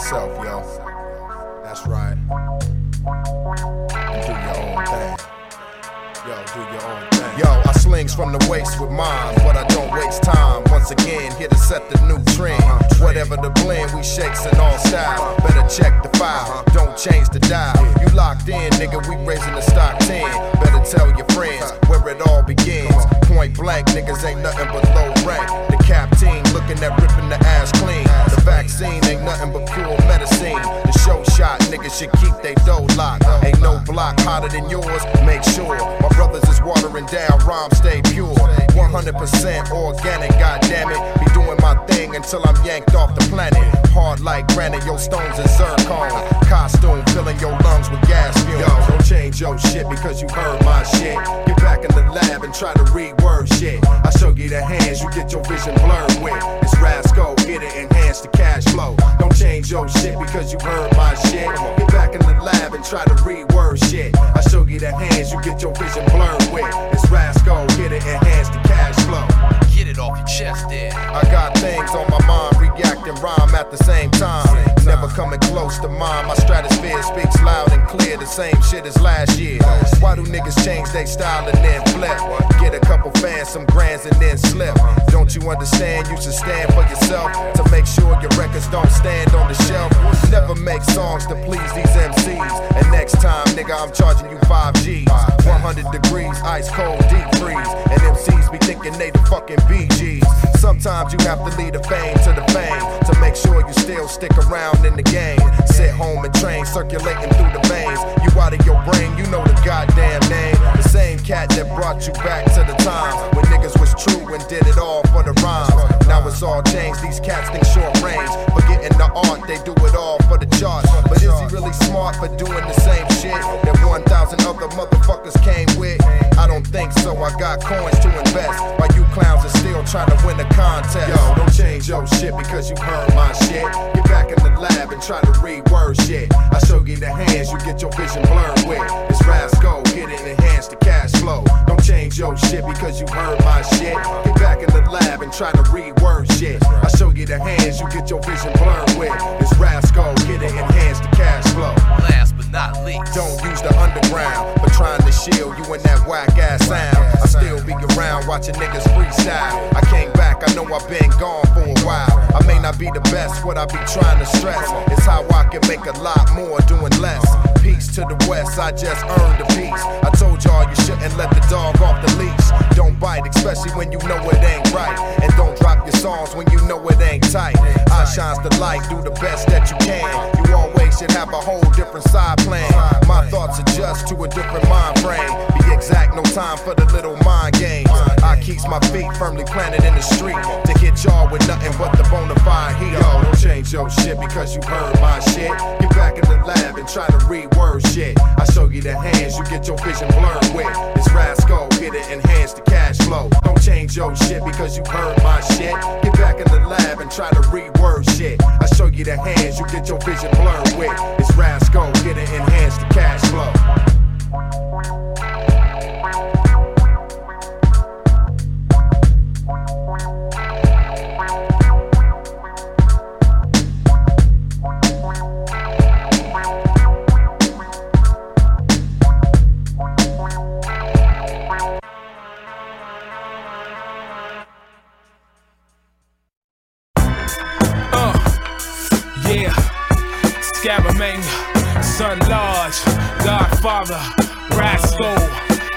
yourself, yo. That's right. Do your own thing. Yo, do your own thing. Yo, I slings from the waist with mine, but I don't waste time. Once again, here to set the new trend. Whatever the blend, we shakes in all style. Better check the file, don't change the dial. You locked in, nigga, we raising the stock 10. Better tell your friends where it all begins. Point blank, niggas ain't nothing but low rank. The captain looking at ripping the ass clean. The vaccine ain't nothing but pure medicine. The show shot, niggas should keep they dough locked. Ain't no block hotter than yours, make sure. My brothers is watering down, rhymes stay pure. 100% organic, goddammit. Be doing my thing until I'm yanked off the planet. Hard like granite, your stones is zircon. Costume filling your lungs with gas fumes. Yo, don't change your shit because you heard my shit. Get back in the lab and try to reword shit. I show you the hands, you get your vision blurred with. It's Rasco, get it, the cash flow. Don't change your shit because you heard my shit. Get back in the lab and try to reword shit. I show you the hands, you get your vision blurred with. It's Rasco, get it, enhance the cash flow. Off your chest there. I got things on my mind, reacting rhyme at the same time. Never coming close to mine. My stratosphere speaks loud and clear, the same shit as last year. Why do niggas change their style and then flip? Get a couple fans, some grands, and then slip. Don't you understand? You should stand for yourself to make sure your records don't stand on the shelf. Never make songs to please these MCs. And next time, nigga, I'm charging you 5 G's. 100 degrees, ice cold, deep freeze. And MCs be thinking they the fucking BGs. Sometimes you have to lead the fame to the fame to make sure you still stick around in the game. Sit home and train, circulating through the veins. You out of your brain, you know the goddamn name. The same cat that brought you back to the time when niggas was true and did it all for the rhymes. Now it's all changed, these cats think short range. Forgetting the art, they do it all for the charts. But is he really smart for doing the same shit that 1,000 other motherfuckers came with? I don't think so, I got coins to invest. While you clowns are still trying to win the contest. Yo, don't change your shit because you heard my shit. Get back in the lab and try to reword shit. I show you the hands, you get your vision blurred with. It's Rasco, get it, enhance the cash flow. Don't change your shit because you heard my shit. Get back in the lab and try to reword shit. I show you the hands, you get your vision blurred with. It's Rasco, get it, enhance the cash flow. Last not least. Don't use the underground, but trying to shield you in that whack ass sound. I still be around watching niggas freestyle. I came back, I know I've been gone for a while. I may not be the best, what I be trying to stress is how I can make a lot more doing less. Peace to the west, I just earned a piece. I told y'all you shouldn't let the dog off the leash. Don't bite, especially when you know it ain't right. And don't drop your songs when you know it ain't tight. I shines the light, do the best that you can. You always should have a whole different side plan. My thoughts adjust to a different mind frame. Be exact, no time for the little mind games. I keeps my feet firmly planted in the street to hit y'all with nothing but the bona fide heat. Yo, don't change your shit because you heard my shit. Get back in the lab and try to reword shit. I show you the hands, you get your vision blurred with. It's Rasco, get it, enhance the cash flow. Don't change your shit because you heard my shit. Get back in the lab and try to reword shit. I show you the hands, you get your vision blurred with. It's Rasco, get it, enhance the cash flow. Uh, yeah. Scaramanga, Son Large, Godfather, Rascal,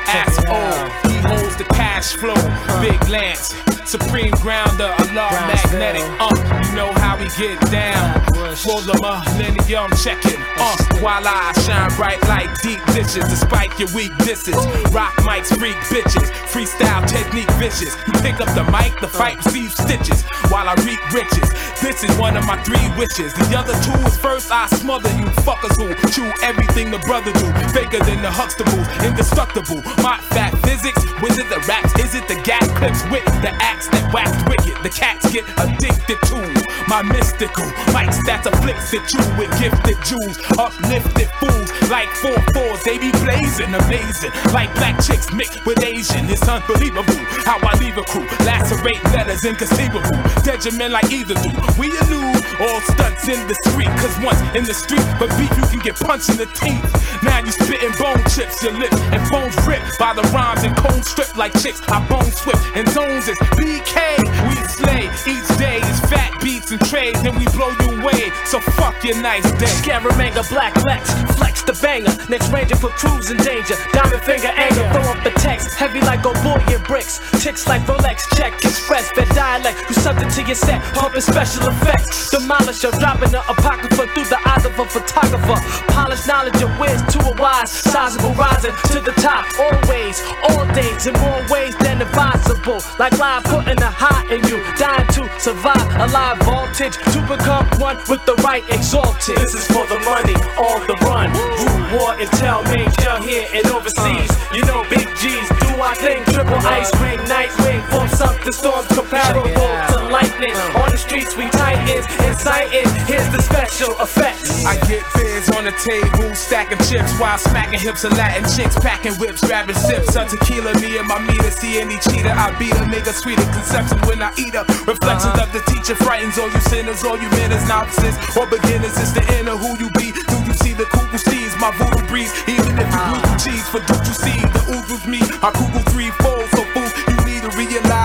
Asshole. He holds the cash flow. Big Lance, Supreme Grounder, Alarm Magnetic. Uh, you know how we get down. For the millennium checking. Uh, while I shine bright like deep dishes, despite your weak disses. Rock mics, freak bitches. Freestyle technique vicious. You pick up the mic, the fight receives stitches. While I reap riches. This is one of my three wishes. The other two is first I smother you fuckers who chew everything the brother do. Faker than the Huxtables, indestructible. My fat physics, was it the raps? Is it the gas clips with the ass? Acts that wax wicked. The cats get addicted to my mystical mics that's afflicted you with gifted jewels, uplifted fools like four fours. They be blazing, amazing, like black chicks mixed with Asian. It's unbelievable how I leave a crew, lacerate letters inconceivable. Detriment like either do. We elude all stunts in the street, cause once in the street, but beef you can get punched in the teeth. Now you spitting bone chips, your lips and phones ripped by the rhymes and cold strip like chicks. I bone swift and zones is BK. We slay each day is fat beats and trades, then we blow you away. So fuck your nice day. Scaramanga, black Lex, flex the banger. Next ranger for crews in danger. Diamond finger anger, throw up the text. Heavy like Oboyan bricks. Ticks like Rolex, check express. Fed dialect, you something to your set. Pumping special effects. Demolisher, dropping the apocrypha through the eyes of a photographer. Polished knowledge of whiz to a wise. Sizable rising to the top. Always, all days, in more ways than advisable. Like live putting a high in you. Dying to survive. Alive voltage to become one with the right exalted. This is for the money, on the run. Root war intel major here and overseas. Uh. You know, big G's do I think triple uh. ice cream, nightwing, form something storms comparable to lightning. Uh. On the streets we titans, inciting. Here's the special effects. I get bids on the table, stacking chips while smacking hips of Latin chicks, packing whips, grabbing sips of tequila. Me and my meter, see any cheater. I beat a nigga sweeter conception when I eat up. Reflections of the teacher frightens all you sinners, all you miners, novices, or beginners. It's the inner who you be. Do you see the cuckoo seeds? My voodoo breeze. Even if you gluten cheese, for do you see the ooze with me? I Google three fold, so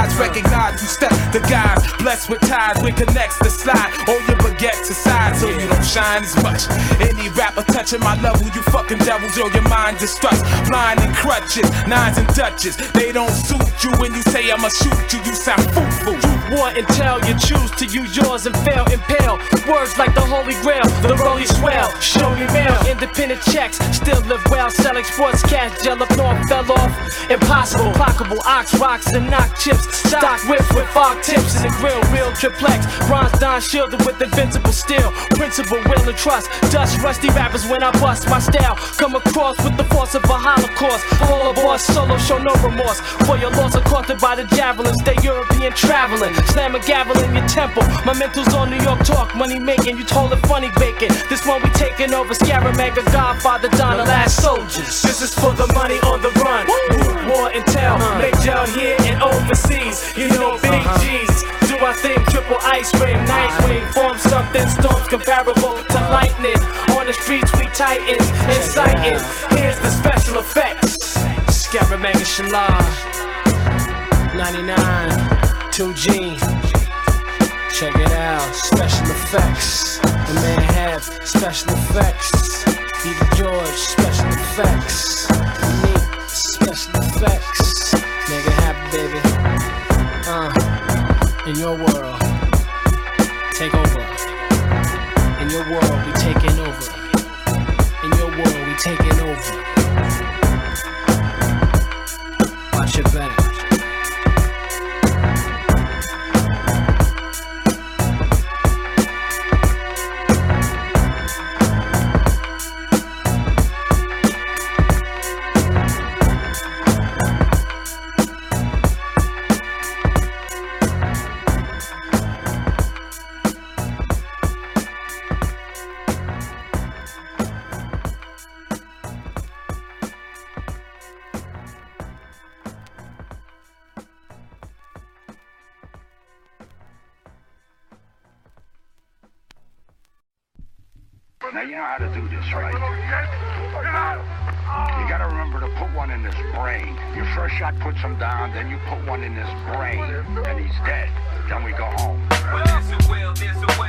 realize, recognize you step the guys, blessed with ties, when connects the slide. All your baguettes aside, so you don't shine as much. Any rapper touching my level, you fucking devils, yo, your mind destructs. Blind and crutches, nines and dutches, they don't suit you when you say I'ma shoot you, you sound foo-foo. Want intel, you choose to use yours and fail, impale. Words like the Holy Grail, the Rolly Swell. Show me mail, independent checks, still live well, selling sports cash, gel up north, fell off. Impossible, pockable, ox rocks and knock chips. Stock whips with fog tips and the grill, real triplex. Bronze Don shielded with invincible steel. Principle, will and trust. Dust rusty rappers when I bust my style. Come across with the force of a holocaust. All aboard, solo, show no remorse. For your loss, accosted by the javelins. They European traveling. Slam a gavel in your temple. My mental's on New York talk, money making. You told it funny bacon. This one we taking over. Scaramanga, Godfather, Don, the last soldiers. This is for the money on the run. War intel. Make jail here and overseas. You know, big uh-huh. G's. Do I think triple ice cream, nightwing, form something storms comparable to lightning? On the streets we titans, inciting. Here's the special effects. Scaramanga Shallah, 99, 2G. Check it out, special effects. The man have special effects. Peter George, special effects. Me, special effects. Make it happen, baby. Uh, in your world, take over. In your world, we taking over. In your world, we taking over. Watch your back. Shot puts him down, then you put one in his brain, and he's dead. Then we go home. Well, there's a will, there's a way,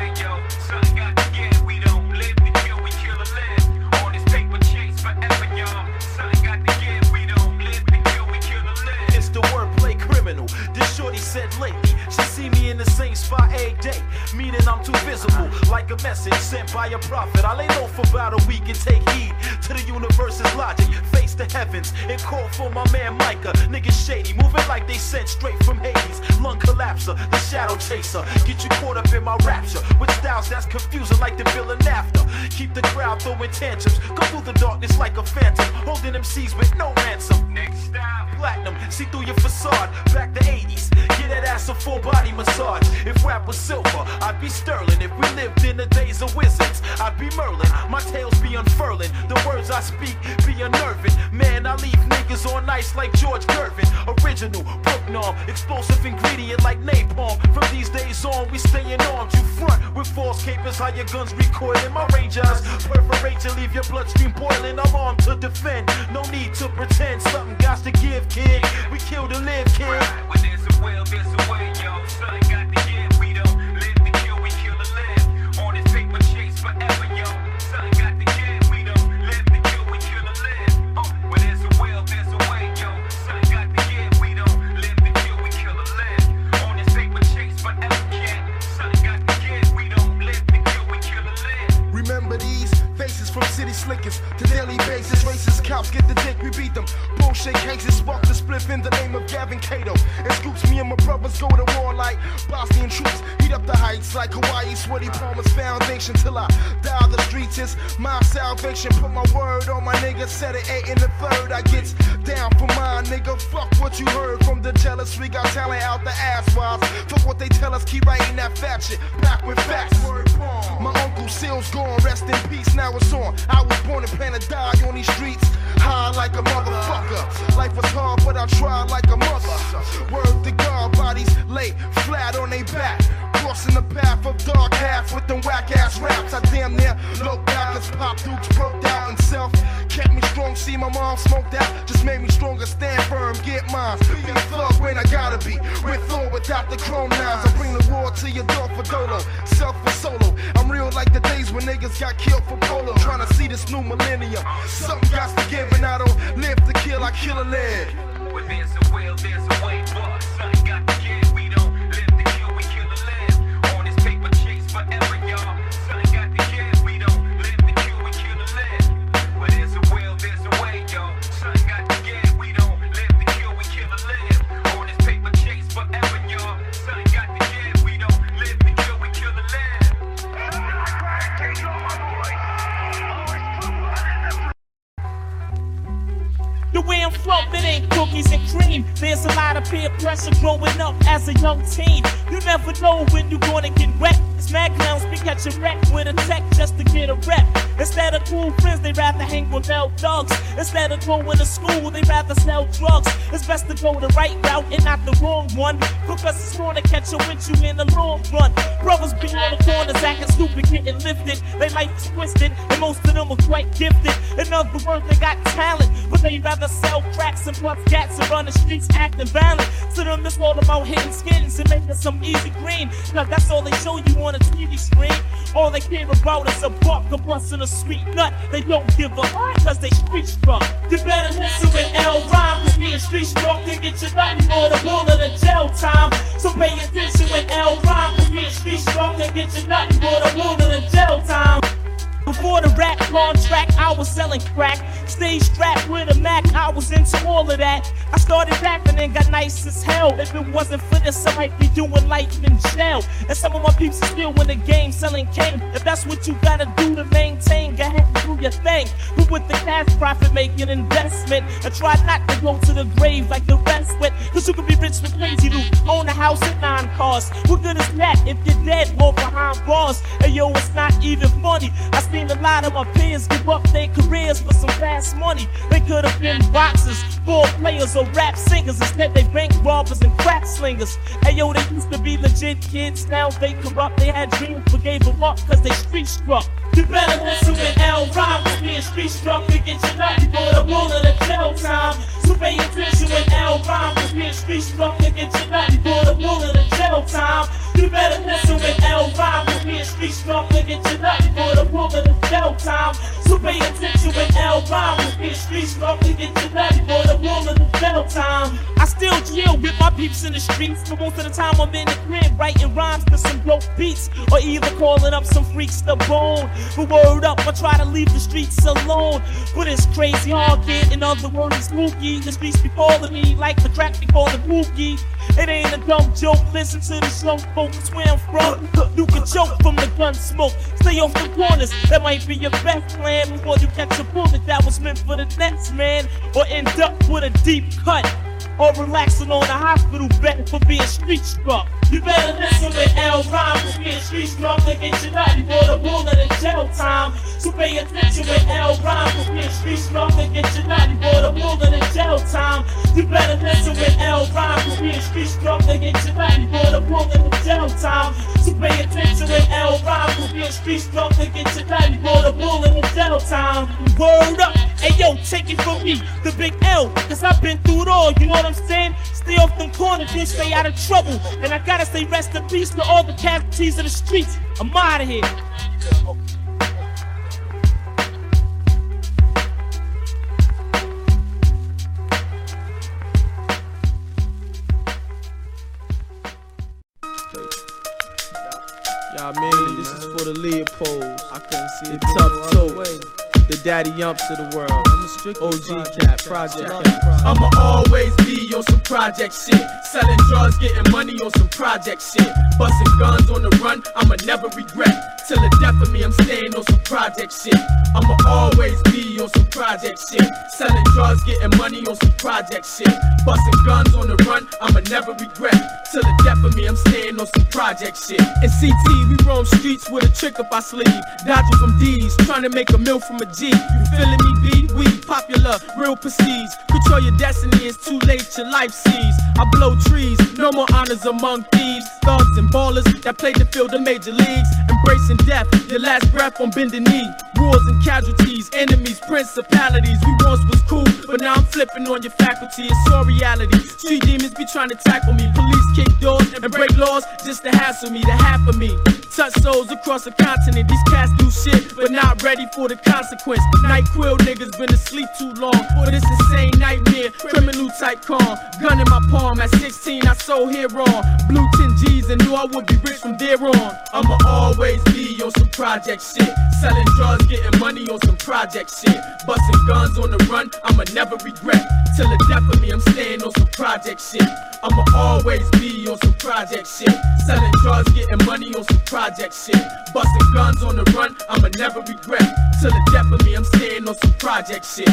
meaning I'm too visible. Like a message sent by a prophet. I lay low for about a week and take heed to the universe's logic. Face the heavens and call for my man Micah. Niggas shady, moving like they sent straight from Hades. Lung collapser, the shadow chaser. Get you caught up in my rapture with styles that's confusing like the bill and after. Keep the crowd throwing tantrums. Go through the darkness like a phantom. Holding MCs with no ransom. Next stop. Platinum, see through your facade. Back the 80s, get that ass a full body massage. If rap was silver, I'd be sterling. If we lived in the days of wizards, I'd be Merlin. My tales be unfurling. The words I speak be unnerving. Man, I leave niggas on ice like George Gervin. Original, Brooknorm, explosive ingredient like napalm. From these days on, we staying armed. You front with false capers, how your guns recoiling. My rangers perforate to leave your bloodstream boiling. I'm armed to defend. No need to pretend something got to give, kid. We kill to live, kid. When there's a will, there's a way, yo. Got the gift. Forever, to daily basis. Racist cops get the dick, we beat them. Bullshit cases, spark the spliff in the name of Gavin Cato. And scoops me and my brothers go to war like Bosnian troops. Heat up the heights like Hawaii, sweaty Palmer's foundation till I die. The streets is my salvation. Put my word on my nigga, said it eight in the third. I gets down for mine, nigga. Fuck what you heard from the jealous. We got talent out the ass wise. Fuck what they tell us, keep writing that fat shit. Back with facts. My uncle Seal's gone, rest in peace, now it's on. I was born and plan to die on these streets. High like a motherfucker. Life was hard, but I tried like a mother. Word to God, bodies lay flat on their back. Crossing the path of dark half with them whack ass raps. I damn near low out cause Pop Dukes broke out self Kept me strong, see my mom smoked out. Just made me stronger, stand firm, get mine. Be a thug when I gotta be. With or without the chrome nines. I bring the war to your door for dolo. Self for solo. I'm real like the days when niggas got killed for polo. Trying to see this new millennium. Something got to give, and I don't live to kill, I kill a live. When there's a will, there's a way, The way I'm it ain't cookies and cream. There's a lot of peer pressure growing up as a young teen. You never know when you're gonna get wet. Mad clowns be catching wreck with a tech just to get a rep. Instead of cool friends, they rather hang with bell thugs. Instead of going to school, they rather sell drugs. It's best to go the right route and not the wrong one. Because it's gonna catch up with you in the long run. Brothers be on the corners acting stupid, getting lifted. They life is twisted, and most of them are quite gifted. In other words, they got talent, but they rather sell cracks and puff cats and run the streets acting violent. To them, it's all about hitting skins and making some easy green. Cause that's all they show you on a TV screen. All they care about is a buck, a bus, and a sweet nut. They don't give a cause they street struck. You better listen with L rhyme, cause being street struck can get you nothing more the bullet of jail time. So pay attention with L rhyme, cause being street struck can get you nothing more the bullet of jail time. Before the rap contract, I was selling crack. Stay strapped with a Mac, I was into all of that. I started rapping and got nice as hell. If it wasn't for this, I might be doing life in jail. And some of my peeps are still in the game selling cane. If that's what you gotta do to maintain, go ahead and do your thing. But with the cash profit, make an investment. And try not to go to the grave like the rest went. Cause you can be rich with crazy loot, own a house and nine cars. What good is that if you're dead or behind bars? And yo, it's not even funny. I seen a lot of my peers give up their careers for some fast money. They could have been boxers, ball players, or rap singers. Instead, they bank robbers and crack slingers. Hey yo, they used to be legit kids. Now they corrupt. They had dreams but gave them up cause they street struck. You better listen with L rhyme. Cause being street struck can get you nothing for the bullet of the jail time. So pay attention with L rhyme. Cause being street struck can get you nothing for the bullet of the jail time. You better listen with L rhyme. Cause being street struck can get you nothing for the bullet of shell time. So pay attention L rhyme. Get streets rough to get you ready for the of the bell time. I still chill with my peeps in the streets, but most of the time I'm in the crib writing rhymes to some dope beats, or either calling up some freaks to bone. But word up, I try to leave the streets alone. But it's crazy hard, kid. In other words, it's spooky. The streets be calling me like the crack be calling Mookie. It ain't a dumb joke. Listen to the slow focus where I'm from. You can choke from the gun smoke. Stay off the corners. That might be your best plan before you catch a bullet that was meant for the next man, or end up with a deep cut. Or relaxing on a hospital bed for being street struck. You better listen to L rhyme for being street struck to get you nutty for the bull of the jail time. So pay attention with L rhyme for being street struck to get you nutty for the bull of the jail time. You better listen with L rhyme for being street struck to get you nutty for the bull of the jail time. So pay attention with L rhyme for being street struck to get you nutty for the bull of the jail time. Word up, hey yo, take it from me, the big L, cause I've been through it all, you what I'm saying? Stay off them corners, you stay out of trouble. And I gotta say rest in peace to all the casualties of the streets. I'm out of here. Y'all mean this is for the Leopolds. I couldn't see the tough toes. The daddy yumps of the world. I'm a strict OG cat, project cat. I'ma always be on some project shit. Selling drugs, getting money on some project shit. Busting guns on the run, I'ma never regret. Till the death of me, I'm staying on some project shit. I'ma always be on some project shit. Selling drugs, getting money on some project shit. Busting guns on the run, I'ma never regret. Till the death of me, I'm staying on some project shit. In CT, we roam streets with a trick up our sleeve. Dodging from D's, trying to make a meal from a G. You feeling me, B? We popular, real prestige. Control your destiny, it's too late, your life sees. I blow trees, no more honors among thieves. Thugs and ballers that play the field of major leagues. Embracing death, your last breath on bending knee. Wars and casualties, enemies, principalities. We once was cool, but now I'm flipping on your faculty. It's all reality. Street demons be trying to tackle me. Police kick doors and break laws just to hassle me, the half of me. Touch souls across the continent. These cats do shit, but not ready for the consequence. NyQuil niggas been asleep too long for this insane nightmare. Criminal type calm, gun in my palm. At 16, I sold here on blue 10 G's and knew I would be rich from there on. I'ma always be on some project shit. Selling drugs, getting money on some project shit. Busting guns on the run, I'ma never regret. Till the death of me, I'm staying on some project shit. I'ma always be on some project shit. Selling drugs, getting money on some project shit. Busting guns on the run, I'ma never regret. Till the death of me, I'm staying on some project shit.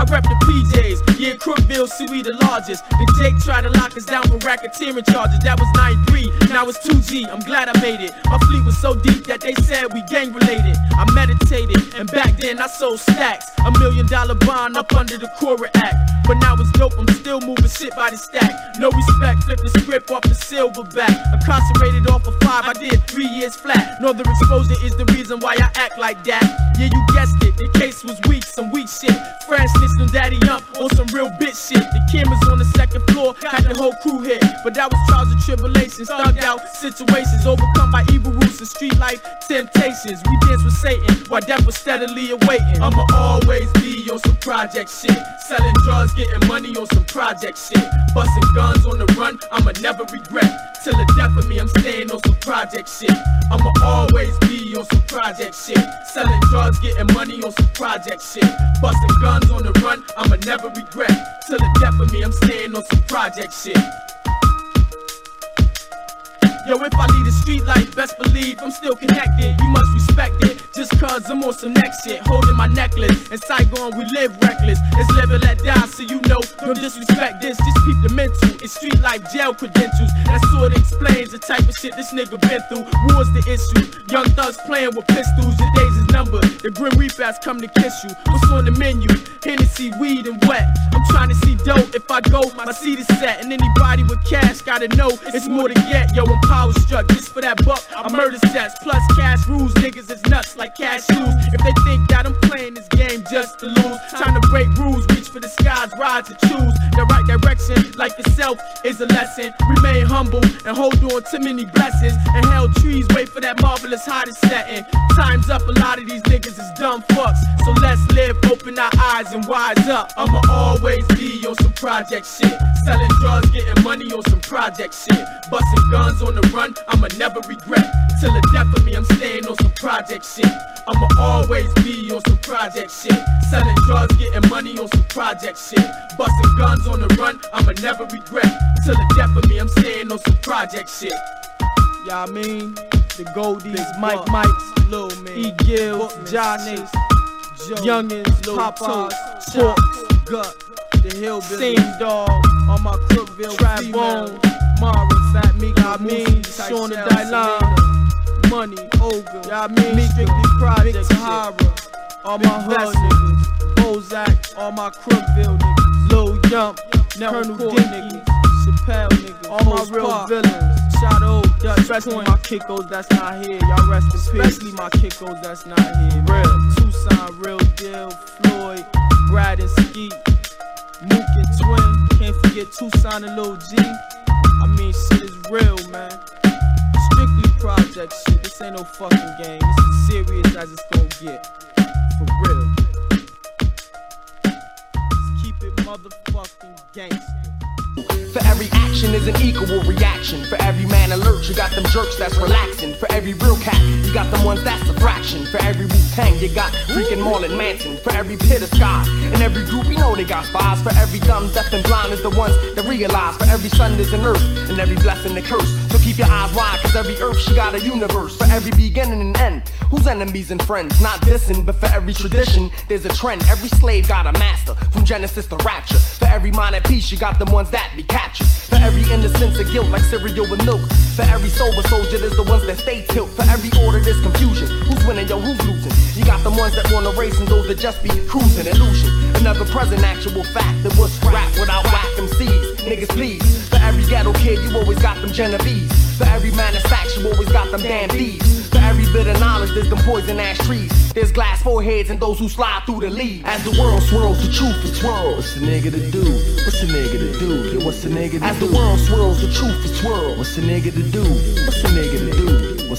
I rep the PJs, yeah, Crookville, see we the largest. Then Jake tried to lock us down for racketeering charges. That was 9-3, now it's 2G. I'm glad I made it. My fleet was so deep that they said we gang related. I meditated, and back then I sold stacks. A million dollar bond up under the Cora Act. But now it's dope, I'm still moving shit by the stack. No respect, flip the script off the silverback. Incarcerated off of five, I did three years flat. Northern exposure is the reason why I act like that. Yeah, you guessed it, the case was weak, some weak shit. Friends on daddy up on some real bitch shit. The cameras on the second floor had the whole crew hit. But that was trials and tribulations, thugged out situations, overcome by evil roots and street life temptations. We dance with Satan while death was steadily awaiting. I'ma always be on some project shit. Selling drugs, getting money on some project shit. Busting guns on the run, I'ma never regret. Till the death of me, I'm staying on some project shit. I'ma always be on some project shit. Selling drugs, getting money on some project shit. Busting guns on the run, I'ma never regret. Till the death of me, I'm staying on some project shit. Yo, if I lead a street life, best believe I'm still connected. You must respect it, just cause I'm on some next shit. Holding my necklace. In Saigon, we live reckless. It's live and let die, so you know, don't disrespect this. Just keep the mental. It's street life jail credentials. That sort of explains the type of shit this nigga been through. War's the issue. Young thugs playing with pistols. Your days is numbered. The grim reapers come to kiss you. What's on the menu? Hennessy, weed, and wet. I'm trying to see dope. If I go, my seat is set. And anybody with cash gotta know it's more to get. Yo, I'm power struck just for that buck. I murder sets plus cash rules. Niggas is nuts like cashews. If they think that I'm playing this game just to lose. Time to break rules, reach for the skies, rise to choose the right direction. Like yourself is a lesson. Remain humble and hold on to many blessings. And held trees, wait for that marvelous hottest setting. Time's up, a lot of these niggas is dumb fucks. So let's live, open our eyes and wise up. I'ma always be on some project shit. Selling drugs, getting money on some project shit. Busting guns on the run, I'ma never regret. Till the death of me, I'm staying on some project shit. I'ma always be on some project shit. Selling drugs, getting money on some project shit. Busting guns on the run, I'ma never regret. Till the death of me, I'm staying on some project shit. Yeah, I mean, the Goldies, Mike Mikes, Lil Man, E Gills, Johnny, Youngins, Papas, Hawks, Gut, the Hillbillies, Same Dog, on my Crookville, Trap Bone, Mara, Fat Meek, I mean, Shauna Dylan, Money, Ogre, I mean, Strictly Project, Sahara, all my hood niggas, Bozak, all my Crookville niggas, Lil Yump, Colonel Dick niggas, Chappelle niggas, all my real villains. Shout out, Dutch especially my kickos that's not here. Y'all rest in peace. Especially my kickos that's not here. Real, Tucson, real deal. Floyd, Brad and Skeet, Mook and Twin. Can't forget Tucson and Lil G. I mean, shit is real, man. Project shit. This ain't no fucking game. This is serious as it's gonna get. For real. Let's keep it motherfucking gangster. For every action is an equal reaction. For every man alert, you got them jerks that's relaxing. For every real cat, you got them ones that's a fraction. For every Wu Tang, you got freaking Marilyn Manson. For every pit of sky, and every group, you know they got spies. For every dumb, deaf, and blind is the ones that realize. For every sun is an earth, and every blessing a curse. So keep your eyes wide, cause every earth she got a universe. For every beginning and end, who's enemies and friends? Not dissing, but for every tradition, there's a trend. Every slave got a master, from Genesis to Rapture. For every mind at peace, you got them ones that be captured. For every innocence of guilt, like cereal with milk. For every sober soldier, there's the ones that stay tilt. For every order, there's confusion. Who's winning, yo, who's losing? You got the ones that wanna race and those that just be cruising. Illusion, another present actual fact that was rap without whack MCs. Niggas, please. For every ghetto kid, you always got them Genovese. For every man manufacturer, you always got them damn thieves. Every bit of knowledge, there's them poison ash trees. There's glass foreheads and those who slide through the leaves. As the world swirls, the truth is swirled. What's the nigga to do? What's the nigga to do? Yo, what's the nigga to As do? the world swirls, the truth is swirled. What's the nigga to do? What's the nigga to do?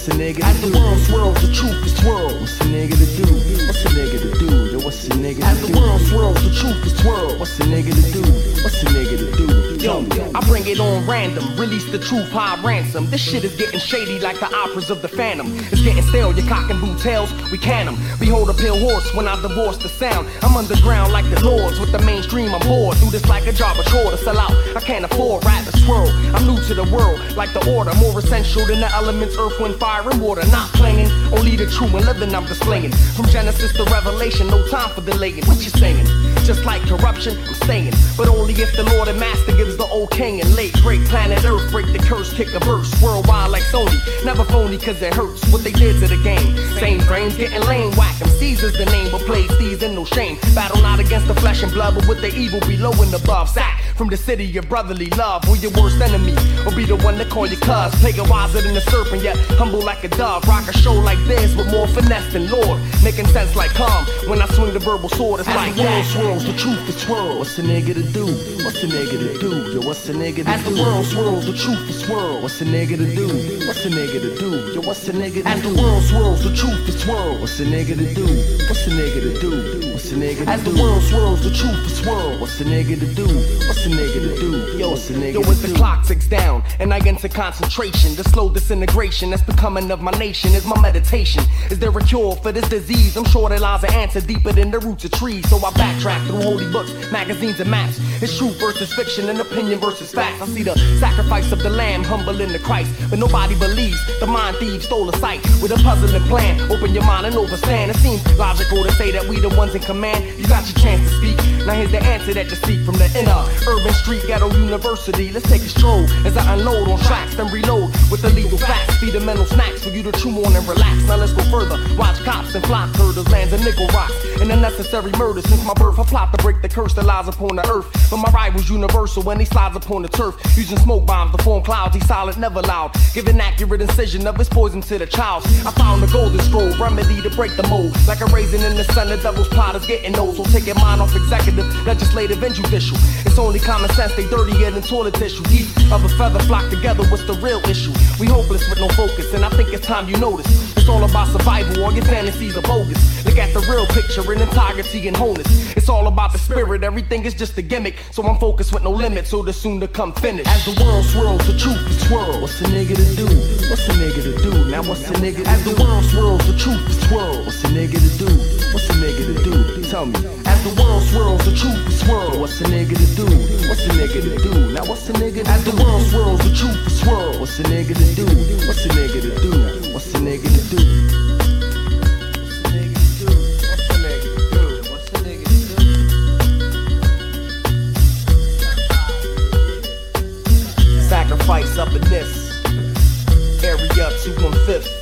What's the nigga As the world swirls, the truth is swirled. What's the nigga to do? What's the nigga to do? What's the nigga As to the do? world swirls, the truth is swirled. What's the nigga to do? What's the nigga to do? Yo, I bring it on random, release the truth high ransom. This shit is getting shady like the operas of the Phantom. It's getting stale, your cock and boot tails, we can 'em. Behold a pale horse when I divorce the sound. I'm underground like the lords with the mainstream. I'm bored, do this like a job, a chore to sell out. I can't afford rap to swirl. I'm new to the world, like the order, more essential than the elements, earth, wind, fire, and water. Not playing, only the true and living I'm displaying. From Genesis to Revelation, no time for delaying. What you saying? Just like corruption, I'm saying. But only if the Lord and Master gives the okay and late. Break planet Earth, break the curse, kick a verse. Worldwide like Sony, never phony cause it hurts. What they did to the game. Same brains getting lame, whack 'em. Caesar's the name, but plays these in no shame. Battle not against the flesh and blood, but with the evil below and above. Sack from the city of brotherly love. Or your worst enemy, or be the one that call you cuz. Play it wiser than the serpent, yet humble like a dove. Rock a show like this with more finesse than Lord. Making sense like calm when I swing the verbal sword. It's As like the world that. swirls, the truth is swirled. What's the nigga to do? What's the nigga to do? Yo, what's the nigga to As do? As the world swirls, the truth is swirled. What's the nigga to do? What's the nigga to do? Yo, what's the nigga to As the world swirls, the truth is swirled. What's the nigga to do? What's the nigga to do? What's the nigga to As the world swirls, the truth is swirled. What's the nigga to do? What's the nigga to do? Yo, what's the nigga Yo, to as the clock ticks down and I enter concentration, the slow disintegration that's becoming of my nation is my meditation. Is there a cure for this disease? I'm sure there lies an answer deeper than the roots of trees. So I backtrack through holy books, magazines, and maps. It's truth versus fiction and opinion versus facts. I see the sacrifice of the lamb humble in the Christ, but nobody believes the mind thieves stole a sight with a puzzling plan. Open your mind and understand. It seems logical to say that we the ones in command. You got your chance to speak. Now here's the answer that you seek from the inner urban street ghetto university. Let's take a stroll as I unload on tracks, then reload with illegal facts. Feed the mental snacks for you to chew on and relax. Now let's go further. Watch cops and flock herders, lands and nickel rocks. And unnecessary murder since my birth. I plot to break the curse that lies upon the earth. But my rival's universal when he slides upon the turf. Using smoke bombs to form clouds, he's silent, never loud. Giving accurate incision of his poison to the child. I found the golden scroll, remedy to break the mold. Like a raisin in the sun, the devil's plot is getting old. So take your mind off executive, legislative, and judicial. It's only common sense, they dirtier than toilet tissue. Each of a feather flock together, what's the real issue? We hopeless with no focus, and I think it's time you notice. It's all about survival, all your fantasies are bogus. Look at the real picture in integrity and wholeness. It's all about the spirit, everything is just a gimmick. So I'm focused with no limit, so the soon to come finish. As the world swirls, the truth is swirl. What's a nigga to do? What's a nigga to do? Now what's a nigga to As the world swirls, the truth is swirl. What's a nigga to do? What's a nigga to do? Tell me. As the world swirls, the truth is swirl. What's a nigga to do? What's a nigga to do? Now what's a nigga to As the world swirls, the truth is swirl. What's a nigga to do? What's a nigga to do? What's a nigga to do? What's the nigga to do? What's a nigga to do? What's a nigga to do? Sacrifice up in this area 215. Yo,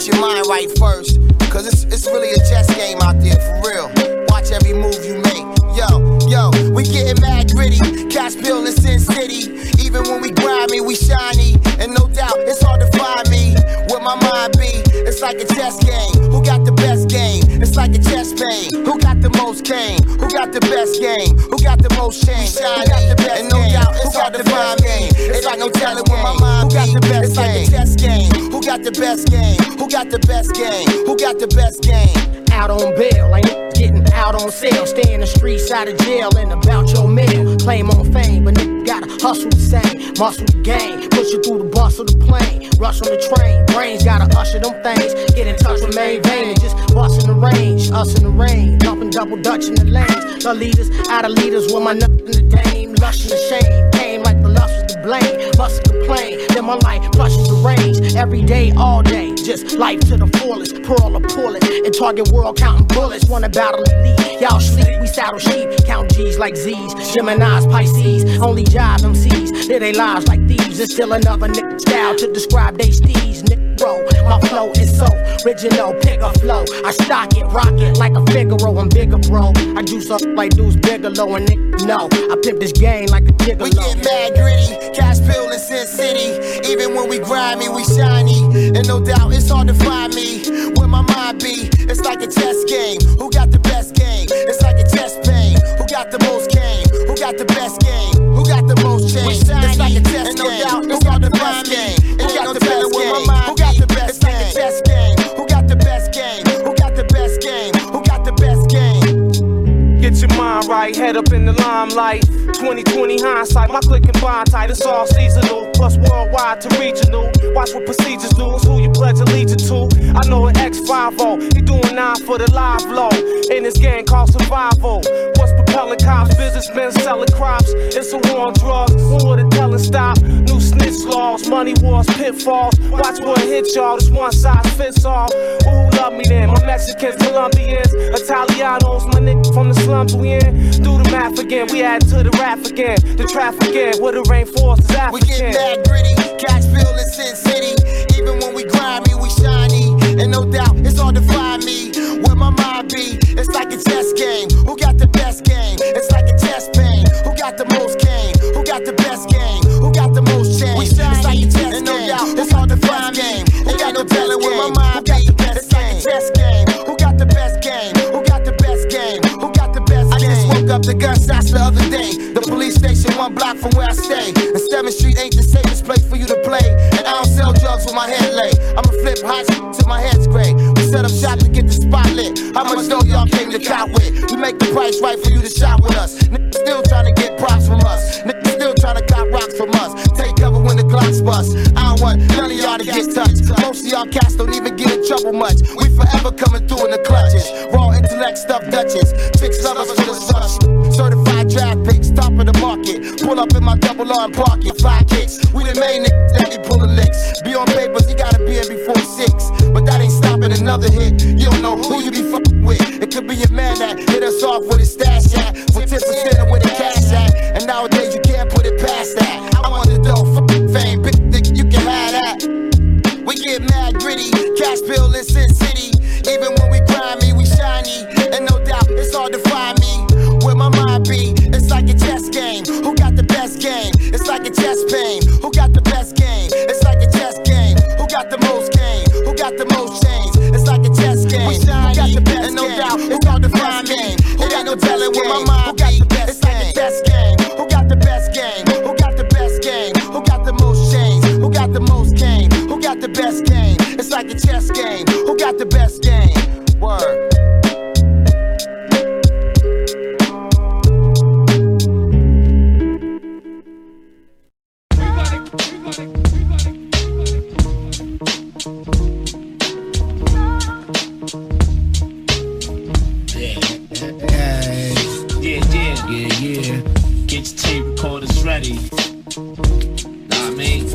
get your mind right first. Cause it's, it's really a chess game out there, for real. Watch every move you make. Yo, yo, we getting mad gritty. Cash bill in Sin City. Even when we grimy, we shiny. And no doubt, it's hard to find me. Where my mind be, it's like a chess game. Who got the best game? It's like a chess pain. Who got the most game? Who got the best game? Who got the most shame? Who got the best and no doubt, it's hard to find me. It's like no telling where my mind Who got the best it's like a chess game. Got the best game? Who got the best game? Who got the best game? out on bail. Ain't getting out on sale. Stay in the streets out of jail and about your mail. Claim on fame, but nigga gotta hustle the same. Muscle the game, push you through the bus of the plane. Rush on the train, brains gotta usher them things. Get in touch with main vein and just bust in the range. Us in the rain, dumping double dutch in the lanes. The leaders, out of leaders with my in the dame. Lush and the shame, to blame. Must complain, then my life flushes the range. Every day, all day, just life to the fullest. Pearl or pull and target world counting bullets. Wanna battle elite, y'all sleep, we saddle sheep. Count G's like Z's, Gemini's, Pisces. Only jive MCs, live they lives like thieves. And still another nigga style to describe they steez. Nick bro, my flow is so original, pick a flow. I stock it, rock it like a Figaro, I'm bigger, bro. I juice up like Deuce Bigalow, and nigga know I pimp this game like a gigolo. We get mad gritty, cash bill in Sin City. Even when we grimy, we shiny. And no doubt, it's hard to find me. Where my mind be, it's like a chess game. Who got the best game? It's like a chess pain. Who got the most game? Who got the best game? Who got the most change? It's like a chess and no game. doubt, who got the best game? Who got the best game? Right, head up in the limelight. 2020 hindsight, my click and bond tight, it's all seasonal. Plus worldwide to regional. Watch what procedures do, it's who you pledge allegiance to. I know an X5 he doing nine for the live low. In this game called survival. What's propelling cops? Businessmen selling crops. It's a war on drugs, war to tell and stop. New snitch laws, money wars, pitfalls. Watch what hit y'all, this one size fits all. Who love me then? My Mexicans, Colombians, Italianos, my niggas from the slums we in. Do the math again, we add to the again. The traffic again, where the rainforest is African. We get that gritty, cash bill in Sin City. Even when we grimy, we shiny. And no doubt, it's hard to find me. Where my mind be, it's like a chess game. Who got the best game? It's like a chess pain. Who got the most game? Who got the best game? Who got the most change? It's like a chess and no doubt, it's hard to find me. Who got best game? Where my mind be, it's like a chess game. Who got the best game? Who got the best game? Woke up the gunshots the other day. The police station one block from where I stay. And 7th Street ain't the safest place for you to play. And I don't sell drugs with my head lay. I'ma flip hot shit till my head's gray. Set up shop to get the spot lit. How much dough y'all came to cop with? We make the price right for you to shop with us. Niggas still trying to get props from us. Niggas still trying to cop rocks from us. Take cover when the Glocks bust. I don't want none of y'all to get touched. Most of y'all cats don't even get in trouble much. We forever coming through in the clutches. Raw intellect stuff Dutchess. Chicks love us for the such. Certified draft picks, top of the market. Pull up in my double park it. Fly kicks. We the main niggas that be pulling licks. Be on papers, you gotta be in before six. But that ain't stopping another hit. You don't know who you be fucking with. It could be a man that hit us off with his stash at for 10% of where the cash at. And nowadays you can't put it past that. I want the dough, fame, big dick, you can have that. We get mad gritty, cash bill in Sin City. Even when we grimy, we shiny. And no doubt, it's hard to game. Who got the best game? It's like a chess pain. Who got the best game? It's like a chess game. Who got the most game? Who got the most chains? It's like a chess game. Who got the best and no doubt, it's hard to find me. Who got no telling where my mind be? It's like a chess game. Who got the best game? Who got the best game? Who got the most chains? Who got the most game? Who got the best game? It's like a chess game. Who got the best game? Word. Tape recorders ready. Know what I mean?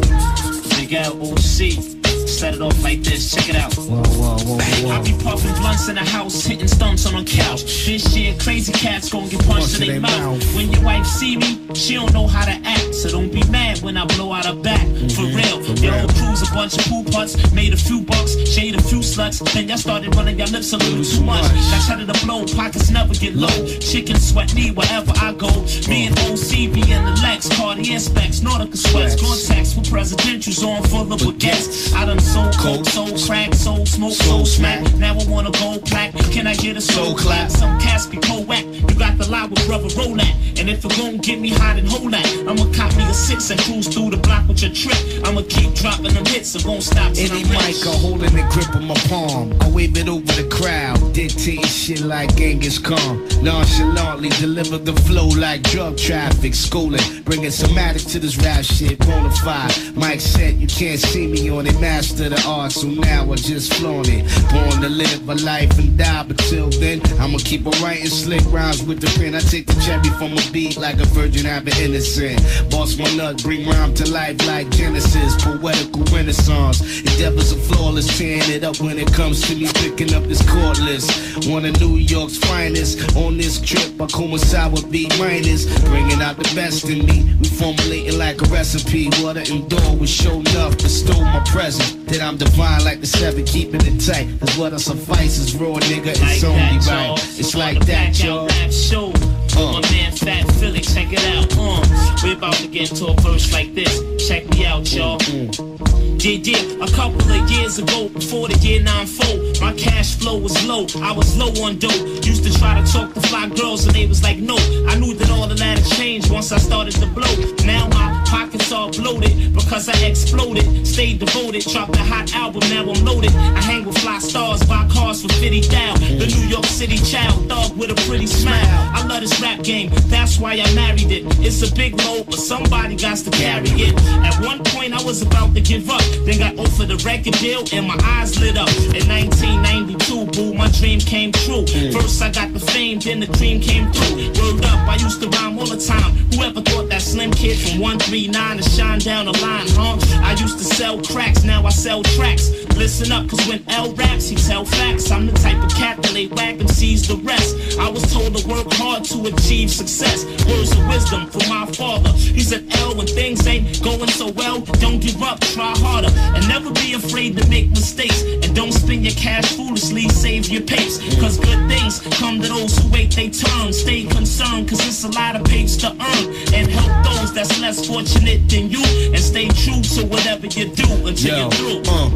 Bigalow C. Set it off like this. Check it out. Whoa, whoa, whoa, whoa. I be puffing blunts in the house, hitting stunts on the couch. This year, crazy cats gon' get punched in their mouth. When your wife see me, she don't know how to act. So don't be mad when I blow out her back. Mm-hmm, for real, your whole crew's a bunch of poo putts. Made a few bucks, shade a few sluts. Then y'all started running your lips a little too much. Got shut to blow, pockets never get low. Chicken sweat me wherever I go. Me and OCB and the Lex, Cartier specs, Nautica sweats, Gore-Tex with presidentials on full of baguettes. I done sold coke, sold crack, sold smoke, sold smack. Now I want a gold plaque. Can I get a soul clap? Some cats be co-whack. You got the lie with brother that. And if it won't get me hot and hold that, I'ma cop me a six and cruise through the block with your trip. I'ma keep dropping them hits, so won't stop Any I'm mic rich. I holding the grip of my palm. I wave it over the crowd, dictating shit like Genghis Khan. Nonchalantly deliver the flow like drug traffic, schooling. Bringing somatic to this rap shit, bonafide. Mike said you can't see me on it, master the art, so now I just flaunt it. Born to live a life and die, but till then, I'ma keep on writing slick rhymes with the pen. I take the cherry from a beat like a virgin, I've an innocent. Boss my nut, bring rhyme to life like Genesis, poetical renaissance. Endeavors are flawless, tearing it up when it comes to me picking up this cordless. One of New York's finest. On this trip, I with B minus, bringing out the best in me. We formulating like a recipe. Water and door was show enough, bestow my present. That I'm divine like the seven, keeping it tight. Cause what I suffice is raw, nigga. It's Like only that, right. It's like that, y'all. show. My man Fat Philly, check it out. Uh, we about to get into a verse like this. Check me out, y'all. Yeah, yeah, a couple of years ago, before the year 9-4, my cash flow was low. I was low on dope. Used to try to talk to fly girls, and they was like, no. I knew that all of that had changed once I started to blow. Now my pockets all bloated because I exploded. Stayed devoted, dropped a hot album, now I'm loaded. I hang with fly stars, buy cars for 50 thou. The New York City child, thug with a pretty smile. I love this rap game, that's why I married it. It's a big load, but somebody got to carry it. At one point, I was about to give up, then got offered a record deal, and my eyes lit up. In 1992, boo, my dream came true. First, I got the fame, then the cream came through. Word up, I used to rhyme all the time. Whoever thought that slim kid from 139 to shine down the line, huh? I used to sell cracks, now I sell tracks. Listen up, cause when L raps, he tell facts. I'm the type of cat that lay whack and sees the rest. I was told to work hard to achieve success. Words of wisdom from my father. He said, L, when things ain't going so well, don't give up, try harder. And never be afraid to make mistakes. And don't spend your cash foolishly, save your pace. Cause good things come to those who wait they turn. Stay concerned, cause it's a lot of pace to earn. And help those that's less fortunate than you. And stay true to whatever you do until Yo, you're through. uh,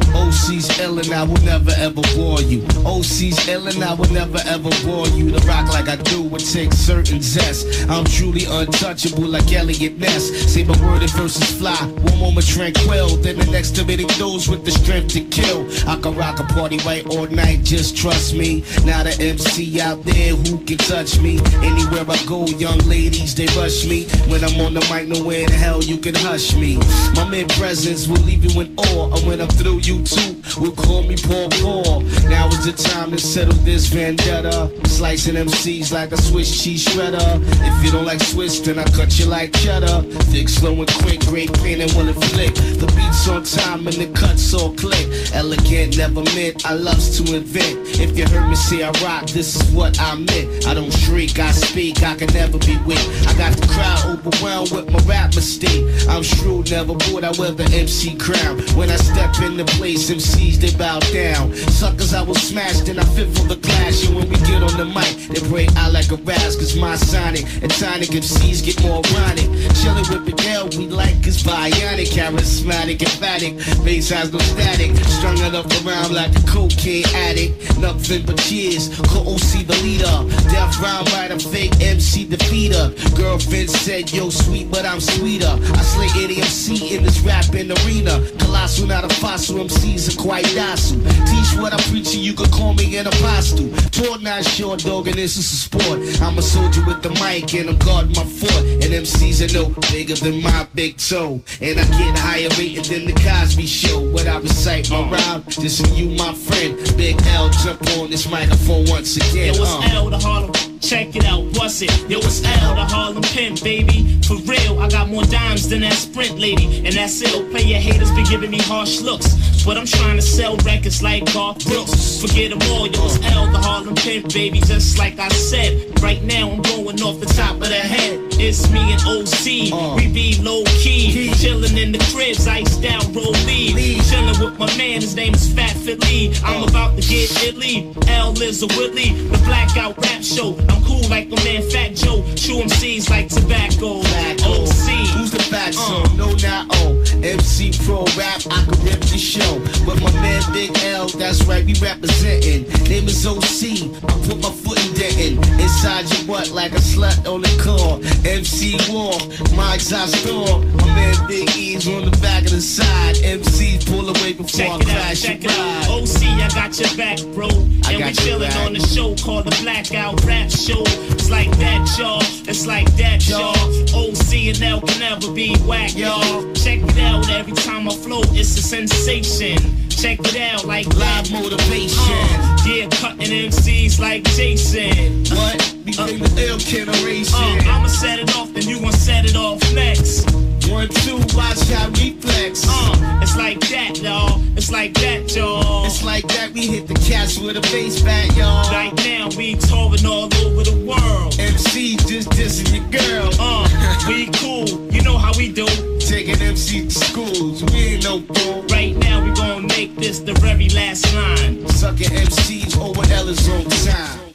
OC's ill and I will never ever bore you. OC's ill and I will never ever bore you. To rock like I do would take certain zest. I'm truly untouchable like Eliot Ness. Say my word and verses fly. One moment tranquil, then the next committing those with the strength to kill. I can rock a party right all night, just trust me. Not a MC out there who can touch me. Anywhere I go, young ladies, they rush me. When I'm on the mic, nowhere in hell you can hush me. My mere presence will leave you in awe. And when I'm through, you too would call me Paul Paul. Now is the time to settle this vendetta. Slicing MCs like a Swiss cheese shredder. If you don't like Swiss, then I cut you like cheddar. Thick, slow, and quick, great pain and it flick. The beats on time and the cuts all click. Elegant, never meant, I loves to invent. If you heard me say I rock, this is what I meant. I don't shriek, I speak, I can never be weak. I got the crowd overwhelmed with my rap mistake. I'm shrewd, never bored, I wear the MC crown. When I step in the place, MCs they bow down. Suckers, I was smashed, then I fit for the clash. And when we get on the mic, they break out like a razz, cause my sonic and tonic MCs get more ironic. Chillin' with Miguel, we like his bionic, charismatic, emphatic. Bass has no static, strung it up around like a cocaine addict. Nothing but cheers, call OC the leader. Death round by the fake MC defeater. Girlfriend said, yo, sweet, but I'm sweeter. I slay any MC in this rapping arena. Colossal, not a fossil, MCs quite docile. Teach what I preach preaching, you could call me an apostle. Taught not short dog, and this is a sport. I'm a soldier with the mic, and I'm guarding my fort. And MCs are no bigger than my big toe. And I get higher rated than the Cosby Show. What I recite my rhyme, this is you, my friend. Big L, jump on this microphone once again. Yo, it's uh. L to Harlem. Check it out, bust it. Yo, it's L the Harlem Pimp, baby. For real, I got more dimes than that Sprint lady. And that's ill. Oh, Play your haters be giving me harsh looks. But I'm trying to sell records like Garth Brooks. Forget them all, yo, it's L to Harlem Pimp, baby. Just like I said. Right now, I'm going off the top of the head. It's me and OC. Uh. We be low key. Chillin' in the cribs, iced out, roll lead. Chillin' with my man, his name is Fat Fit Lee. I'm uh. about to get Italy. L is a Whitley. The blackout rap show. I'm cool like my man Fat Joe. Chew MCs like tobacco. OC. Who's the fat uh. son? No, not O. MC Pro Rap, I can rip the show. But my man Big L, that's right, we representing. Name is OC. I put my foot in Denton. Inside your butt like a slut on the car. MC War, my exhaust door. My man Big E's on the back of the side. MCs pull away before Check I it out, check your it out. ride. OC, I got your back, bro. I And we chillin' on the show called the Blackout Rap Show. It's like that, y'all. It's like that, y'all. OC and L can never be whack, y'all. Check it out every time I flow, it's a sensation. Check it out like live motivation. Uh, yeah, cutting MCs like Jason. What? We bring the ill generation. Uh, I'ma set it off, then you gon' set it off next. One, two, watch how we flex. Uh, it's like that, y'all. It's like that, y'all. It's like that, we hit the cats with a bass back, y'all. Right now, we touring all over the world. MC just dissing your girl. Uh, we cool. You know how we do. Taking MC to schools, we ain't no fool. Right now, we gonna make this the very last line. Sucking MCs over Ella's on time.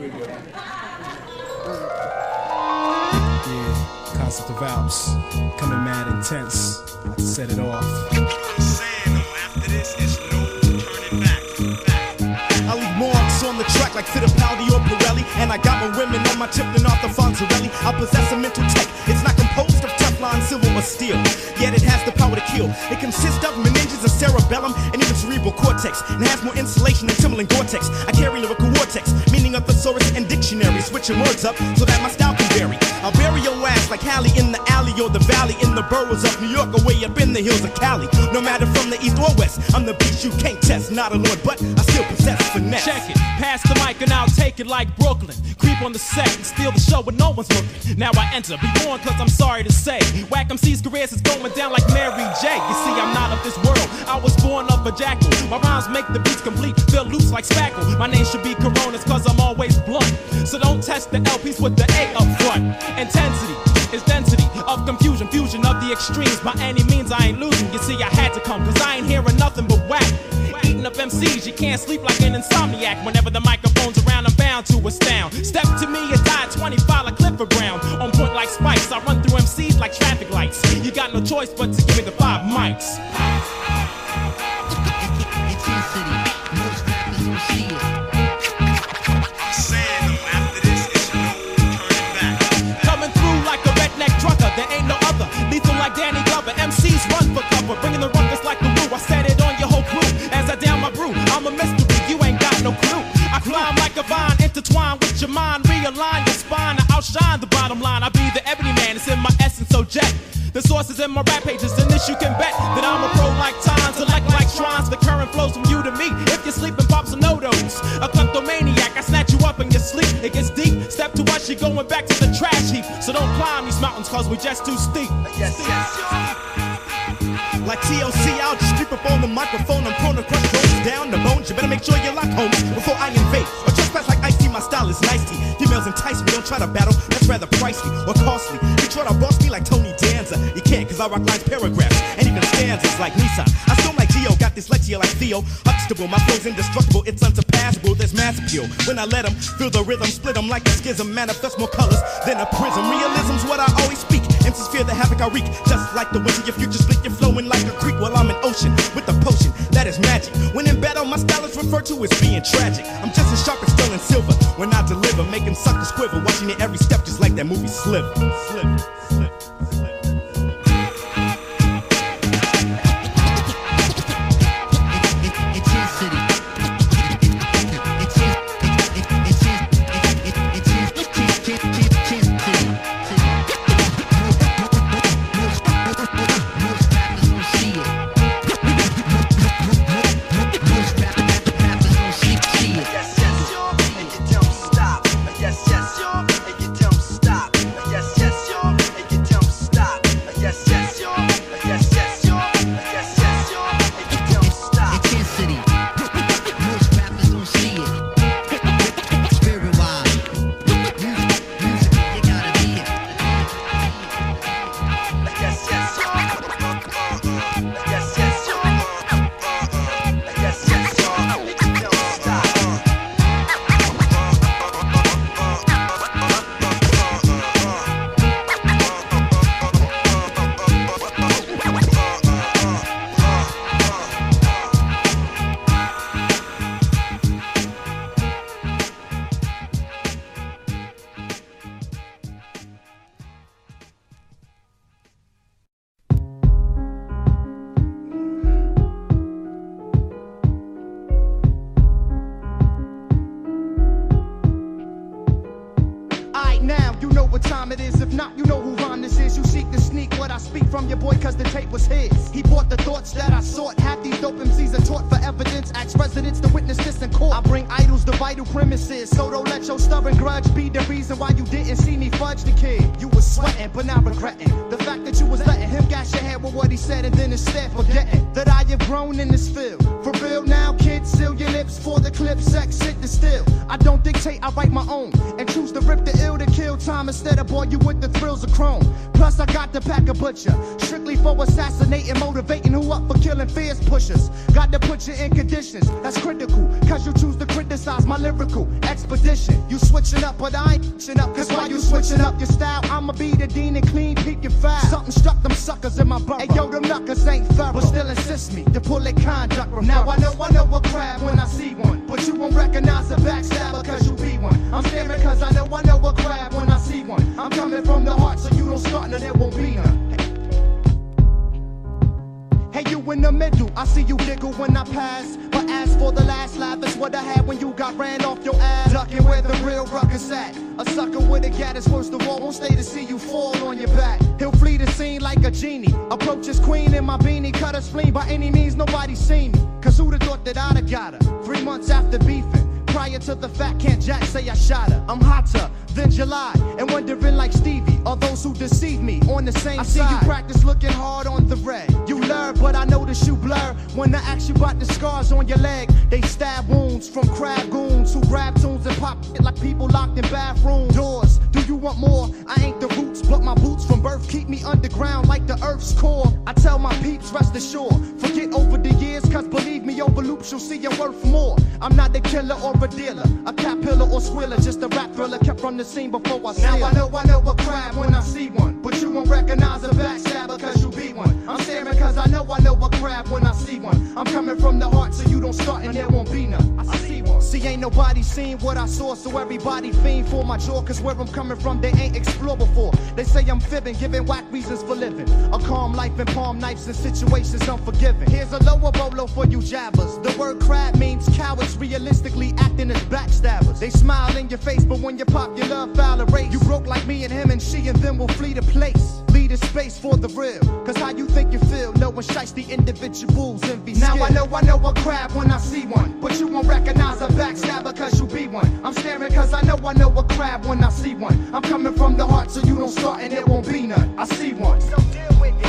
Yeah, concept of Alps. Coming mad intense. To set it off. I leave marks on the track like Fittipaldi or Pirelli. And I got my women on my tip than Arthur Fonzarelli. I possess a mental tech. It's not silver, or steel. Yet it has the power to kill. It consists of meninges, a cerebellum, and even cerebral cortex. And has more insulation than Timberland Gore-Tex. I carry lyrical vortex, meaning of thesaurus and dictionary. Switching words up so that my style I'll bury your ass like Hallie in the alley or the valley in the boroughs of New York or way up in the hills of Cali. No matter from the east or west, I'm the beast you can't test. Not a lord, but I still possess finesse. Check it, pass the mic and I'll take it like Brooklyn. Creep on the set and steal the show when no one's looking. Now I enter, be warned cause I'm sorry to say. Whack MC's careers is going down like Mary J. You see, I'm not of this world. I was born of a jackal. My rhymes make the beats complete, feel loose like spackle. My name should be Coronas cause I'm always blunt. So don't test the LPs with the A up front. Intensity is density of confusion, fusion of the extremes. By any means, I ain't losing. You see, I had to come, cause I ain't hearing nothing but whack. Eating up MCs, you can't sleep like an insomniac. Whenever the microphone's around, I'm bound to astound. Step to me and die 25 like Clifford Brown. On point like spikes, I run through MCs like traffic lights. You got no choice but to give me the five mics. your mind, realign your spine, I outshine the bottom line. I be the ebony man, it's in my essence, so jack. The source is in my rap pages, and this you can bet that I'm a pro like times, elect like shrines. The current flows from you to me. If you're sleeping, pops and nodos. A kleptomaniac, I snatch you up in your sleep. It gets deep. Step to us, you're going back to the trash heap. So don't climb these mountains, cause we're just too steep. Yes, yes. Like TLC, I'll just creep up on the microphone. I'm prone to crush down the bones. You better make sure you lock homes before I invade. Or just don't try to battle, that's rather pricey or costly. You try to boss me like Tony Danza, you can't, cause I rock lines, paragraphs, and even stanzas like Nissan. I still dyslexia like Theo. Huxtable, my flow's indestructible, it's unsurpassable. There's mass appeal. When I let them feel the rhythm, split them like a schism. Manifest more colors than a prism. Realism's what I always speak. Empties fear the havoc I wreak. Just like the winds of your future split, you're flowing like a creek while I'm an ocean with a potion that is magic. When in battle, my style is referred to as being tragic. I'm just as sharp as stolen silver when I deliver. Making suckers quiver, watching it every step just like that movie Sliver. Sliver. In situations unforgiving. Here's a lower bolo for you jabbers. The word crab means cowards realistically acting as backstabbers. They smile in your face, but when you're popular, foul a race. You broke like me and him, and she and them will flee the place. Lead a space for the real. Cause how you think you feel, no one shites the individuals envy. Now I know I know a crab when I see one. But you won't recognize a backstabber cause you be one. I'm staring cause I know I know a crab when I see one. I'm coming from the heart so you don't start and it won't be none. I see one. So deal with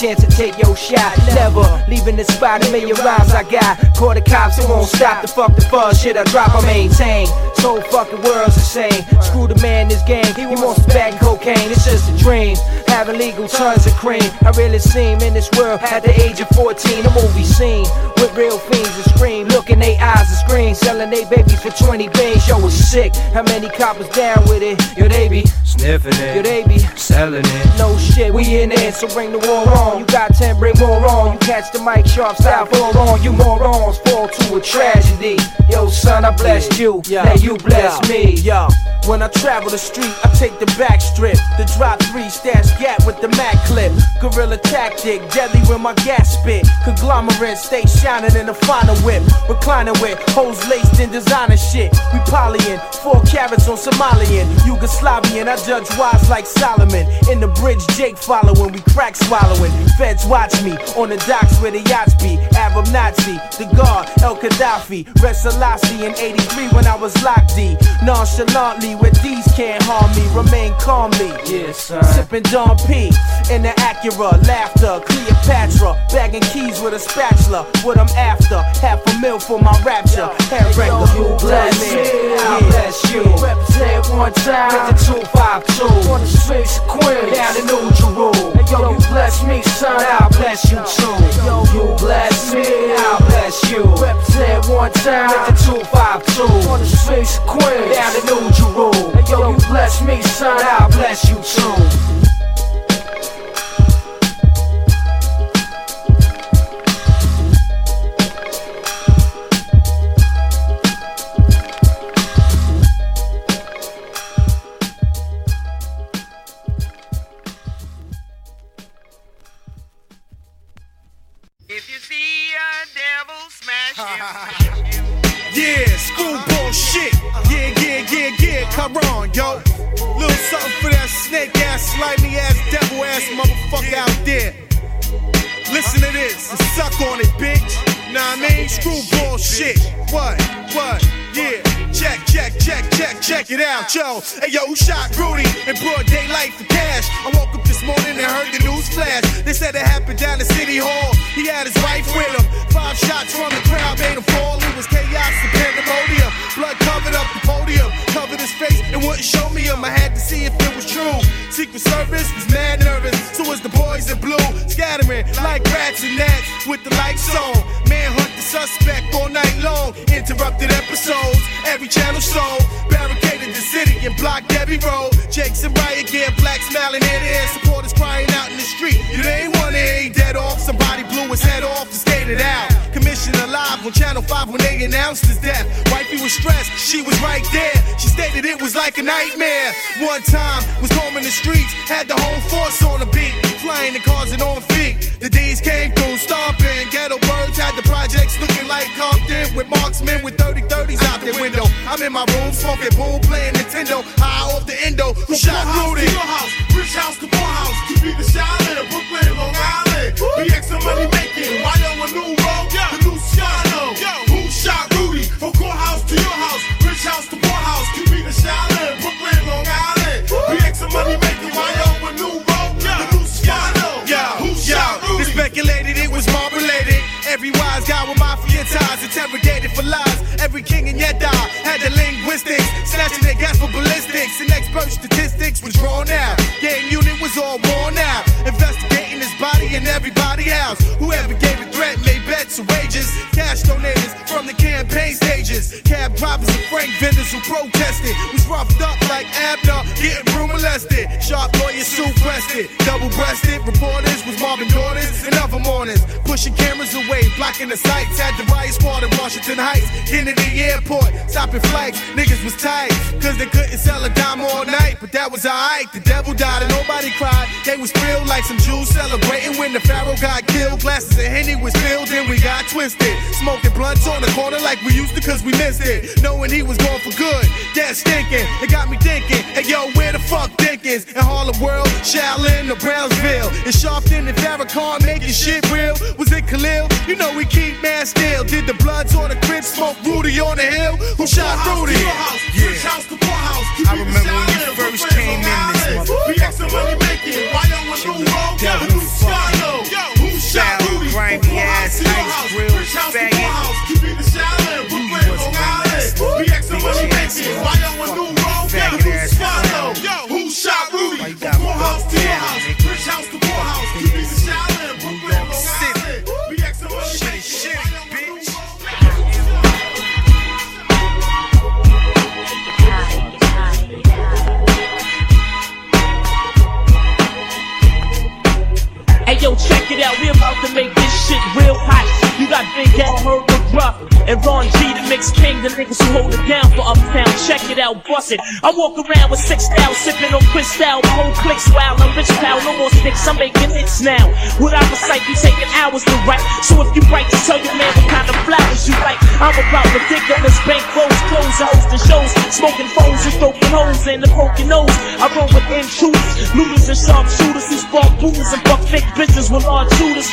chance to take your shot? Never leaving the spot, a million rhymes I got. Call the cops, it won't stop. The fuck the fuzz, shit I drop, I maintain. So fucking world's the same. Screw the man, this game. He wants back cocaine, it's just a dream. Having legal tons of cream. I really seem in this world at the age of 14. A movie scene with real fiends that scream. Look in they eyes and scream. Selling they babies for 20 bands. Yo, it's sick. How many coppers down with it? Yo, they be sniffing it. Yo, they be selling it. No shit, we in it, so bring the war on. You got 10, bring more on. You catch the mic sharp style, fall on. You morons fall to a tragedy. Yo, son, I blessed you. Now you bless me. Yo, when I travel the street, I take the back strip. The drop three stash gap with the Mac clip. Guerrilla tactic, deadly when my gas spit. Conglomerate, stay shining in the final whip. Reclining with hoes laced in designer shit. We polying, four carats on Somalian. Yugoslavian, I judge wise like Solomon. In the bridge, Jake following, we crack swallowing. Feds watch me on the docks where the yachts be. Arab Nazi, the guard, El Gaddafi. Red Selassie in 83 when I was locked D. Nonchalantly, where these can't harm me. Remain calmly. Yes, sir. Sipping Don P in the Acura, laughter, Cleopatra, bagging keys with a spatula. What I'm after, half a mil for my rapture. Hair wrangler, You bless me, I bless you. Represent one time with the 252. On the streets of Queens, down in New Jerusalem. Hey, yo, you bless me, son, I bless you too. Yo, you bless me, I bless you. Represent one time with the 252. On the streets of Queens, down in New Jerusalem. Hey, yo, you bless me, son, I bless you too. Yeah, screwball shit. Yeah, yeah, yeah, yeah. Come on, yo. Little something for that snake ass, slimy ass, devil ass motherfucker out there. Listen to this and suck on it, bitch. Nah, I mean, screwball shit. What? What? Yeah. Check, check, check, check, check it out, yo. Hey, yo, who shot Rudy in broad daylight for cash? I woke up this morning and heard the news flash. They said it happened down at City Hall. He had his wife with him. Five shots from the crowd made him fall. It was chaos and pandemonium. Blood covered up the podium, covered his face and wouldn't show me him. I had to see if it was true. Secret Service was mad nervous. So was the boys in blue, scattering like rats and gnats with the lights on. Manhunt the suspect all night long. Interrupted episodes, every channel sold. Barricaded the city and blocked every road. Jakes and riot gear, black smiling ear to ear. Supporters crying out in the street. You ain't wanna he dead off. Somebody blew his head off and skated out. Commissioner live on Channel 5 when they announced his death. Wifey was stressed, she was right there. She stated it was like a nightmare. One time was combing the streets, had the whole force on the beat, flying the cars and on feet. The D's came through, stomping. Ghetto birds had the projects looking like Compton with marksmen with 30 30s out their window. I'm in my room smoking boom, playing Nintendo, high off the endo. Who shot Rudy? To your house, rich house to poor house. To be the Shaolin, Brooklyn, Long Island. BX and money making. Why on a new road? The new Skylo. Who shot Rudy? From courthouse to your house, rich house to poor house. To Every wise guy with mafia ties, interrogated for lies. Every king in Yedda had to the linguistics, snatching their gas for ballistics. And expert statistics was drawn out. Game unit was all worn out. Investigating his body and everybody else. Whoever gave a threat made bets or wages. Cash donators from the campaign stages. Cab drivers and frank vendors who protested. Was roughed up like Abner, getting room molested. Sharp lawyers suit breasted, double breasted. Reporters was Marvin daughters and other mornings. Pushing cameras away, blocking the sights. Had the riot squad in Washington Heights. Kennedy Airport, stopping flights. Niggas was tight, cause they couldn't sell a dime all night. But that was alright. The devil died and nobody cried. They was thrilled like some Jews celebrating when the Pharaoh got killed. Glasses of Henny was filled and we got twisted. Smoking blunts on the corner like we used to cause we missed it. Knowing he was going for good. That stinking. It got me thinking, hey yo, where the fuck Dickens? In Harlem World, Shaolin, or Brownsville. In Sharpton and Farrakhan making shit real. Was it Khalil? You know we keep man still. Did the Bloods on the crib smoke Rudy on the hill? Who shot Rudy? Rich house to poor house. I be remember when you first came in this motherfucker. BX and money making. Why on a new road? The new Skylo. Who shot Rudy? grimy ass, ice grill, Rich house to faggot. poor house. The Shaolin, Brooklyn, Long Island. BX and money making. Why on a new road? The faggot new. Who shot Rudy? got From poor house to your house. Hey yo, check it out, we about to make this shit real hot. You got Big Al, Herbert Ruff, and Ron G to mix King, the niggas who hold it down for Uptown. Check it out, bust it. I walk around with six style, sipping on Cristal. My whole clique's wild, I'm rich pal, no more sticks, I'm making hits now. What I recite be taking hours to write. So if you write, just tell your man what kind of flowers you like. I'm about ridiculous bank rolls, clothes, I host the shows, smoking phones and stroking holes in the poking nose. I roll with intruders, looters and sharpshooters who spark booze and fuck fake bitches with large shooters.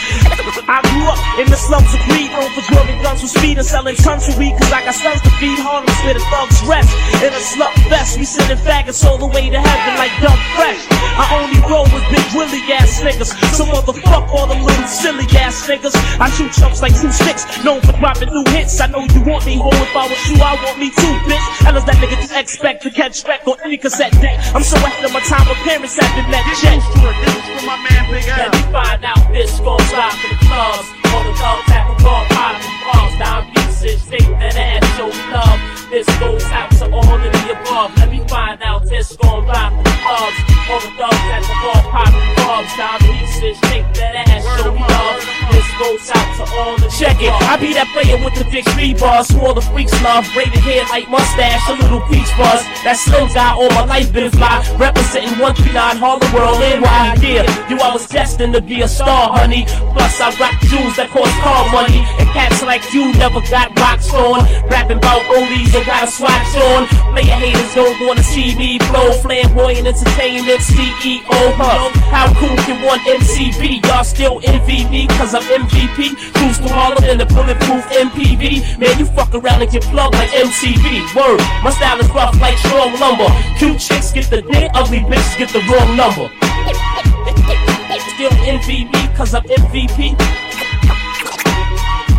I grew up in the slums of greed, known for drilling guns with speed and selling tons of weed, cause I got sons to feed. Harlem's where the thugs rest. In a slut vest, we sending faggots all the way to heaven like dumb fresh. I only roll with big willy ass niggas, so motherfuck all them little silly ass niggas. I shoot chumps like two sticks, known for dropping new hits. I know you want me, ho. If I was you, I want me too, bitch. Hell is that nigga to expect to catch back on any cassette deck? I'm so ahead of my time, my parents haven't met yet. This is for my man Big Al. Let me find out this gon' stop for the clubs. All the dog tap and ball balls. Down pieces, take that ass, show love. This goes out to all of the above. Let me find out this gon' rock the clubs. All the dogs at the ball popping balls. Down pieces, take that ass, show me love. This goes out to all the Check it, I be that player with the big speed bars. Who all the freaks love. Braided hair, light mustache, a little peach buzz. That slim guy all my life been fly. Representing 139 Harlem World, NY. Yeah, you I was destined to be a star, honey. Plus I rock jewels that cost car money. And cats like you never got rocks on. Rapping about oldies and got a swatch on. Player haters don't wanna see me blow. Flamboyant Entertainment CEO. Huh? How cool can one MC be? Y'all still envy me cause I'm MVP. Cruise to Harlem in the bulletproof MPV. Man, you fuck around and get plugged like MTV. Word, my style is rough like strong lumber. Cute chicks get the dick, ugly bitches get the wrong number. Still envy me cause I'm MVP.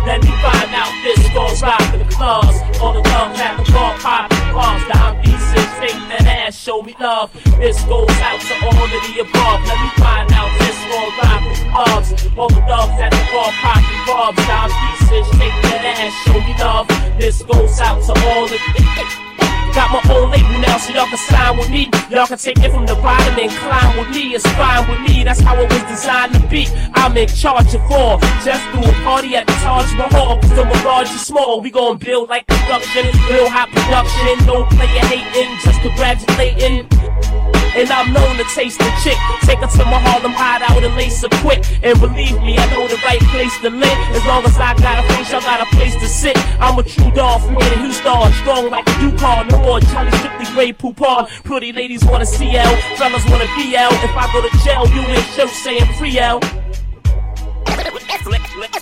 Let me find out this gon' rock in the clubs. All the love have the ball popping bars. The I'm decent, fake that ass, show me love. This goes out to all of the above. Let me find out this gon' rock in the clubs. All the dogs at the ball popping bars. The I'm decent, fake that ass, show me love. This goes out to all of the Got my own label now, so y'all can sign with me. Y'all can take it from the bottom and climb with me. It's fine with me, that's how it was designed to be. I'm in charge of all. Just do a party at the Taj Mahal. Cause a large and small. We gon' build like construction, real hot production. No player hating, just congratulating. And I'm known to taste the chick. Take her to my Harlem hideout and lace her quick. And believe me, I know the right place to live. As long as I got a face, y'all got a place to sit. I'm a true dog from here to Houston. Strong like a Yukon. No more Charlie Strictly Grey Poupon. Pretty ladies wanna see out. Fellas wanna be out. If I go to jail, you in show saying free out.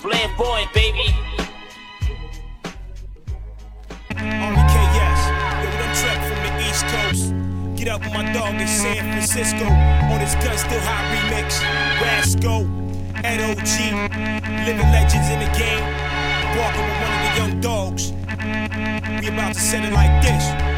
Flamboyant, baby. Only KS. Yo, done trek from the East Coast. Get up with my dog in San Francisco. On his gun still hot remix. Rasco, Ed OG. Living legends in the game. Walking with one of the young dogs. We about to set it like this.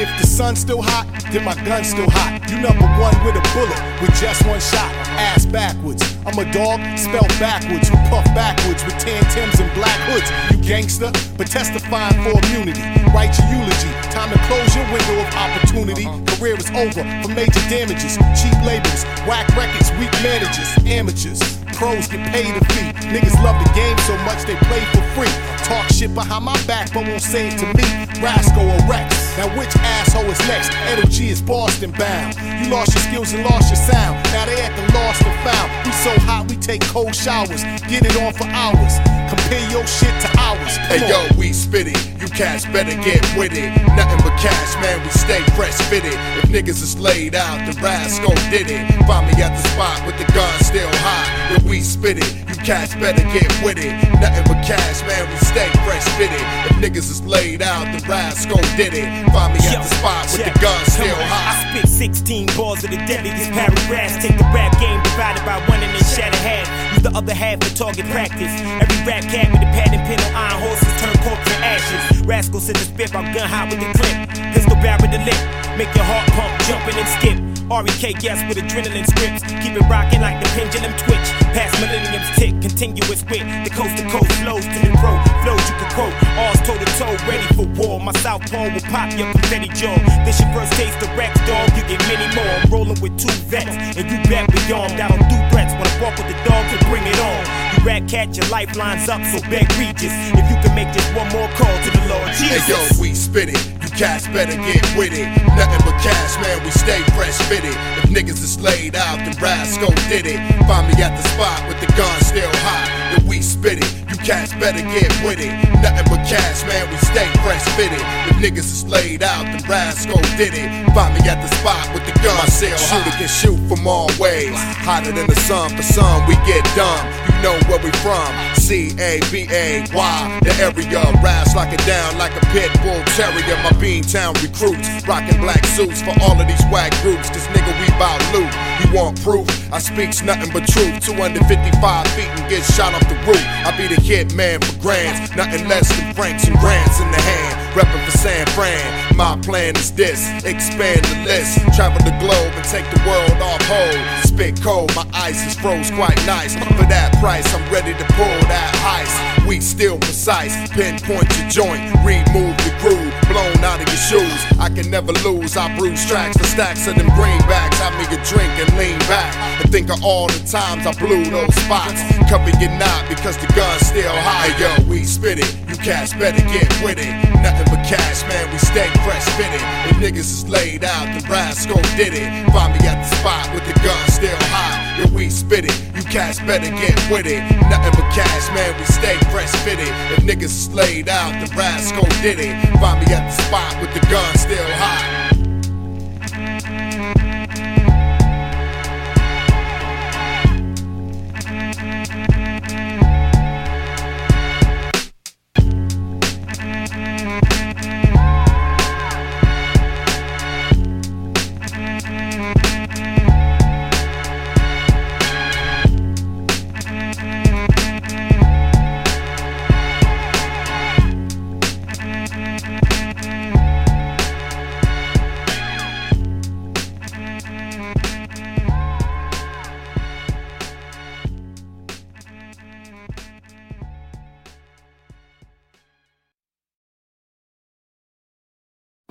If the sun's still hot, then my gun's still hot. You number one with a bullet, with just one shot. Ass backwards. I'm a dog, spelled backwards. Who puff backwards with tan Tims and black hoods. You gangster, but testifying for immunity. Write your eulogy. Time to close your window of opportunity. Career is over for major damages. Cheap labels, whack records, weak managers, amateurs. Pros get paid a fee. Niggas love the game so much they play for free. Talk shit behind my back, but won't say it to me. Rascal or Rex. Now which asshole is next? Energy is Boston bound. You lost your skills and lost your sound. Now they at the lost and found. We so hot we take cold showers. Get it on for hours. Compare your shit to ours. Come Hey on. yo, we spit it. You cats better get with it. Nothing but cash, man. We stay fresh fitted. If niggas is laid out, the rascal did it. Find me at the spot with the gun still hot. We spit it, you cats better get with it. Nothing but cash, man. We stay fresh fitted. If niggas is laid out, the rascal did it. Find me at the spot with the gun still hot. I spit 16 balls of the deadliest paragraphs. Take the rap game divided by one and then shatter half. Use the other half for target practice. Every rap cat with a pad and pen on iron horses turn corpse to ashes. Rascals in the spit, I'm gun hot with the clip. Pistol barrel the lip. Make your heart pump, jumping and skip. REK gas with adrenaline scripts. Keep it rocking like the pendulum twitch. Past millenniums tick, continuous wit. The coast to coast flows to the pro. Flows you can quote. All's toe to toe, ready for war. My south pole will pop your confetti jaw. This your first taste of Rex, dog. You get many more. I'm rolling with two vets, and you back beyond. Down on do threats. Wanna walk with the dog to bring it on. You rat cat, your lifelines up, so beg Regis. If you can make just one more call to the Lord Jesus. Hey yo, we spit it. You cats better get with it. Nothing but cash, man. We stay fresh fitted. If niggas is laid out, the rascal did it. Find me at the spot with the gun still hot. If we spit it, you cats better get with it. Nothing but cash, man. We stay fresh fitted. If niggas is laid out, the rascal did it. Find me at the spot with the gun still hot. Shooter can shoot from all ways. Hotter than the sun. For some, we get dumb. You know where we from. C A B A Y. The area raps like it down like a pit bull terrier. My Beantown recruits rocking black suits for all of these whack groups. Cause nigga, we bout loot. You want proof? I speaks nothing but truth. 255 feet and get shot off the roof. I be the hit man for grants. Nothing less than francs and grants in the hand. Reppin' for San Fran. My plan is this expand the list. Travel the globe and take the world off hold. Spit cold, my ice is froze quite nice. For that price, I'm ready to pull that heist. We still precise, pinpoint your joint, remove your groove, blown out of your shoes. I can never lose, I bruise tracks for stacks of them greenbacks. Have me a drink and lean back and think of all the times I blew those spots. Cover your knot because the gun's still high. Yo, we spit it, you cats better get with it. Nothing but cash, man, we stay fresh fitted. If niggas is laid out, the rascal did it. Find me at the spot with the gun still high. If we spit it, you cats better get with it. Nothing but cash, man, we stay fresh fitted. If niggas is laid out, the rascal did it. Find me at the spot with the gun still high.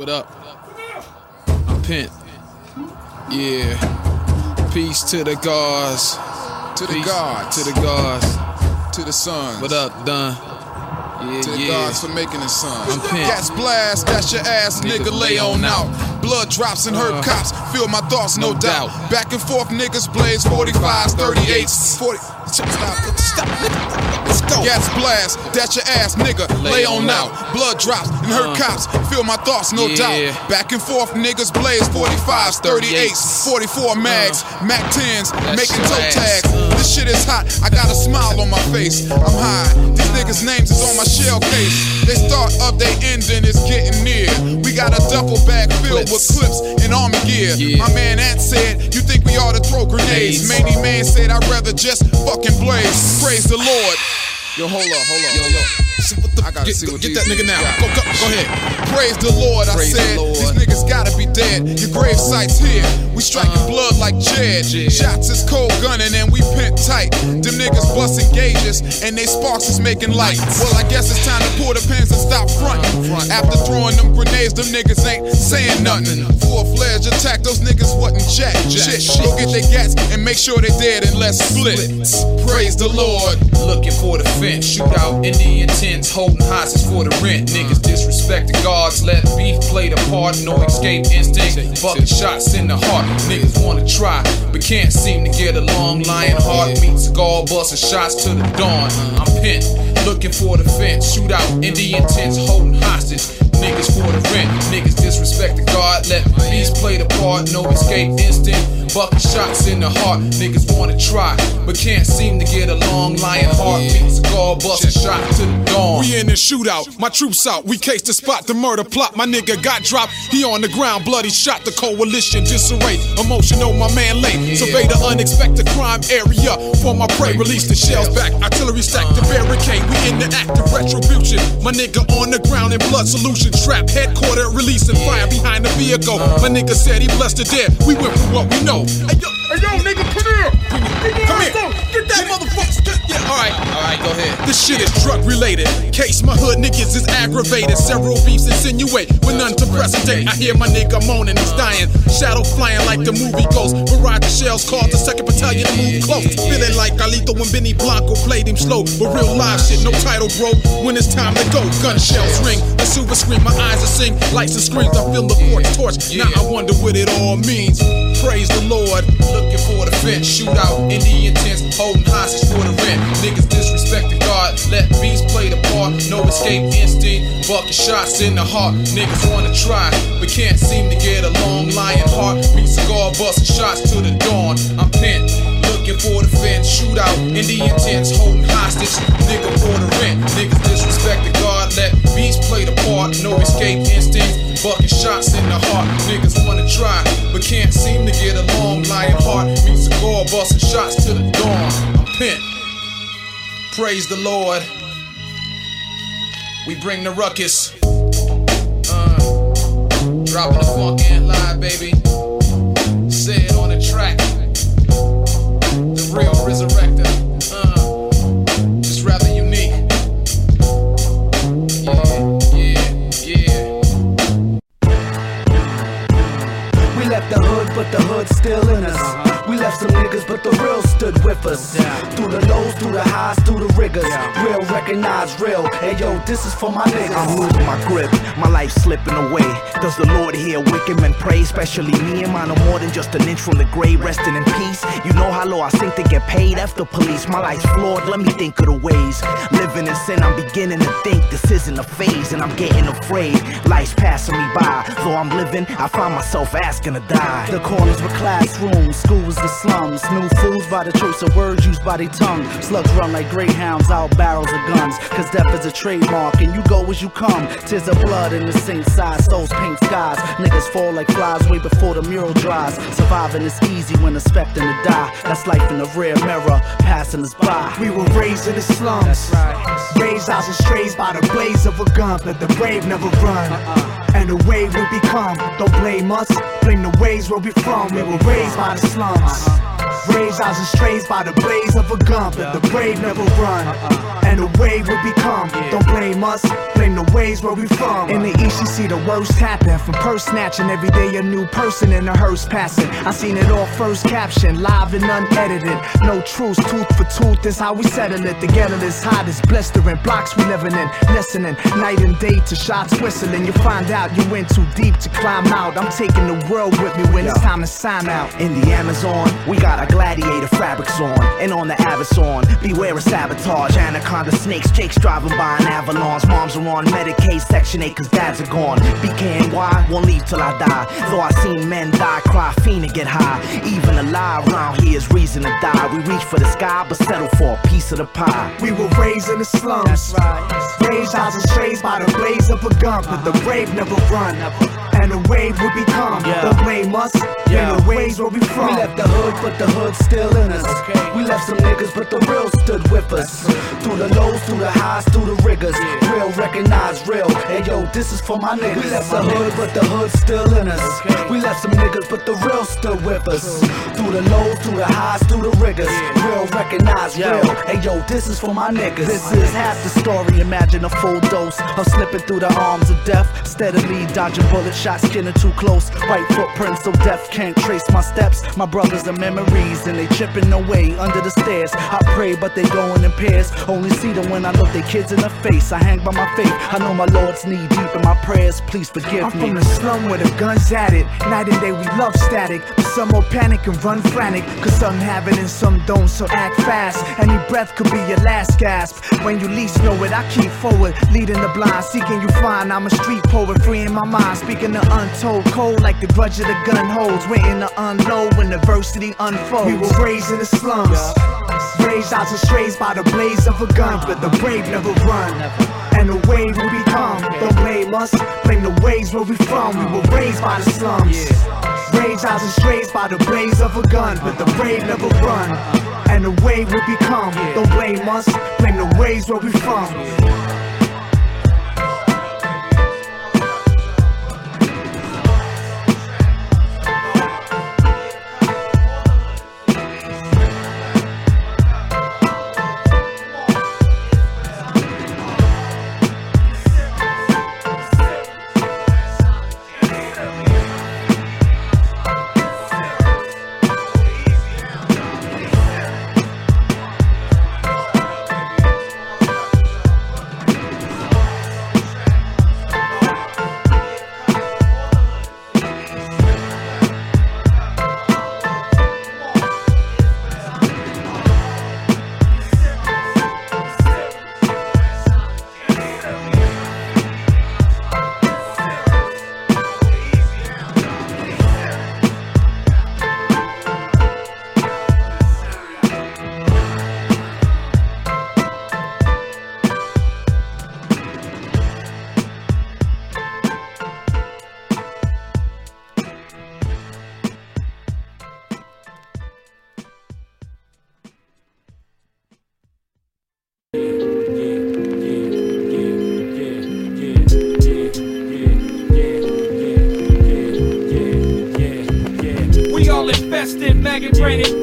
What up? I'm Pent. Yeah. Peace to the gods. To the gods. To the gods. To the sons. What up, Don? Yeah, to yeah. gods for making the sun. Gas blast, that's your ass, nigga, lay on out. Blood drops and hurt Uh, cops, feel my thoughts, no, no doubt. doubt. Back and forth, niggas blaze 45s, 38s, 40. Stop, stop. Let's go. Gas blast, that's your ass, nigga, lay, on out. Blood drops and hurt Uh, cops, feel my thoughts, no yeah. doubt. Back and forth, niggas blaze 45s, 38s, 44 mags, Mac 10s, That's making toe tags. This shit is hot, I got a smile on my face. I'm high, these niggas' names is on my shell case. They start up, they ending, it's getting near. We got a duffel bag filled with clips and army gear. My man Ant said, You think we ought to throw grenades? Manny Man said, I'd rather just fucking blaze. Praise the Lord. Yo, hold up, hold up, Yo, hold yo. up. I gotta Get- see what get that nigga now. Go, go, go ahead. Praise the Lord, I Praise the said. Lord. These niggas gotta be dead. Your grave site's here. We striking uh-huh. blood like Jed. Shots is cold gunning and we pent tight. Them niggas busting gauges and they sparks is making light. Well, I guess it's time to pull the pins and stop fronting. After throwing them grenades, them niggas ain't saying nothing. Full fledged attack, those niggas wasn't jack. Shit, go get their gats and make sure they dead and let's split. Praise the Lord. Looking for the fence, Shoot shootout Indian holding hostage for the rent. Niggas disrespect the guards, let beef play the part, no escape instinct. Bucket shots in the heart, niggas wanna try, but can't seem to get along. Lion heart meets skull, busting shots to the dawn. I'm pent, looking for the fence, shootout Indian tents, holding hostage. Niggas for the rent, niggas disrespect the guard, let beast play the part, no escape instinct. Bucket shots in the heart, niggas wanna try, but can't seem to get along. Lion heart meets skull, busting shot to the dawn. We in the shootout, my troops out. We case the spot, the murder plot. My nigga got dropped. He on the ground, bloody shot. The coalition disarray. Emotional, my man late. Survey the unexpected crime area for my prey. Release the shells back. Artillery stack the barricade. We in the act of retribution. My nigga on the ground in blood solution. Trap headquarter, releasing fire behind the vehicle. My nigga said he blessed the dead. We went for what we know. Hey yo, hey yo, nigga, come here. Come here. Get that motherfucker. Yeah, alright. Alright, go ahead. This shit is drug related. Case my hood niggas is aggravated. Several beefs insinuate with none to precedent. I hear my nigga moaning, he's dying. Shadow flying like the movie ghost. Barrage of shells caused the second battalion to move close. Feeling like Carlito when Benny Blanco played him slow. But real live shit, no title, bro. When it's time to go, gun shells ring. The silver scream, my eyes are sing. Lights and screens, I feel the porch torch. Now I wonder what it all means. Praise the Lord. Looking for the fence, shootout in the intense, holding hostage for the rent. Niggas disrespect the guard, let beast play the part, no escape instinct. Bucket shots in the heart, niggas wanna try, but can't seem to get along. Lion heart meets cigar, busting shots to the dawn. I'm pent. Looking for the fence, shootout, Indian tents, holding hostage, nigga for the rent. Niggas disrespect the guard, let beast play the part, no escape instinct. Bucket shots in the heart, niggas wanna try, but can't seem to get along. Lion heart meets cigar, busting shots to the dawn. I'm pent. Praise the Lord. We bring the ruckus. Uh, dropping the funk and live, baby. Say it on the track. With us. Through the lows, through the highs, through the rigors. Real recognize real. Hey yo, this is for my niggas. I'm losing my grip, my life slipping away. Does the Lord hear wicked men pray? Especially me and mine are more than just an inch from the grave, resting in peace. You know how low I sink to get paid after police. My life's flawed, let me think of the ways. Living in sin, I'm beginning to think this isn't a phase, and I'm getting afraid. Life's passing me by, though I'm living, I find myself asking to die. The corners were classrooms, schools the slums. New fools by the choice of words used by their tongue. Slugs run like greyhounds out barrels of guns. Cause death is a trademark and you go as you come. Tears of blood in the same size, souls paint skies. Niggas fall like flies way before the mural dries. Surviving is easy when expecting to die. That's life in the rear mirror, passing us by. We were raised in the slums. Raised out as strays by the blaze of a gun. But the brave never run. Uh-uh. And the way we become. Don't blame us, blame the ways where we from. We were raised by the slums. Uh-huh. Raised eyes and strays by the blaze of a gun, but the brave never run. And the wave will become. Don't blame us, blame the ways where we from. In the east, you see the worst happen. From purse snatching, every day a new person in a hearse passing. I seen it all first caption, live and unedited. No truce, tooth for tooth is how we settle it. Together this hot is blistering. Blocks we living in, listening night and day to shots whistling. You find out you went too deep to climb out. I'm taking the world with me when it's time to sign out. In the Amazon, we got our gladiator fabrics on. And on the Avazon, beware of sabotage. Anaconda snakes, jakes driving by in avalanche. Moms are on Medicaid, Section 8 cause dads are gone. BKNY won't leave till I die. Though I seen men die, cry, fiend and get high. Even alive round here is reason to die. We reach for the sky, but settle for a piece of the pie. We were raised in the slums. right. Raised eyes and strays by the blaze of a gun, but the brave never run. And the wave will become. Don't blame us, blame the waves where we from. We left the hood, but the hood's still in us. We left some niggas, but the real stood with us. Through the lows, through the highs, through the rigors. Real recognize real. Hey yo, this is for my niggas. We left the hood, but the hood's still in us. We left some niggas, but the real stood with us. Through the lows, through the highs, through the rigors. Real recognize real. Hey yo, this is for my niggas. This is half the story. Imagine a full dose of slipping through the arms of death. Steadily dodging bullet shots getting too close. White footprints so death can't trace my steps. My brothers are and they chipping away under the stairs. I pray, but they going in pairs. Only see them when I look their kids in the face. I hang by my faith. I know my Lord's knee deep in my prayers. Please forgive I'm me. from the slum where the guns at it. Night and day we love static. But some will panic and run frantic. Cause some have it and some don't, so act fast. Any breath could be your last gasp. When you least know it, I keep forward. Leading the blind, seeking you find. I'm a street poet, freeing my mind. Speaking the untold cold like the grudge of the gun holds. Waiting to unload when adversity unfolds. We were raised in the slums. Raised out and strays by the blaze of a gun. But the brave never run. And the wave will become. Don't blame us, blame the ways where we from. We were raised by the slums. Raised out and strays by the blaze of a gun. But the brave never run. And the wave will become. Don't blame us, blame the ways where we from.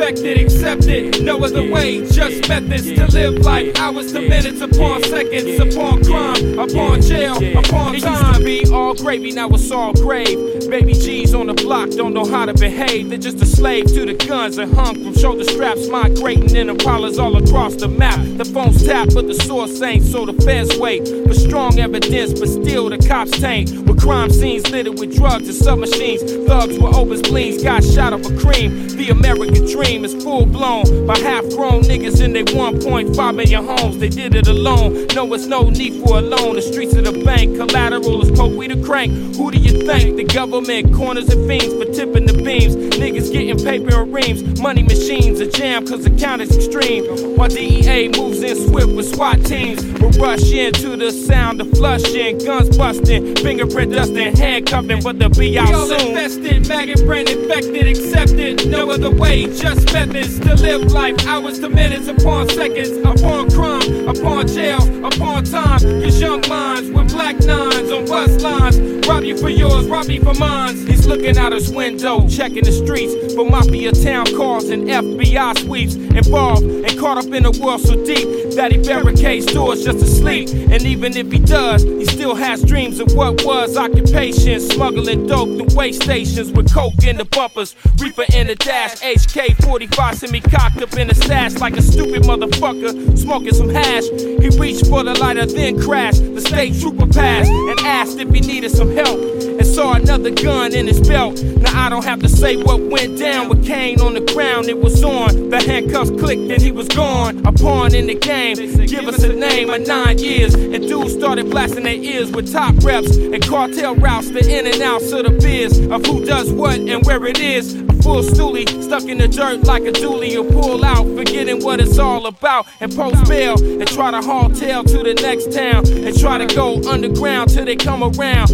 Infected, accepted. No other way, just methods to live life. Hours to minutes upon seconds, upon crime, upon jail, upon time. It used to be all gravy, now it's all grave. Baby G's on the block don't know how to behave. They're just a slave to the guns and hung from shoulder straps, migrating in Impalas all across the map. The phone's tapped, but the source ain't, so the feds wait for strong evidence, but still the cops taint. Crime scenes littered with drugs and submachines, thugs with open spleens got shot up a cream. The American dream is full blown by half grown niggas in their 1.5 million homes. They did it alone. No, it's no need for a loan. The streets of the bank, collateral is coke, we the crank. Who do you think? The government, corners and fiends for tipping the beams. Niggas getting paper and reams. Money machines a jam cause the count is extreme. While DEA moves in swift with SWAT teams. Will rush into the sound of flushing, guns busting, fingerprint dusting, handcuffing, but they'll be out We all soon. infested, maggot brain infected, accepted. No other way, just methods to live life. Hours to minutes upon seconds, upon crime, upon jail, upon time. Cause young minds with black nines you for yours, rob me for mine. These looking out his window, checking the streets for mafia town calls and FBI sweeps. Involved and caught up in a world so deep that he barricades doors just to sleep. And even if he does, he still has dreams of what was occupation. Smuggling dope to way stations with coke in the bumpers, reaper in the dash. HK 45 semi cocked up in the stash like a stupid motherfucker smoking some hash. He reached for the lighter, then crashed. The state trooper passed and asked if he needed some help. And saw another gun in his belt. Now I don't have to say what went down with Kane on the ground. It was on. The handcuffs clicked and he was gone. A pawn in the game. Give us a name of nine years. And dudes started blasting their ears with top reps and cartel routes. The in and outs of the biz of who does what and where it is. A full stoolie stuck in the dirt like a dually. You pull out, forgetting what it's all about. And post bail and try to haul tail to the next town. And try to go underground till they come around.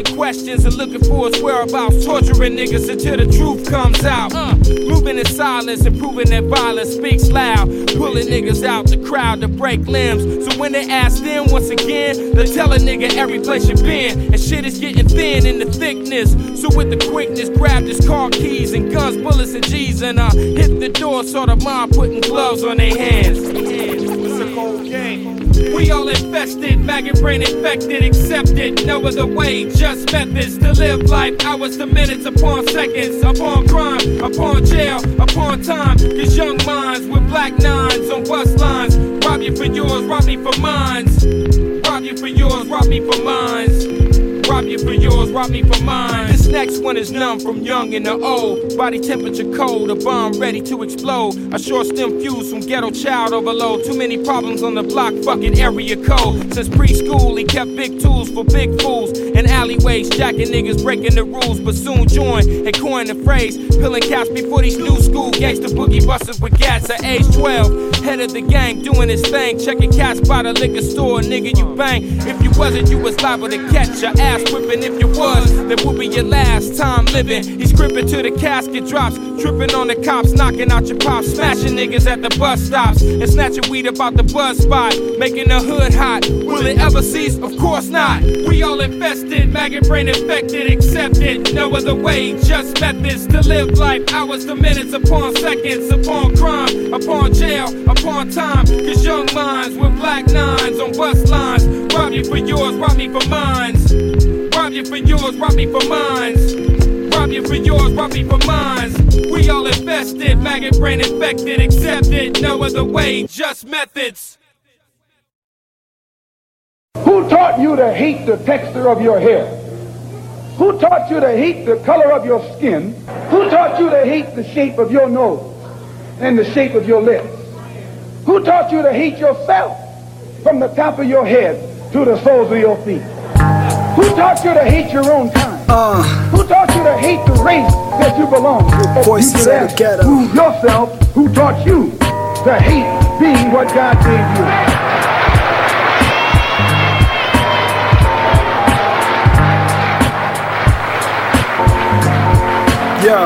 Asking questions and looking for his whereabouts. Torturing niggas until the truth comes out. Uh, moving in silence and proving that violence speaks loud. Pulling niggas out the crowd to break limbs. So when they ask them once again, they tell a nigga every place you been. And shit is getting thin in the thickness. So with the quickness, grabbed his car keys and guns, bullets, and G's. And I hit the door, saw the mom putting gloves on their hands. We all infested, maggot brain infected, accepted. No other way, just methods to live life. Hours to minutes upon seconds, upon crime, upon jail, upon time. Cause young minds with black nines on bus lines. Rob you for yours, rob me for mines. Rob you for yours, rob me for mines. Rob you for yours, rob me for mine. This next one is numb from young and the old. Body temperature cold, a bomb ready to explode. A short stem fuse from ghetto child overload. Too many problems on the block, fucking area code. Since preschool, he kept big tools for big fools. In alleyways, jacking niggas, breaking the rules. But soon joined and coined the phrase. Pilling caps before these new school gangster boogie busters with gats at age 12. Head of the gang doing his thing. Checking cash by the liquor store, nigga, you bang. If you wasn't, you was liable to catch your ass whipping. If you was, that would be your last time living. He's crippin' till the casket drops. Tripping on the cops, knocking out your pops. Smashing niggas at the bus stops. And snatching weed about the buzz spot. Making the hood hot. Will it ever cease? Of course not. We all infested, maggot brain infected, accepted. No other way, just methods to live life. Hours to minutes upon seconds, upon crime, upon jail, upon time. Cause young minds with black nines on bus lines. Rob you for yours, rob me for mines. Rob you for yours, rob me for mines. Rob you for yours, rob me for mines. We all invested, maggot brain infected, accepted. No other way, just methods. Who taught you to hate the texture of your hair? Who taught you to hate the color of your skin? Who taught you to hate the shape of your nose and the shape of your lips? Who taught you to hate yourself from the top of your head to the soles of your feet? Who taught you to hate your own kind? Uh. Who taught you to hate the race that you belong to? Voices you of the ghetto. Who yourself, who taught you to hate being what God gave you? Yo.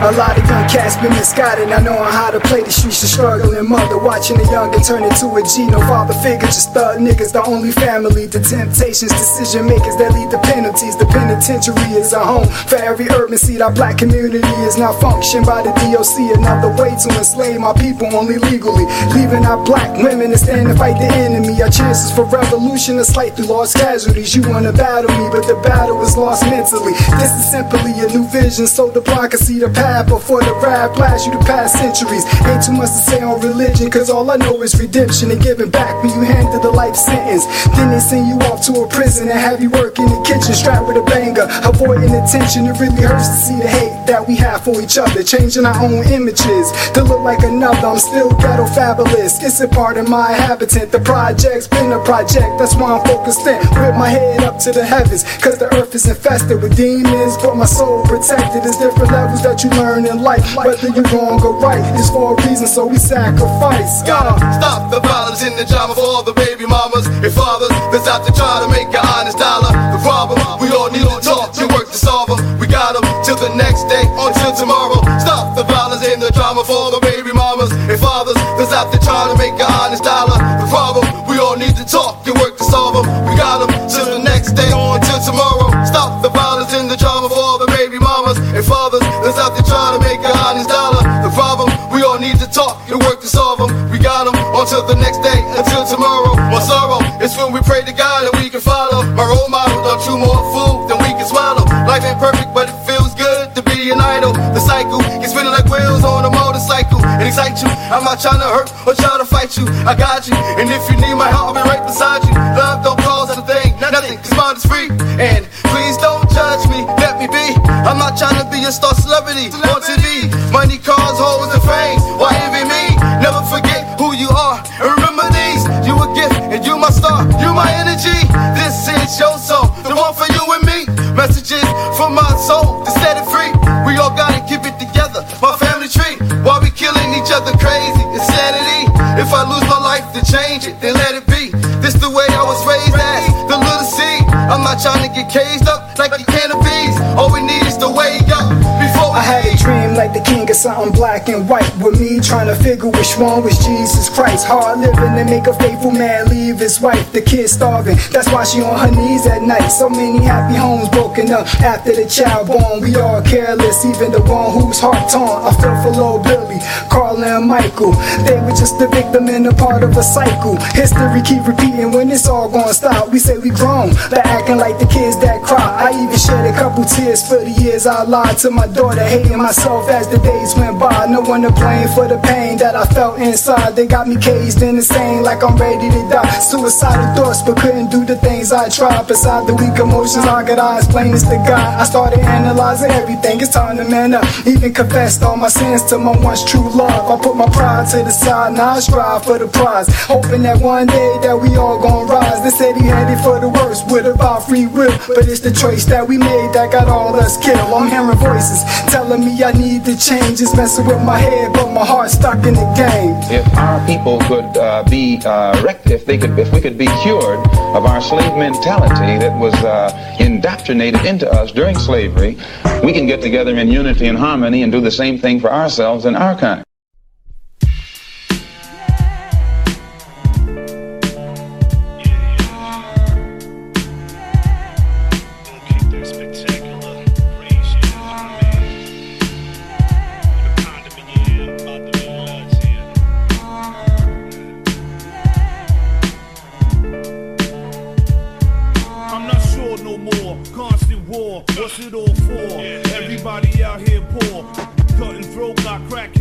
A lot of cats been misguided, not knowing how to play the streets. A struggling mother watching a youngin' turn into a G. No father figure, just thug niggas, the only family. The temptations, decision makers that lead to penalties. The penitentiary is a home for every urban seed. Our black community is now functioned by the DOC. Another way to enslave my people only legally. Leaving our black women to stand and fight the enemy. Our chances for revolution are slight through lost casualties. You wanna battle me, but the battle is lost mentally. This is simply a new vision, so the blind can see the path before the rap blast you the past centuries. Ain't too much to say on religion, cause all I know is redemption and giving back when you handed the life sentence. Then they send you off to a prison and have you work in the kitchen strapped with a banger. Avoiding attention, it really hurts to see the hate that we have for each other. Changing our own images to look like another. I'm still ghetto fabulous. It's a part of my habitat. The project's been a project, that's why I'm focused in. With my head up to the heavens, cause the earth is infested with demons, but my soul protected. There's different levels that you learn in life. Whether you're wrong or right, it's for a reason, so we sacrifice. Gotta stop the violence in the drama for all the baby mamas and fathers that's out to try to make an honest dollar. The problem, we all need to talk to work to solve them. We got them till the next day, until tomorrow. Stop the violence in the drama for the baby mamas and fathers that's out to try to make an honest dollar. Till the next day, until tomorrow. My sorrow is when we pray to God and we can follow. My role model don't chew more food than we can swallow. Life ain't perfect, but it feels good to be an idol. The cycle is spinning like wheels on a motorcycle. It excites you. I'm not trying to hurt or trying to fight you. I got you, and if you need my help, I'll be right beside you. Love don't cost a thing, nothing, cause mine is free. And please don't judge me, let me be. I'm not trying to be a star celebrity on TV. Money, cars, hoes, and fame. Why envy me? Never forget my star. You my energy. This is your soul, the one for you and me. Messages from my soul to set it free. We all gotta keep it together. My family tree. While we killing each other crazy, insanity. If I lose my life to change it, then let it be. This the way I was raised as the little seed. I'm not trying to get caged up like the canopies. All we something black and white with me trying to figure which one was Jesus Christ. Hard living to make a faithful man leave his wife, the kid starving. That's why she on her knees at night. So many happy homes broken up after the child born. We all careless, even the one whose heart torn. I feel for little Billy, Carl and Michael. They were just a victim and a part of a cycle. History keep repeating when it's all gonna stop. We say we grown, but acting like the kids that cry. I even shed a couple tears for the years I lied to my daughter, hating myself as the days went by. No one to blame for the pain that I felt inside. They got me caged in the same like I'm ready to die. Suicidal thoughts, but couldn't do the things I tried. Beside the weak emotions, I could I explain this to God. I started analyzing everything. It's time to man up. Even confessed all my sins to my once true love. I put my pride to the side, now I strive for the prize. Hoping that one day that we all gon' rise. They said he headed for the worst with about free will. But it's the choice that we made that got all us killed. I'm hearing voices telling me I need to change. It's messing with my head, but my heart's stuck in the game. If our people could uh, be uh, rect, if they could, if we could be cured of our slave mentality that was uh, indoctrinated into us during slavery, we can get together in unity and harmony and do the same thing for ourselves and our kind. What's it all for? Everybody out here poor. Cutting throat like crackheads.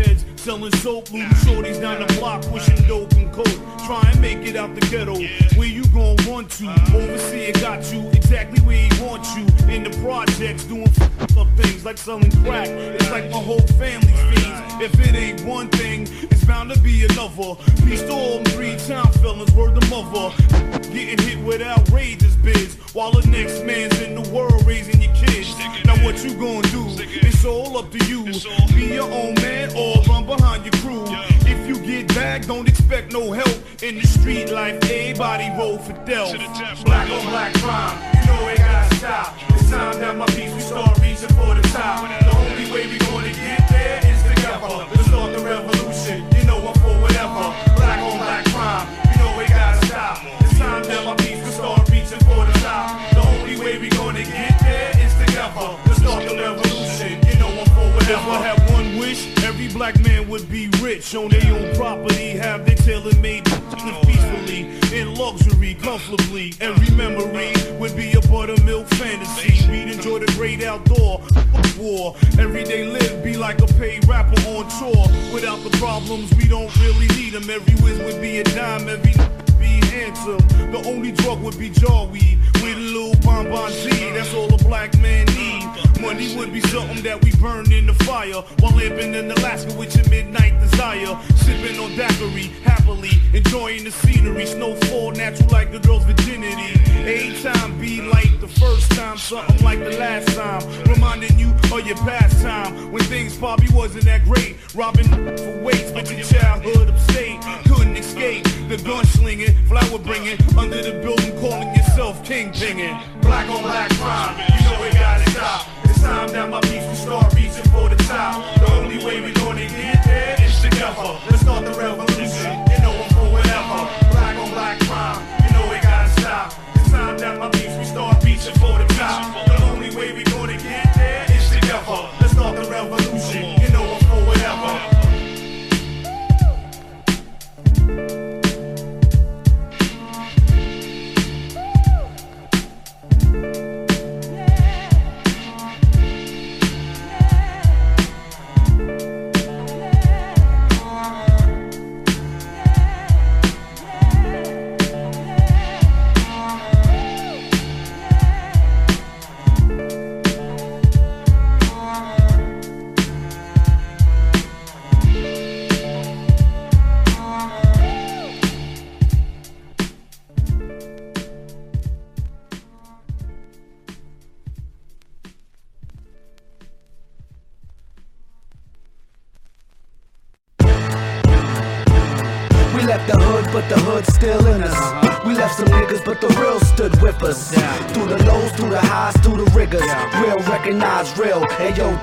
Selling soap. Looting shorties down the block. Pushing dope and coke. Try and make it out the ghetto. Where you gon' run to? Overseer got you exactly where he wants you. In the projects doing up things like selling crack. It's like my whole family's fiends. If it ain't one thing, it's bound to be another. Peace to all three-time felons. Word the mother. Getting hit with outrageous bids. While the next man's in the world raising your kids. Now what you gonna do? It's all up to you. Be your own man or run behind your crew. If you get back, don't expect no help. In the street life, everybody roll for death. Black on black crime, you know it gotta stop. It's time that my peace we start reaching for the top. The only way we gonna get there is together. Let's start the revolution. You know I'm for whatever. Black on black crime, you know it gotta stop. It's time that my peace we start reaching for the top. The only way we gonna get there is together. Let's start the revolution. You know I'm for whatever. Black man would be rich on their own property, have their tailor-made live peacefully, in luxury, comfortably. Every memory would be a buttermilk fantasy. We'd enjoy the great outdoor war. Everyday live be like a paid rapper on tour. Without the problems, we don't really need them. Every whiz would be a dime, every be handsome. The only drug would be jaw weed with a little bonbon Z. That's all a black man need. Money would be something that we burn in the fire while living in Alaska with your midnight desire. Sipping on daiquiri, happily enjoying the scenery. Snowfall natural like the girl's virginity. Every time be like the first time, something like the last time. Reminding you of your past time when things probably wasn't that great. Robbing for weights, but your childhood upstate couldn't escape the gunslinging, flower bringing under the building, calling yourself king pinging. Black on black crime, you know it gotta stop. It's time that my beats will start reaching for the top. The only way we're gonna get there is together. Let's start the revolution.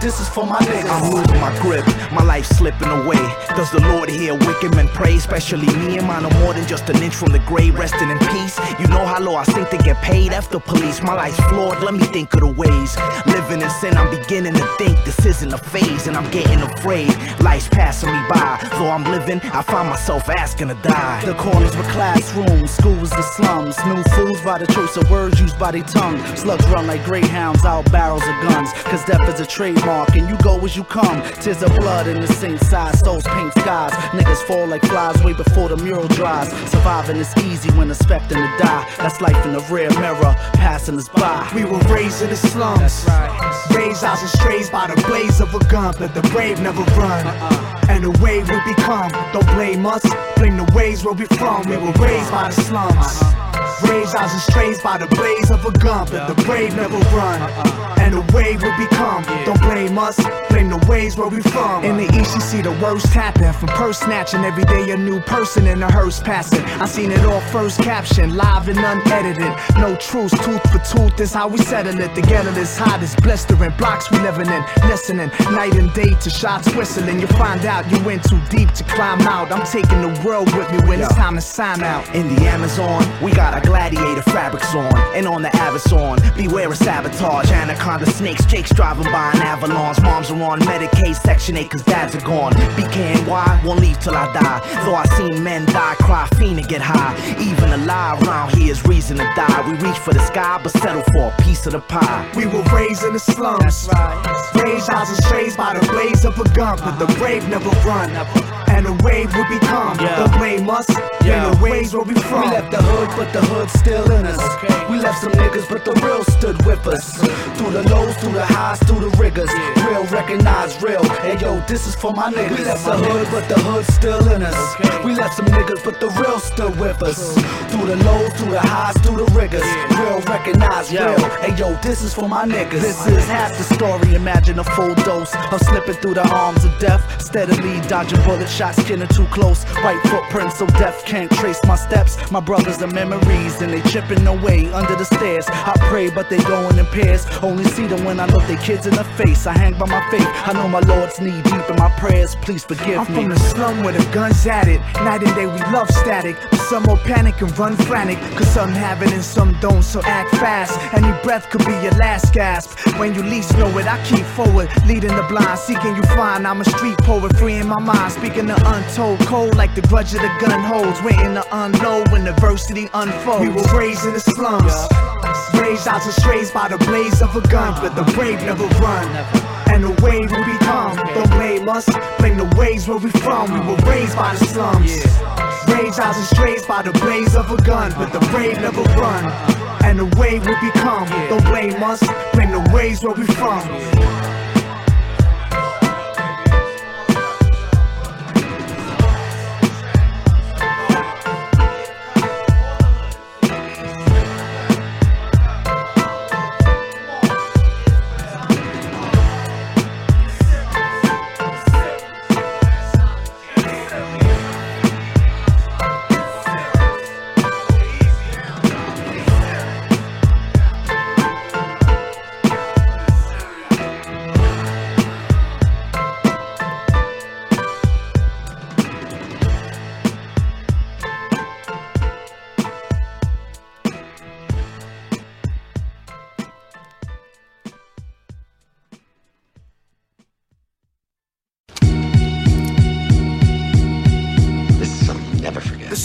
This is for my niggas. I'm losing my grip, my life slipping away. Does the Lord hear wicked men pray? Especially me and mine are more than just an inch from the grave, resting in peace. You know how low I sink to get paid after police. My life's flawed, let me think of the ways. Living in sin, I'm beginning to think this isn't a phase, and I'm getting afraid. Life's passing me by, though I'm living, I find myself asking to die. The corners were classrooms, schools the slums. New fools by the choice of words used by their tongue. Slugs run like greyhounds out barrels of guns. Cause death is a trademark, and you go as you come. Tears of blood in the same size, souls paint skies. Niggas fall like flies way before the mural dries. Surviving is easy when expecting to die. That's life in the rear mirror, passing us by. We were raised in the slums. Raised out and strays by the blaze of a gun, but the brave never run. Uh-uh. And the way we become, don't blame us, blame the ways where we from. We were raised by the slums. Uh-uh. Raised out and strays by the blaze of a gun, but the brave never run. Uh-uh. And the way we become, don't blame us, blame the ways where we from. In the east, you see the worst happen from purse snatching. Every day, a new person in a hearse passing. I seen it all first caption, live and unedited. No truce, tooth for tooth is how we settle it. Together, this hot is blistering blocks we living in. Listening night and day to shots whistling. You find out you went too deep to climb out. I'm taking the world with me when it's time to sign out. In the Amazon, we got our gladiator fabrics on. And on the Avazon, beware of sabotage. Anaconda snakes, Jake's driving by an avalanche. Moms are on Medicaid, Section 8, cause dads are gone. BKNY won't leave till I die. Though I seen men die, cry, fiend, and get high. Even alive around here is reason to die. We reach for the sky, but settle for a piece of the pie. We were raised in the slums. right Raised and strays by the blaze of a gun, but the brave never run. And the way we become, don't blame us, blame the ways where we from. We left the hood, but the hood still in us. We left some niggas, but the real stood with us. Through the lows, through the highs, through the rigors. Real recognize real. Hey yo, this is for my niggas. We left the hood, but the hood still in us. We left some niggas, but the real stood with us. Through the lows, through the highs, through the rigors. Real recognize real. Hey yo, this is for my niggas. This is half the story. Imagine a full dose of slipping through the arms of death. Steadily dodging bullet shots, getting too close. White footprints, so death can't trace my steps. My brothers are memories, and they chipping away under the stairs. I pray, but they going in pairs. Only see them when I look their kids in the face. I hang by my faith. I know my Lord's knee deep in my prayers. Please forgive I'm me. from the slum where the guns at it. Night and day we love static. But some more panic and run frantic. Cause some have it and some don't, so act fast. Any breath could be your last gasp. When you least know it, I keep forward. Leading the blind, seeking you find. I'm a street poet, free in my mind. Speaking the untold cold like the grudge of the gun holds. Waiting to unload when adversity unfolds. We were raised in the slums. Raised out to strays by the blaze of a gun. But the brave never run. And the way we become, don't blame us, blame the ways where we from. We were raised by the slums. Raised out and strays by the blaze of a gun, but the brave never run. And the way we become, don't blame us, blame the ways where we from.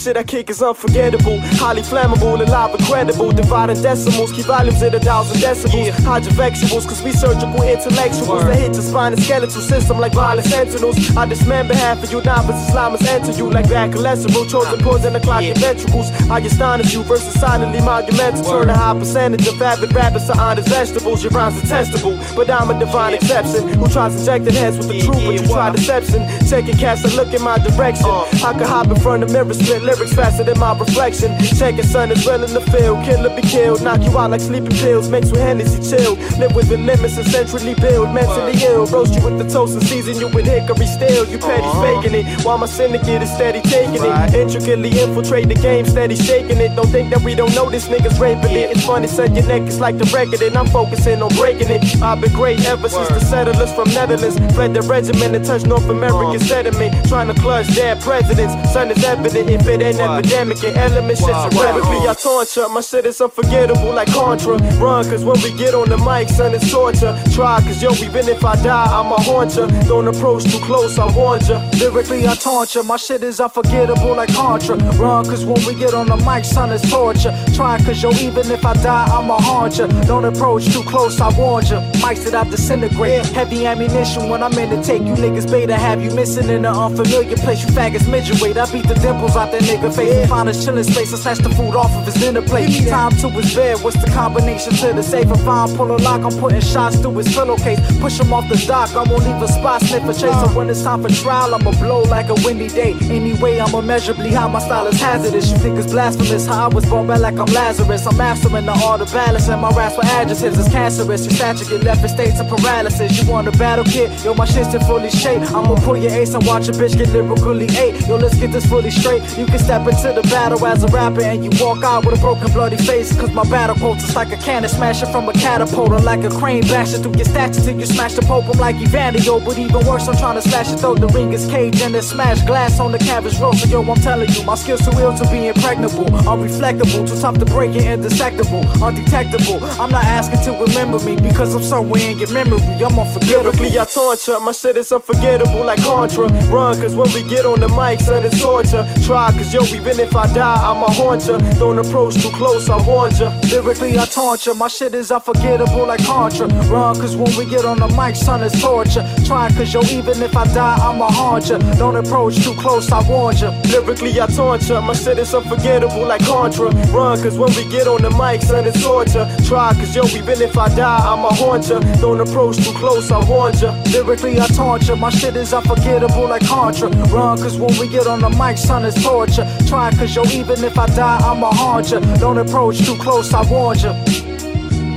Shit I kick is unforgettable, highly flammable and live incredible. Dividing decimals, key volumes at a thousand decibels. Your vegetables, cause we surgical intellectuals that hit your spine and skeletal system like violent sentinels. I dismember half of you novices, Islamists enter you like bad cholesterol. Chosen poison to clock your ventricles. I astonish you versus silently monumental. Turn a high percentage of avid rappers to honest vegetables. Your rhymes are testable, but I'm a divine exception who tries injecting heads with the truth, but you try deception. Taking cats that look in my direction. Uh. I could hop in front of mirror, split lyrics faster than my reflection. Checking sun is well in the field. Killer be killed. Knock you out like sleeping pills. Mixed with Hennessy chill. Live within limits and centrally build. Mentally ill. Roast you with the toast and season you with hickory still. You petty uh-huh. faking it. While my syndicate is steady taking it. Intricately infiltrate the game, steady shaking it. Don't think that we don't know this nigga's raping it. It's funny, son, your neck is like the record, and I'm focusing on breaking it. I've been great ever since the settlers from Netherlands fled the regiment and touched North American sediment. Trying to clutch dead presidents. Son is evident if it ain't epidemic and element shit's irrevocably. I torture. My shit is unforgettable like Contra. Run, cause when we get on the mic, son, it's torture. Try, cause yo, even if I die, I'ma haunt ya. Don't approach too close, I warned ya. Lyrically, I taunt ya. My shit is unforgettable like Contra. Run, cause when we get on the mic, son, it's torture. Try, cause yo, even if I die, I'ma haunt ya. Don't approach too close, I warn ya. Mics that I disintegrate. Heavy ammunition when I'm in the take. You niggas beta have you missing in an unfamiliar place. You faggots midget weight. I beat the dimples out that nigga face. Find a chilling space. I snatch the food off of his dinner plate. Time to his bed. What's the combination to the safe? If I pull a lock, I'm putting shots through his pillowcase. Push him off the dock. I won't leave a spot. Sniff a chase. So when it's time for trial, I'ma blow like a windy day. Anyway, I'm immeasurably high. My style is hazardous. You think it's blasphemous? How I was brought back like I'm Lazarus. I'm mastering the art of balance. And my raps for adjectives is cancerous. Your stature get left in states of paralysis. You want a battle kit? Yo, my shit's in fully shape. I'ma pull your ace and watch a bitch get lyrically ate. Yo, let's get this fully straight. You can step into the battle as a rapper and you walk out with a broken bloody face. Cause my battle quotes is like a cannon smashing from a catapult or like a crane bashing through your statue till you smash the pope. I'm like Evandio, but even worse, I'm trying to slash it though. The ring is cage and then smash glass on the canvas road. So yo, I'm telling you, my skills too ill to be impregnable, unreflectable, too tough to break it, indetectable, undetectable. I'm not asking to remember me because I'm somewhere in your memory. I'm unforgettable. I torture, my shit is unforgettable like Contra. Run, cause when we get on the mic, son, it's torture. Try, cause yo, even if I die, I'ma haunt ya. Don't approach too close, I warned ya. Lyrically, I taunt ya. My shit is unforgettable like Contra. Run, cause when we get on the mic, son, it's torture. Try, cause yo, even if I die, I'ma haunt ya. Don't approach too close, I warn ya. Lyrically, I taunt ya. My shit is unforgettable like Contra. Run, cause when we get on the mic, son, it's torture. Try, cause yo, even if I die, I'ma haunt ya. Don't approach too close, I warn ya. Lyrically, I taunt ya. My shit is unforgettable like Contra. Run, cause when we get on the mic, son, it's torture. Try, cause yo, even if I die, I'ma haunt ya. Don't approach too close, I warned ya.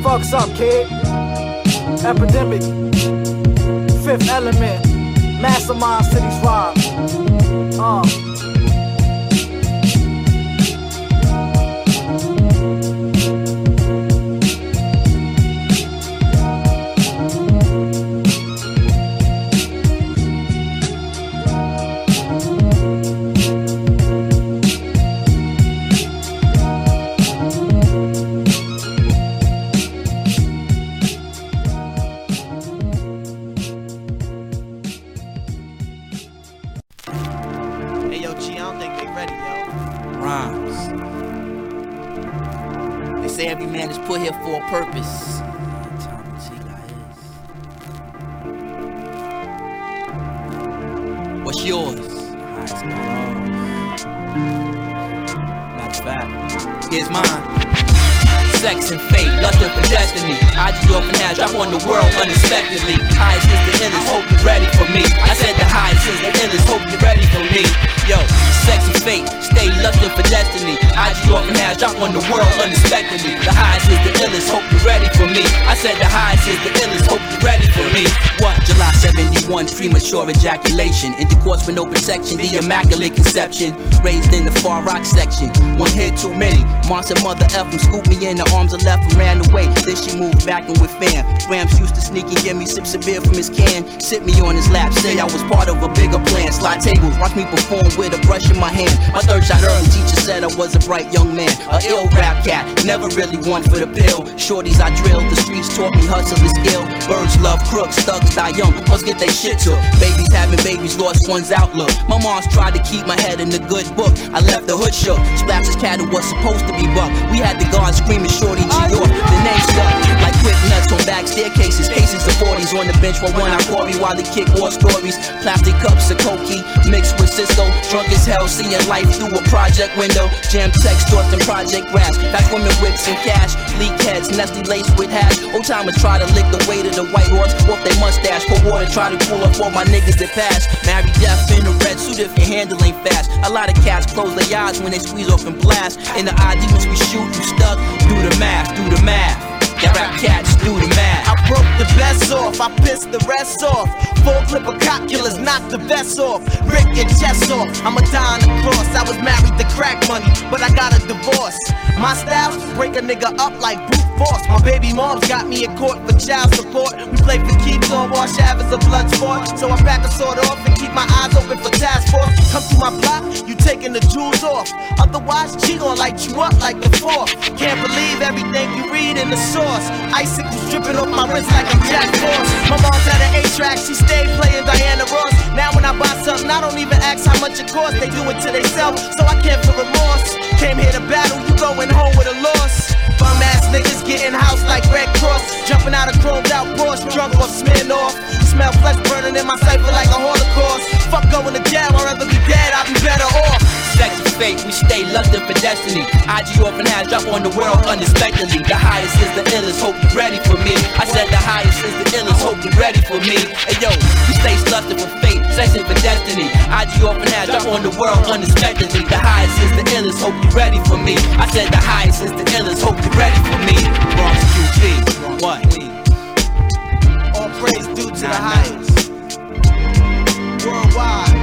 Fucks up, kid. Epidemic. Fifth element. Masterminds to these rhymes. Uh. Protection, the immaculate conception. Raised in the far rock section. One hit too many. Monster mother F scooped me in the arms of left and ran away. Then she moved back in with fam. Rams used to sneak and give me sips of beer from his can. Sit me on his lap, say I was part of a bigger plan. Slide tables, watch me perform with a brush in my hand. My third shot early, teacher said I was a bright young man. A ill rap cat, never really one for the pill. Shorties I drilled, the streets taught me hustle and skill. Birds love crooks, thugs die young, must get their shit took. Babies having babies, lost one's outlook. My mom's tried to keep my head in the good book. I left the hood shook. Splash's cattle was supposed to be buck. We had the guards screaming shorty G York. The name stuck quick nuts on back staircases. Cases of 40s on the bench for one I Corey while they kick war stories. Plastic cups of Cokie mixed with Cisco. Drunk as hell, seeing life through a project window. Jam text, thoughts and project grass. Back women whips and cash. Leak heads, nesty lace with hash. Old timers try to lick the weight of the white horse off their mustache. Hope water, try to pull up all my niggas that pass. Marry death in a red suit if your handle ain't fast. A lot of cats close their eyes when they squeeze off and blast. In the ID, once we shoot, you stuck. Do the math, do the math. That rap cats do the math. I broke the best off, I pissed the rest off. Full clip of cop killers, knock the vest off. Rip your chest off, die on the cross. I was married to crack money, but I got a divorce. My style, break a nigga up like brute force. My baby mom's got me in court for child support. We play for keeps on Wash Ave as a blood sport. So I back a sword off and keep my eyes open for task force. Come to my block, you taking the jewels off. Otherwise, she gon' light you up like fourth. Can't believe everything you read in the source. Icicles dripping off my wrist like I'm Jack Frost. My mom's had an A-track, she stayed playing Diana Ross. Now when I buy something, I don't even ask how much it costs. They do it to themselves, so I can't feel remorse. Came here to battle, you going home with a loss. Bum ass niggas getting house like Red Cross. Jumping out of chromed out Porsche, drunk off Smirnoff. Smell flesh burning in my cipher like a holocaust. Fuck going to jail, I'd rather be dead, I'll be better off. Sex is fate, we stay lusting for destiny. IG off and has drop on the world unexpectedly. The highest is the illest, hope you ready for me. I said the highest is the illest, hope you ready for me. Hey yo, we stay lusting for fate, sexing for destiny. IG off and has drop on the world unexpectedly. The highest is the illest, hope you ready for me. I said the highest is the illest, hope you ready for me. Bronx QP, what? All praise due to the highest. Worldwide.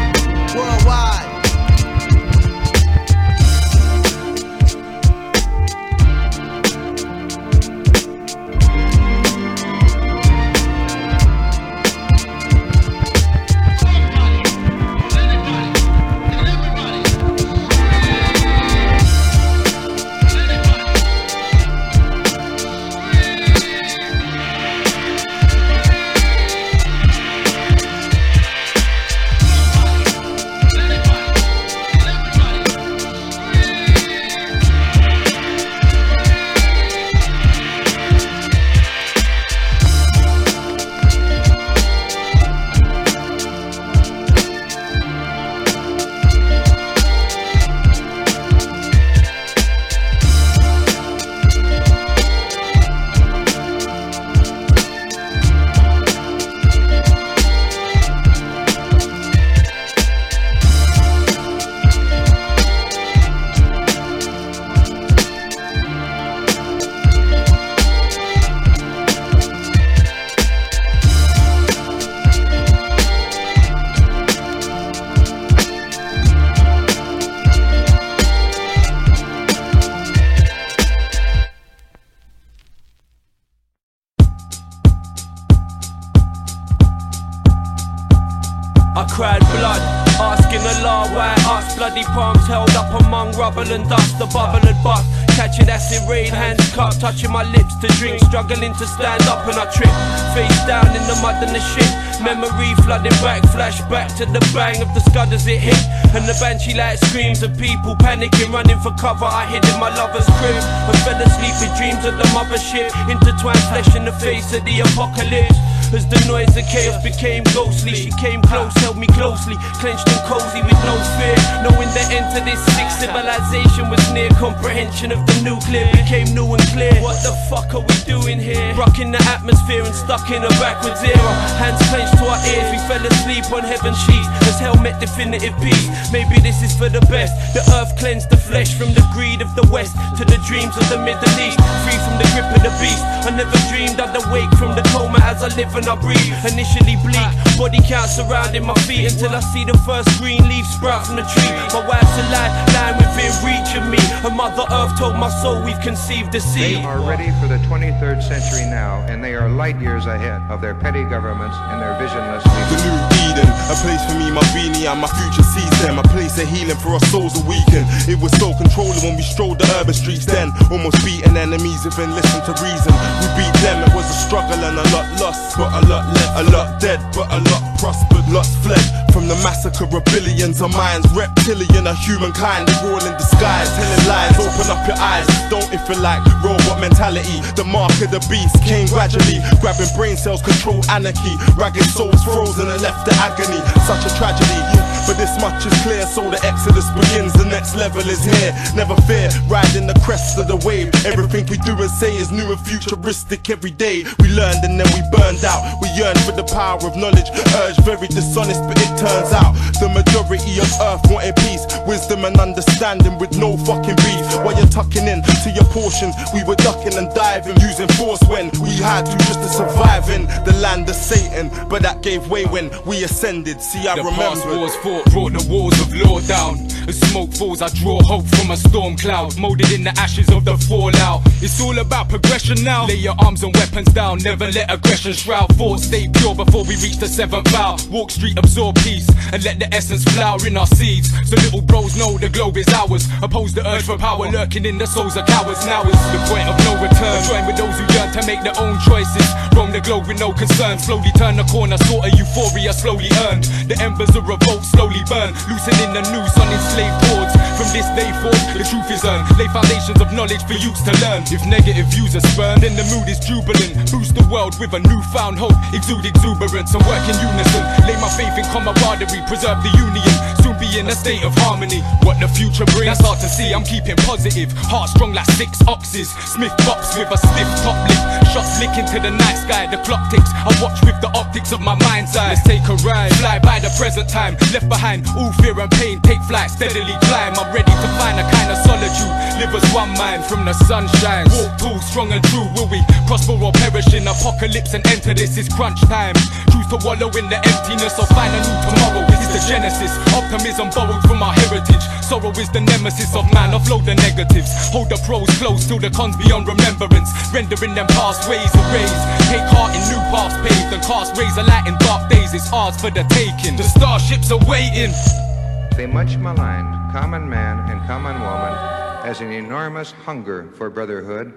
Struggling to stand up and I trip. Face down in the mud and the shit. Memory flooding back, flashback to the bang of the scud as it hit. And the banshee light screams of people panicking, running for cover. I hid in my lover's crib and fell asleep with dreams of the mothership. Intertwined flesh in the face of the apocalypse. As the noise of chaos became ghostly, she came close, held me closely, clenched and cozy with no fear. Knowing the end to this sick civilization was near, comprehension of the nuclear became new and clear. What the fuck are we doing here? Rocking the atmosphere and stuck in a backwards era. Hands clenched to our ears, we fell asleep on heaven's sheets as hell met definitive peace. Maybe this is for the best. The earth cleansed the flesh from the greed of the west to the dreams of the Middle East. Free from the grip of the beast. I never dreamed I'd awake from the coma as I live and I breathe. Initially bleak, body count surrounding my feet until I see the first green leaf sprout from the tree. My wife's alive, lying within reach of me. And Mother Earth told my soul we've conceived the They seed. are ready for the 23rd century now, and they are light years ahead of their petty governments and their visionless The new Eden, a place for me, my beanie and my future sees them. A place of healing for our souls awaken. It was so controlling when we strolled the urban streets then. Almost beating enemies if and listen to reason. We beat them, it was a struggle and a lot lost, but a lot left. A lot dead, but a lot prospered. Lots fled from the massacre of billions of minds. Reptilian of humankind, they're all in disguise, telling lies. Open up your eyes, don't if you like. Robot mentality, the mark of the beast came gradually. Grabbing brain cells, control anarchy. Ragged souls frozen and left to agony. Such a tragedy. But this much is clear, so the exodus begins. The next level is here. Never fear, riding the crest of the wave. Everything we do and say is new and futuristic every day. We learned and then we burned out. We yearn for the power of knowledge. Urge very dishonest, but it turns out the majority of earth wanted peace, wisdom, and understanding with no fucking beef. While you're tucking in to your portions, we were ducking and diving, using force when we had to just to survive in the land of Satan. But that gave way when we ascended. See, I the remember. past wars fought brought the walls of law down. As smoke falls, I draw hope from a storm cloud, molded in the ashes of the fallout. It's all about progression now. Lay your arms and weapons down, never let aggression shroud. Thoughts stay pure before we reach the seventh vow. Walk street, absorb peace, and let the essence flower in our seeds. So little bros know the globe is ours. Oppose the urge for power lurking in the souls of cowards. Now is the point of no return. Join with those who yearn to make their own choices. Roam the globe with no concern. Slowly turn the corner, sort of euphoria slowly earned. The embers of revolt slowly burn, loosening the noose on enslaved boards. From this day forth, the truth is earned. Lay foundations of knowledge for youths to learn. If negative views are spurned, then the mood is jubilant. Boost the world with a newfound hope, exude exuberance and work in unison. Lay my faith in camaraderie, preserve the union. Be in a state of harmony. What the future brings, that's hard to see. I'm keeping positive, heart strong like six oxes. Smith box with a stiff top lip. Shots licking to the night sky, the clock ticks. I watch with the optics of my mind's eye. Let's take a ride, fly by the present time. Left behind, all fear and pain. Take flight, steadily climb. I'm ready to find a kind of solitude. Live as one mind from the sunshine. Walk tall, strong and true. Will we prosper or perish in apocalypse and enter this is crunch time? Choose to wallow in the emptiness or find a new tomorrow. This is the genesis. Optimism borrowed from my heritage. Sorrow is the nemesis of man. Offload the negatives. Hold the pros close till the cons beyond remembrance. Rendering them past ways erased. Take heart in new paths paved and cast rays of light in dark days. It's ours for the taking. The starships are waiting. They much maligned common man and common woman as an enormous hunger for brotherhood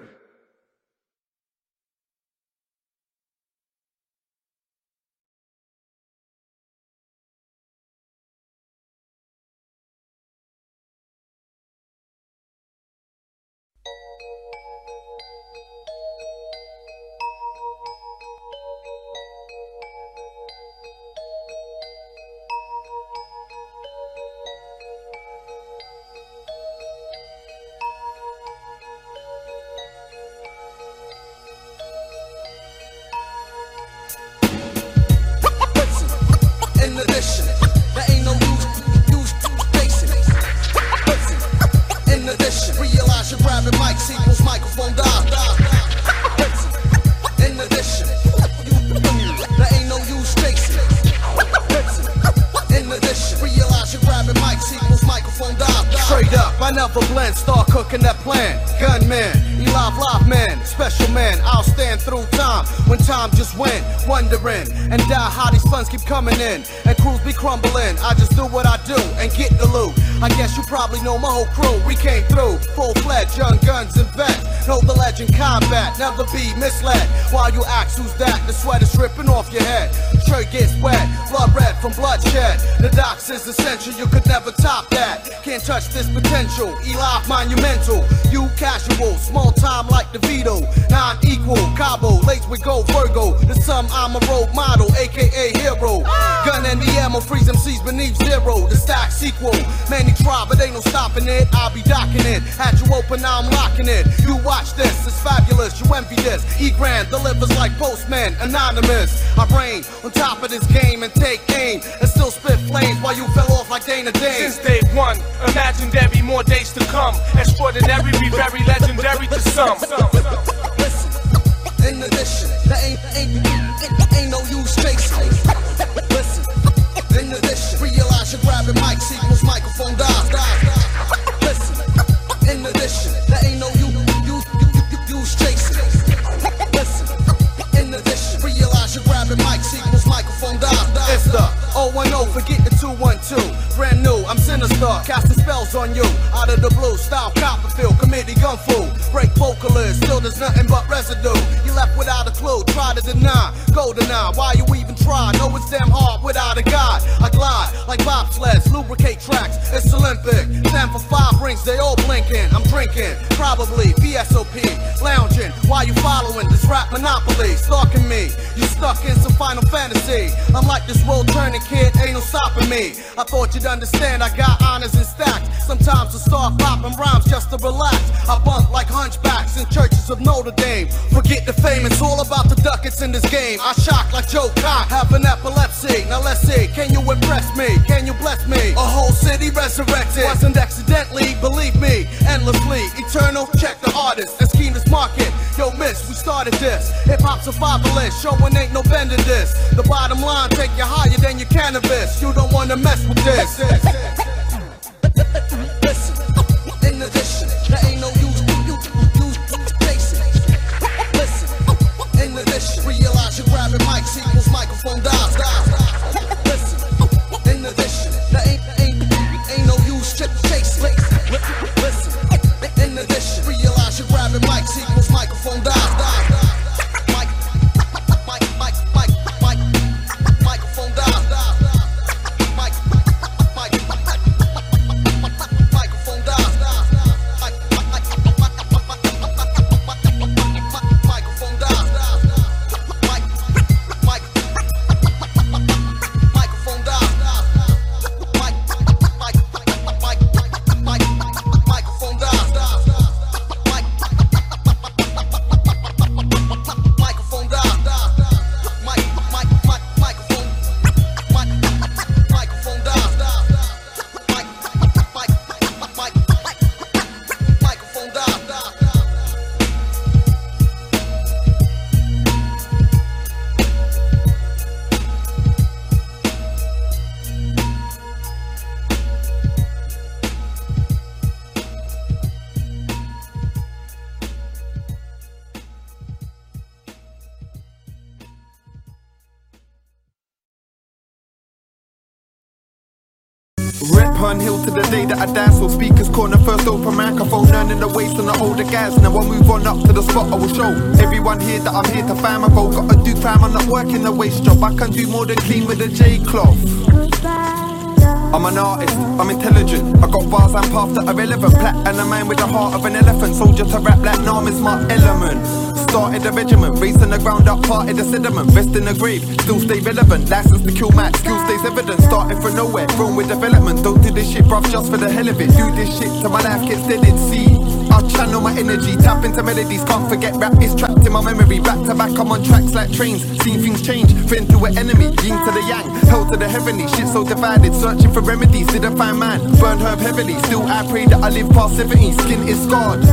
heart of an elephant. Soldier to rap like Nam is my element. Started the regiment, raised in the ground up, parted the sediment. Rest in the grave, still stay relevant. License to kill Max, skill stays evident. Started from nowhere, grown with development. Don't do this shit, bruv, just for the hell of it. Do this shit till my life gets deaded. See, I channel my energy, tap into melodies. Can't forget rap is trapped in my memory. Back to back, I'm on tracks like trains. Seen things change, friend to an enemy. Yin to the yang, hell to the heavenly. Shit so divided, searching for remedies. Didn't find man, burned herb heavily. Still, I pray that I live past 70. Skin is scarred,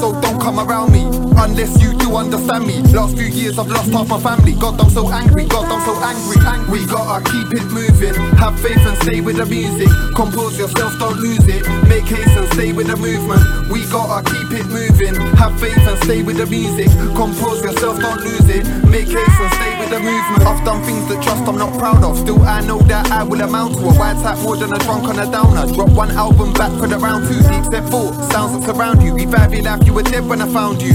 so don't come around me unless you do understand me. Last few years, I've lost half my family. God, I'm so angry. God, I'm so angry. angry. Gotta keep it moving. Have faith and stay with the music. Compose yourself, don't lose it. Make haste and stay with the movement. We gotta keep it moving. Have faith and stay with the music. Compose yourself, don't lose it. Make haste and stay the movement. I've done things that trust I'm not proud of. Still, I know that I will amount to a white type more than a drunk on a downer. Drop one album back for the round two. Deep step four. Sounds that surround you. Revive your life. You were dead when I found you.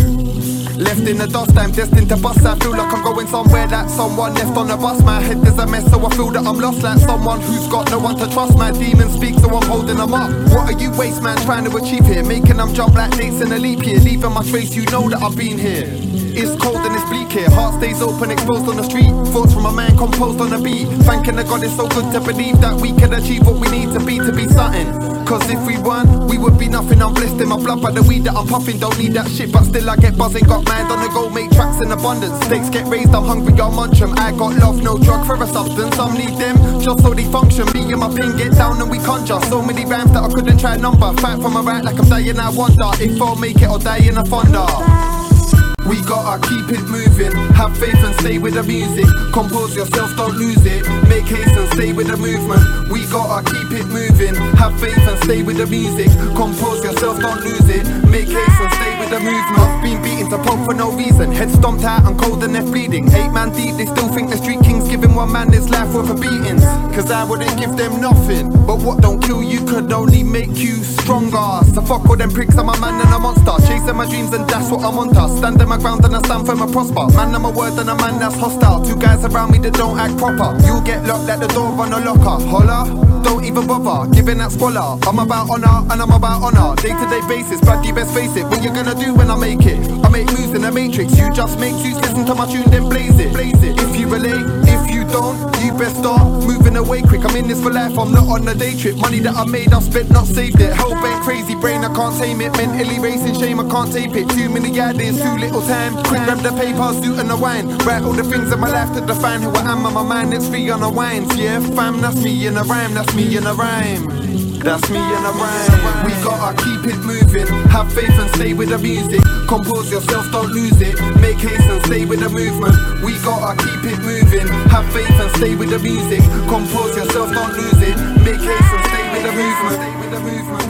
Left in the dust, I'm destined to bust. I feel like I'm going somewhere that someone left on the bus. My head is a mess, so I feel that I'm lost like someone who's got no one to trust. My demons speak, so I'm holding them up. What are you waste man trying to achieve here? Making them jump like dates in a leap year. Leaving my trace, you know that I've been here. It's cold and it's bleak here. Heart stays open, exposed on the street. Thoughts from a man composed on the beat. Thanking the God it's so good to believe that we can achieve what we need to be to be something. Cause if we won, we would be nothing. I'm blessed in my blood by the weed that I'm puffing. Don't need that shit, but still I get buzzing. Got mind on the go, make tracks in abundance. Stakes get raised, I'm hungry, I'll munch 'em. I got love, no drug for a substance. Some need them just so they function. Me and my pin get down and we conjure. So many rhymes that I couldn't try number. Fight for my right like I'm dying, I wonder if I'll make it or die in a thunder. We gotta keep it moving. Have faith and stay with the music. Compose yourself, don't lose it. Make haste and stay with the movement. We gotta keep it moving. Have faith and stay with the music. Compose yourself, don't lose it. Make haste and stay with the movement. Been beaten to pulp for no reason. Head stomped out and cold and left bleeding. Eight man deep, they still think the street king's giving one man his life worth of beatings. Cause I wouldn't give them nothing. But what don't kill you could only make you stronger. So fuck all them pricks, I'm a man and a monster. Chasing my dreams and that's what I'm on to. Stand my ground and I stand firm and prosper. Man, I'm a word and a man that's hostile. Two guys around me that don't act proper. You'll get locked at the door on the locker. Holla, don't even bother, giving that squalor. I'm about honor and I'm about honor. Day to day basis, but you best face it. What you gonna do when I make it? I make moves in the matrix. You just make tunes, listen to my tune, then blaze it. Blaze it. If you relate, if don't, you best start moving away quick. I'm in this for life, I'm not on a day trip. Money that I made, I've spent, not saved it. Hell bent, crazy brain, I can't tame it. Mentally racing, shame, I can't tape it. Too many ideas, too little time. Quick grab the paper, suit and the wine. Write all the things in my life to define who I am and my mind. It's free on the wines, yeah, fam. That's me in a rhyme, that's me in a rhyme. That's me in a rhyme. We gotta keep it moving. Have faith and stay with the music. Compose yourself, don't lose it. Make haste and stay with the movement. We gotta keep it moving. Have faith and stay with the music. Compose yourself, don't lose it. Make haste and stay with the movement. Stay with the movement.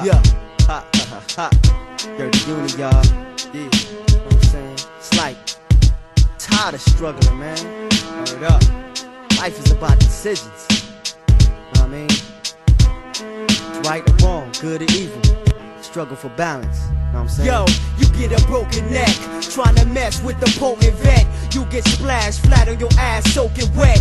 Yo. Ha, ha, ha, ha. Dirty unit, y'all. Yeah, know what I'm saying? It's like, tired of struggling, man. Word up. Life is about decisions. I mean? It's right or wrong, good or evil. Struggle for balance. Know what I'm saying? Yo, you get a broken neck, trying to mess with the potent vet. You get splashed flat on your ass, soaking wet.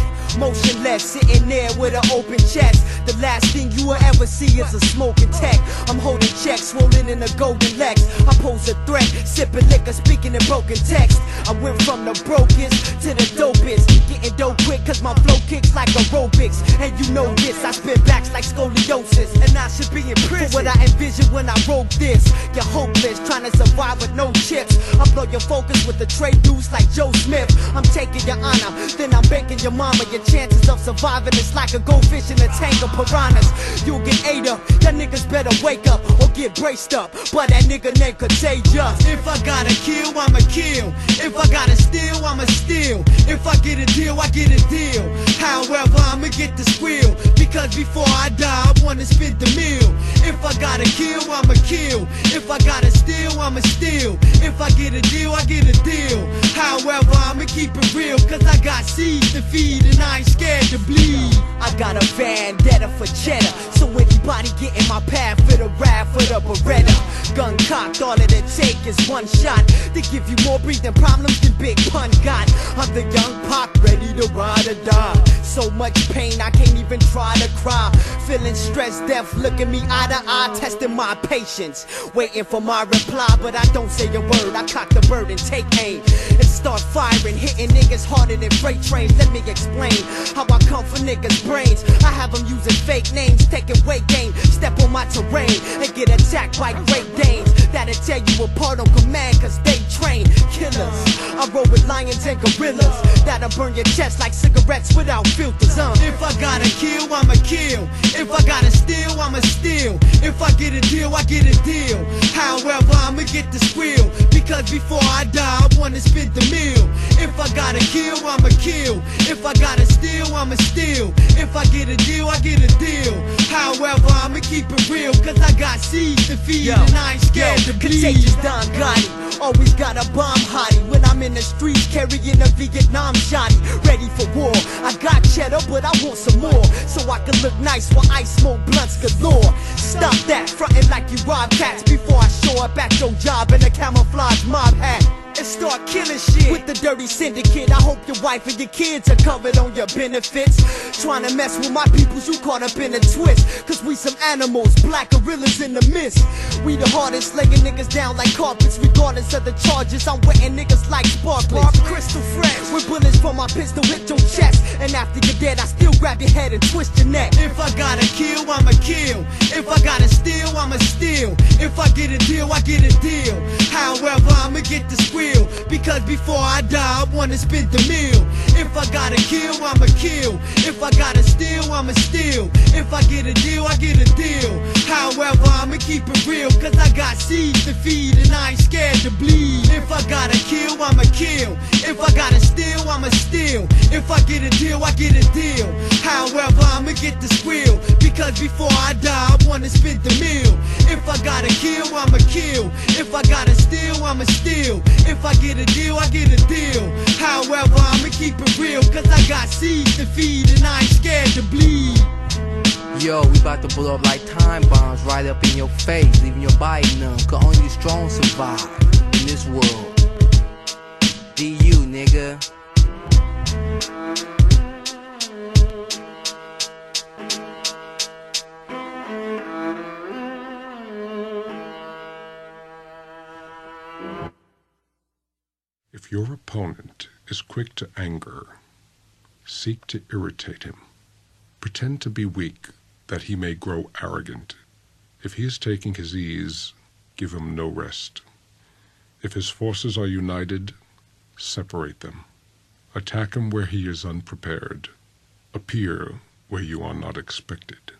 Motionless, sitting there with an open chest. The last thing you will ever see is a smoking tech. I'm holding checks, swollen in a golden Lex. I pose a threat, sipping liquor, speaking in broken text. I went from the brokest to the dopest. Getting dope quick, cause my flow kicks like aerobics. And you know this, I spin backs like scoliosis. And I should be in prison for what I envisioned when I wrote this. You're hopeless, trying to survive with no chips. I blow your focus with the trade dudes like Joe Smith. I'm taking your honor, then I'm banking your mama. Your chances of surviving is like a goldfish in a tank of piranhas. You get ate up, y'all niggas better wake up or get braced up. But that nigga named Contagious. If I gotta kill, I'ma kill. If I gotta steal, I'ma steal. If I get a deal, I get a deal. However, I'ma get the squeal. Because before I die, I wanna spend the meal. If I gotta kill, I'ma kill. If I gotta steal, I'ma steal. If I get a deal, I get a deal. However, I'ma keep it real. Cause I got seeds to feed and I ain't scared to bleed. I got a vendetta for cheddar. So anybody get in my path for the rap for the Beretta. Gun cocked, all it take is one shot. They give you more breathing problems than Big Pun got. I'm the young pop, ready to ride or die. So much pain, I can't even try to cry. Feeling stressed, deaf, look at me eye to eye, testing my patience. Waiting for my reply, but I don't say a word. I cock the bird and take aim. And start firing, hitting niggas harder than freight trains. Let me explain how I come for niggas' brains. I have them using fake names, taking weight gain. Step on my terrain and get attacked by Great Danes. That'll tear you apart on command, cause they train killers. I roll with lions and gorillas. That'll burn your chest like cigarettes without filters. Uh. If I gotta kill, I'ma kill. If I gotta steal, I'ma steal. If I get a deal, I get a deal. However, I'ma get the squeal. Because before I die, I wanna spend the meal. If I gotta kill, I'ma kill. If I gotta steal, I'ma steal. If I get a deal, I get a deal. However, I'ma keep it real. Cause I got seeds to feed and I ain't scared bleed. Contagious Don Gotti. Always got a bomb hottie. When I'm in the streets carrying a Vietnam shotty. Ready for war. I got cheddar, but I want some more. So I can look nice while I smoke blunts galore. Stop that, frontin' like you rob cats before I show up at your job in a camouflage mob hat. And start killing shit with the dirty syndicate. I hope your wife and your kids are covered on your benefits. Trying to mess with my peoples, you caught up in a twist. Cause we some animals, black gorillas in the mist. We the hardest, laying niggas down like carpets. Regardless of the charges, I'm wetting niggas like sparklers. Crystal fresh, with bullets from my pistol hit your chest. And after you're dead, I still grab your head and twist your neck. If I gotta kill, I'ma kill. If I gotta steal, I'ma steal. If I get a deal, I get a deal. However, I'ma get the Because before I die, I wanna spend the meal. If I gotta kill, I'ma kill. If I gotta steal, I'ma steal. If I get a deal, I get a deal. However, I'ma keep it real. Cause I got seeds to feed and I ain't scared to bleed. If I gotta kill, I'ma kill. If I gotta steal, I'ma steal. If I get a deal, I get a deal. However, I'ma get the squeal. Because before I die, I wanna spend the meal. If I gotta kill, I'ma kill. If I gotta steal, I'ma steal. If I get a deal, I get a deal. However, I'ma keep it real. Cause I got seeds to feed and I ain't scared to bleed. Yo, we about to blow up like time bombs right up in your face, leaving your body numb. Cause only strong survive in this world. DU, nigga. If your opponent is quick to anger, seek to irritate him. Pretend to be weak, that he may grow arrogant. If he is taking his ease, give him no rest. If his forces are united, separate them. Attack him where he is unprepared. Appear where you are not expected.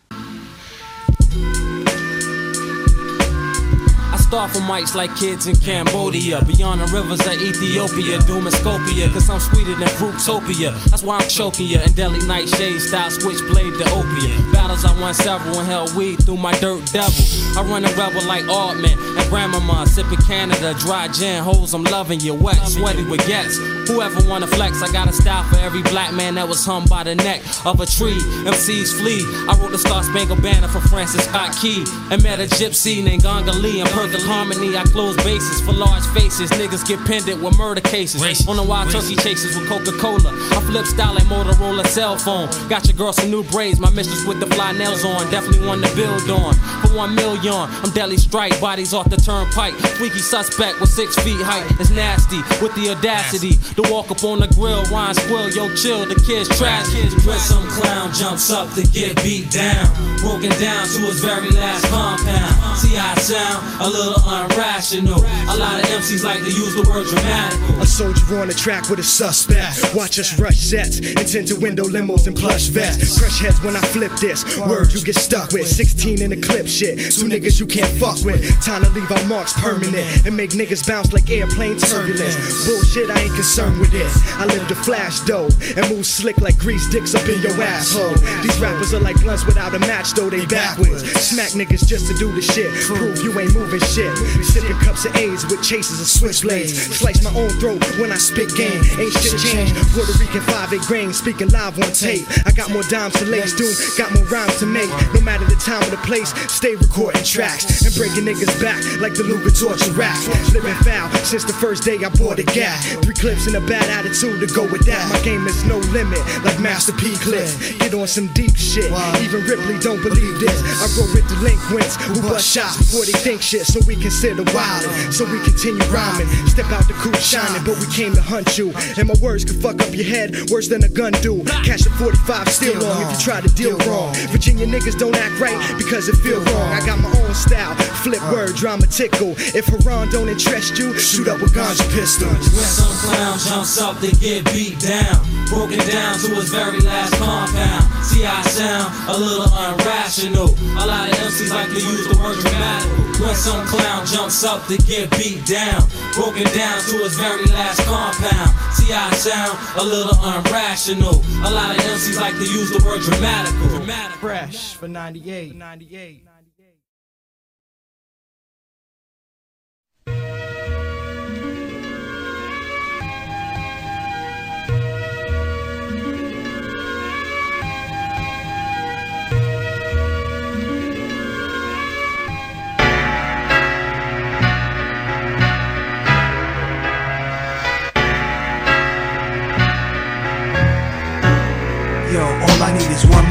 I start from mics like kids in Cambodia. Beyond the rivers of Ethiopia, doom and scopia. Cause I'm sweeter than Fruitopia. That's why I'm choking ya. In deadly nightshade style, switchblade to opiate. Battles I won several and held weed through my dirt devil. I run a rebel like Altman and Grandmama. Sipping Canada, dry gin, hoes, I'm loving you. Wet, sweaty with gets. Whoever wanna flex, I got a style for every black man that was hung by the neck of a tree. MCs flee. I wrote the Star Spangled Banner for Francis Scott Key and met a gypsy named Ganga Lee and harmony. I close bases for large faces. Niggas get pendant with murder cases. On the wild turkey chases with Coca Cola. I flip style like Motorola cell phone. Got your girl some new braids. My mistress with the fly nails on. Definitely one to build on. For one million, I'm deadly strike. Bodies off the turnpike. Freaky suspect with six feet height. It's nasty with the audacity to walk up on the grill. Wine squill, yo chill. The kids trash. Kids dress some clown jumps up to get beat down. Broken down to his very last compound. See how I sound? A little unrational. A lot of MCs like to use the word dramatic. A soldier on the track with a suspect. Watch us rush sets, intend to window limos and plush vests. Crush heads when I flip this. Word you get stuck with. 16 in the clip shit. Two niggas you can't fuck with. Time to leave our marks permanent and make niggas bounce like airplane turbulence. Bullshit, I ain't concerned with this. I live the flash though and move slick like grease dicks up in your asshole. These rappers are like blunts without a match though they backwards. Smack niggas just to do the shit. Prove you ain't moving shit. Sipping cups of A's with chases of switchblades. Slice my own throat when I spit game. Ain't shit changed. Puerto Rican 5 8 grain, speaking live on tape. I got more dimes to lace, dude. Got more rhymes to make. No matter the time or the place, stay recording tracks and breaking niggas back like the Luger torture rap. Living foul since the first day I bought a gap. Three clips and a bad attitude to go with that. My game is no limit, like Master P Cliff. Get on some deep shit. Even Ripley don't believe this. I roll with delinquents who bust shots before they think shit, so we consider wild. So we continue rhyming. Step out the coupe shining, but we came to hunt you. And my words could fuck up your head worse than a gun do. Catch the 45 still long if you try to deal wrong. Virginia niggas don't act right because it feel wrong. I got my own style, flip uh. word, drama tickle. If Haran don't interest you, shoot up with ganja pistols. When some clown jumps up to get beat down, broken down to his very last compound. See I sound? A little irrational. A lot of MCs like to use the word dramatic. When some clown jumps up to get beat down, broken down to his very last compound. See I sound? A little irrational. A lot of MCs like to use the word dramatical. Dramatic. Fresh for 98. 98.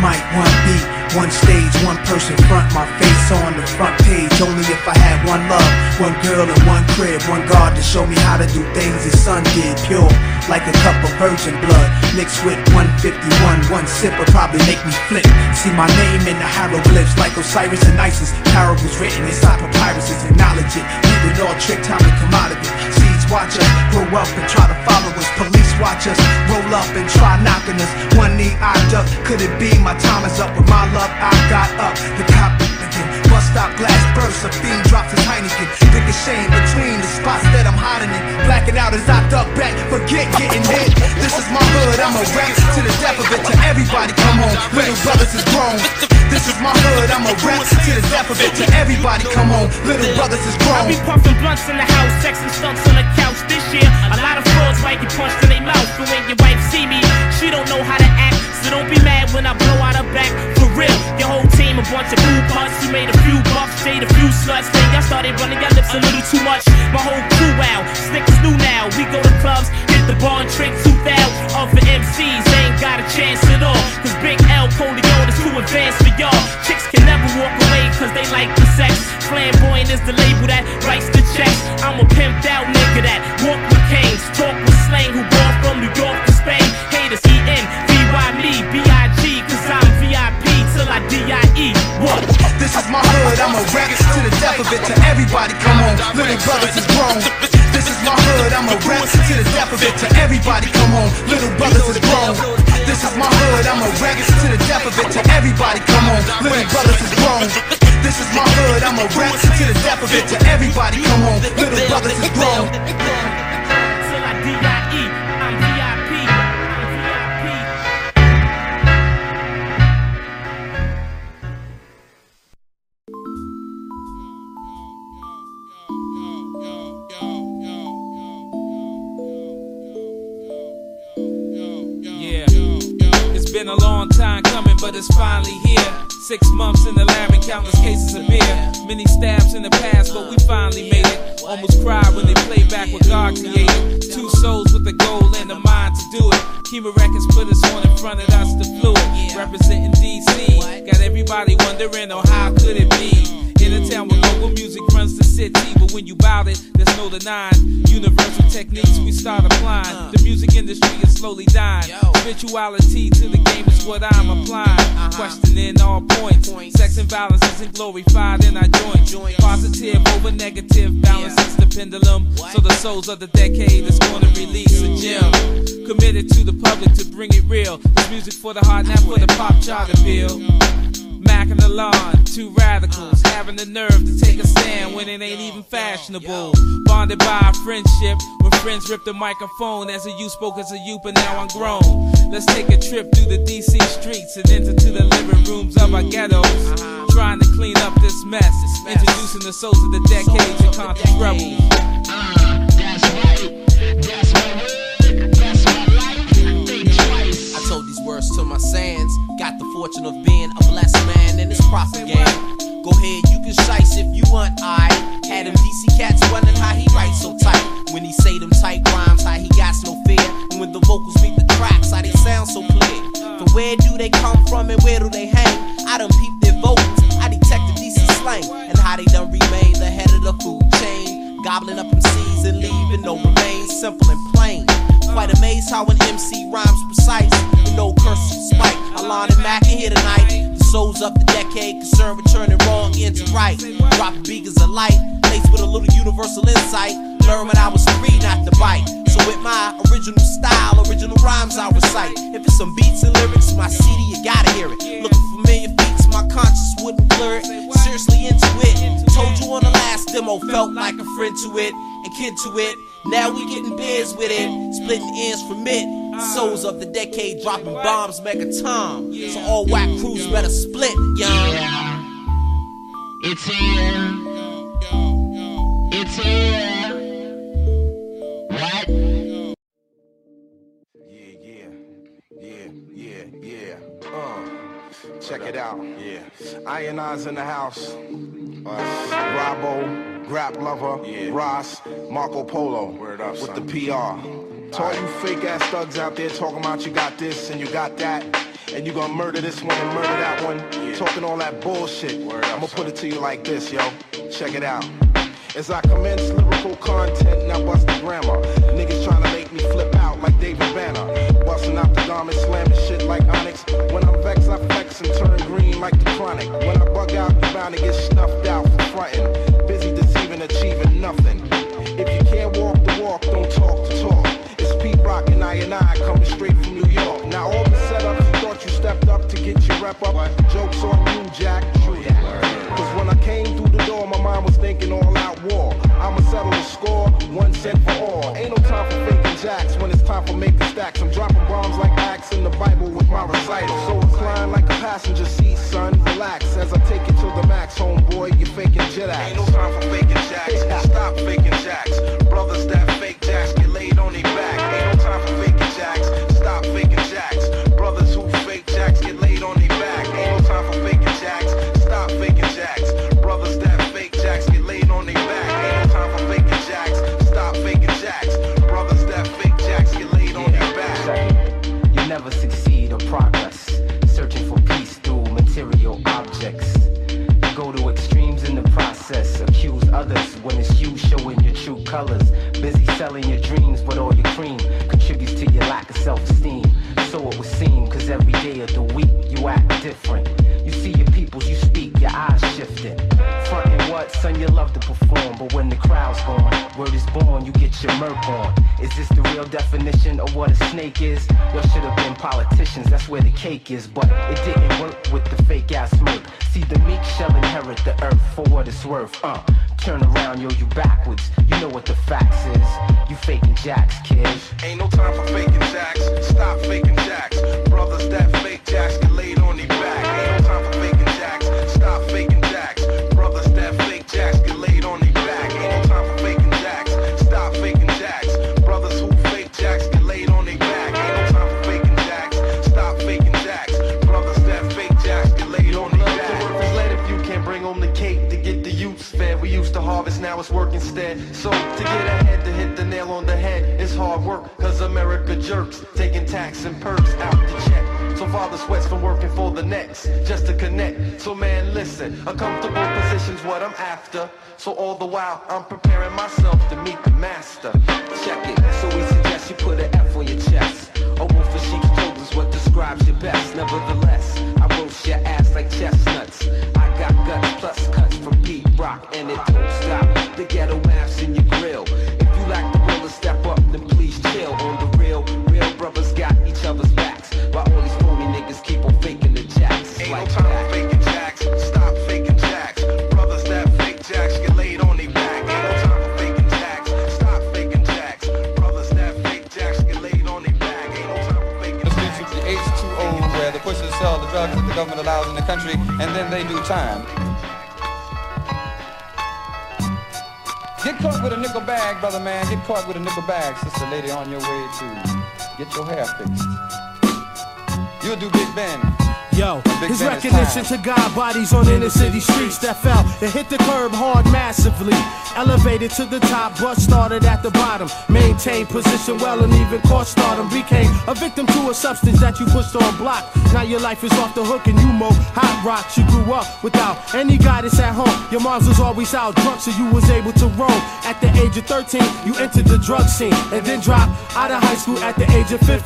Mic, one beat, one stage, one person front, my face on the front page. Only if I had one love, one girl and one crib, one God to show me how to do things his son did. Pure, like a cup of virgin blood, mixed with 151. One sip would probably make me flip. See my name in the hieroglyphs, like Osiris and Isis. Parables written inside papyruses, acknowledge it. Even all trick time to come out of it. Watch us grow up and try to follow us. Police watch us roll up and try knocking us. One knee I duck, could it be my time is up? With my love, I got up. The cop bust stop glass. A fiend drops his Heineken. Ricocheting between the spots that I'm hiding in. Blacking out as I duck back, forget getting hit. This is my hood, I'm a rap to the death of it. To everybody, come on, little brothers is grown. This is my hood, I'm a rap to the death of it. To everybody, come on, little brothers is grown. I be puffing blunts in the house, sex and stunts on the couch this year. A lot of frauds might get punched in their mouth, but when your wife see me, she don't know how to act. So don't be mad when I blow out her back. Real, your whole team a bunch of boo butts. You made a few bucks, stayed a few sluts. Then y'all started running your lips a little too much. My whole crew out, Snickers new now. We go to clubs, hit the bar and tooth out. Other MCs ain't got a chance at all. Cause Big L Corleone is too advanced for y'all. Chicks can never walk away cause they like the sex. Flamboyant is the label that writes the checks. I'm a pimped out nigga that walk with canes, talk with slang, who born from New York to Spain. Haters E-N, V-Y me, I'm VIP till I D-I-E. What? This is my hood, I'm a rap to the death of it. To everybody, come on, little brothers is grown. This is my hood, I'm a rap to the death of it. To everybody, come on, little brothers is grown. This is my hood, I'm a rap to the death of it. To everybody, come on, little brothers is grown. This is my hood, I'm a rap to the death of it. To everybody, come on, little brothers is grown. Been a long time coming, but it's finally here. Six months in the lab and countless cases of beer. Many stabs in the past, but we finally made it. Almost cried when they played back what God created. Two souls with a goal and a mind to do it. Kima Records put us on in front of us, the fluid. Representing DC. Got everybody wondering, oh, how could it be? In a town where local music runs the city, but when you bout it, there's no denying. Universal techniques we start applying. The music industry is slowly dying. Spirituality to the game is what I'm mm. applying. Uh-huh. Questioning all points. Sex and violence isn't glorified in our joint. Positive over negative balances the pendulum. So the souls of the decade is going to release a gem. Committed to the public to bring it real. This music for the heart, not for the pop chart appeal. Mac and the lawn, two radicals, having the nerve to take a stand when it ain't even fashionable. Bonded by a friendship, when friends ripped the microphone as a youth spoke as a youth, but now I'm grown. Let's take a trip through the DC streets and into to the living rooms of our ghettos. Trying to clean up this mess, introducing the souls of the decades and conscious rebels. I told these words to my sands. Got the fortune of being a blessed man in this profit game. Go ahead, you can shice if you want. I had him DC cats wondering how he writes so tight. When he say them tight rhymes, how he got no fear. And when the vocals beat the tracks, how they sound so clear. From where do they come from and where do they hang? I done peeped their vocals. I detected DC slang and how they done remain the head of the food chain. Gobbling up MCs and leaving no remains. Simple and plain. Quite amazed how an MC rhymes precise with no curse or spite. Alon and Mac in here tonight. The souls of the decade concerned with turning wrong into right. Dropping beakers of light, laced with a little universal insight. Learn when I was free not to bite. So with my original style, original rhymes I recite. If it's some beats and lyrics, my CD you gotta hear it. Looking for familiar beats, my conscience wouldn't blur it. Seriously into it. Told you on the last demo, felt like a friend to it and kid to it. Now we getting biz with it, splitting ends from it. Souls of the decade dropping bombs, mega tom. So all whack crews better split, young. It's here. It's here. What? Yeah, yeah. Uh, check it out. Yeah. Iron Eyes in the house. Uh, Robbo, Grap Luva, Ross, Marco Polo with the PR. To all you fake ass thugs out there talking about you got this and you got that. and you gonna murder this one and murder that one. Talking all that bullshit. I'ma put it to you like this, yo. Check it out. As I commence lyrical content, now bust the grammar. Niggas trying to make me flip out like David Banner. Busting out the garment, slamming shit like Onyx. When I'm vexed, I flex and turn green like the chronic. When I bug out, you bound to get snuffed out for frontin'. Busy deceiving, achieving nothing. If you can't walk the walk, don't talk the talk. It's Pete Rock and I and I coming straight from get your rep up. Jokes on you, Jack. True that. Cause when I came through the door, my mind was thinking all out war. I'ma settle the score, one cent for all. Ain't no time for faking jacks when it's time for making stacks. I'm dropping bombs like acts in the Bible with my recital. So inclined like a passenger seat, son. Relax as I take you to the max, homeboy. You're faking jet. Ain't no time for faking jacks. Stop faking jacks. Brothers that fake jacks get laid on their back. Ain't no time for faking selling your dreams, but all your cream contributes to your lack of self esteem. So it would seem, cause every day of the week you act different. Son, you love to perform, but when the crowd's gone, word is born, you get your murk on. Is this the real definition of what a snake is? Y'all should have been politicians, that's where the cake is, but it didn't work with the fake ass smirk. See, the meek shall inherit the earth for what it's worth. Uh, turn around, yo, you backwards. You know what the facts is. You faking jacks, kid. Ain't no time for faking jacks. Stop faking jacks. Brothers that fake jacks get laid on their back. Ain't no time for faking it's work instead. So to get ahead, to hit the nail on the head, it's hard work, cause America jerks, taking tax and perks out the check. So father sweats from working for the next, just to connect. So man, listen, a comfortable position's what I'm after. So all the while, I'm preparing myself to meet the master. Check it, so we suggest you put an F on your chest. A wolf in sheep's clothing is what describes you best. Nevertheless, I roast your ass like chestnuts. I got guts plus cuts from Pete Rock, and it don't stop. The ghetto laughs in your grill. If you lack the will to step up, then please chill. On the real, real brothers got each other's backs. While all these phony niggas keep on faking the jacks. It's Ain't like no time that. faking jacks. Stop faking jacks. Brothers that fake jacks get laid on their back. Ain't no time for faking jacks. Stop faking jacks. Brothers that fake jacks get laid on their back. Ain't no time for faking The streets with the H2O where the pushers sell the drugs that the government allows in the country and then they do time. Get caught with a nickel bag, brother man. Get caught with a nickel bag, sister lady, on your way to get your hair fixed. You'll do Big Ben. Yo, his recognition to God bodies on inner city streets that fell and hit the curb hard massively. Elevated to the top, but started at the bottom. Maintained position well and even caught stardom. Became a victim to a substance that you pushed on block. Now your life is off the hook and you mo hot rocks. You grew up without any guidance at home. Your moms was always out drunk, so you was able to roam. At the age of 13, you entered the drug scene and then dropped out of high school at the age of 15.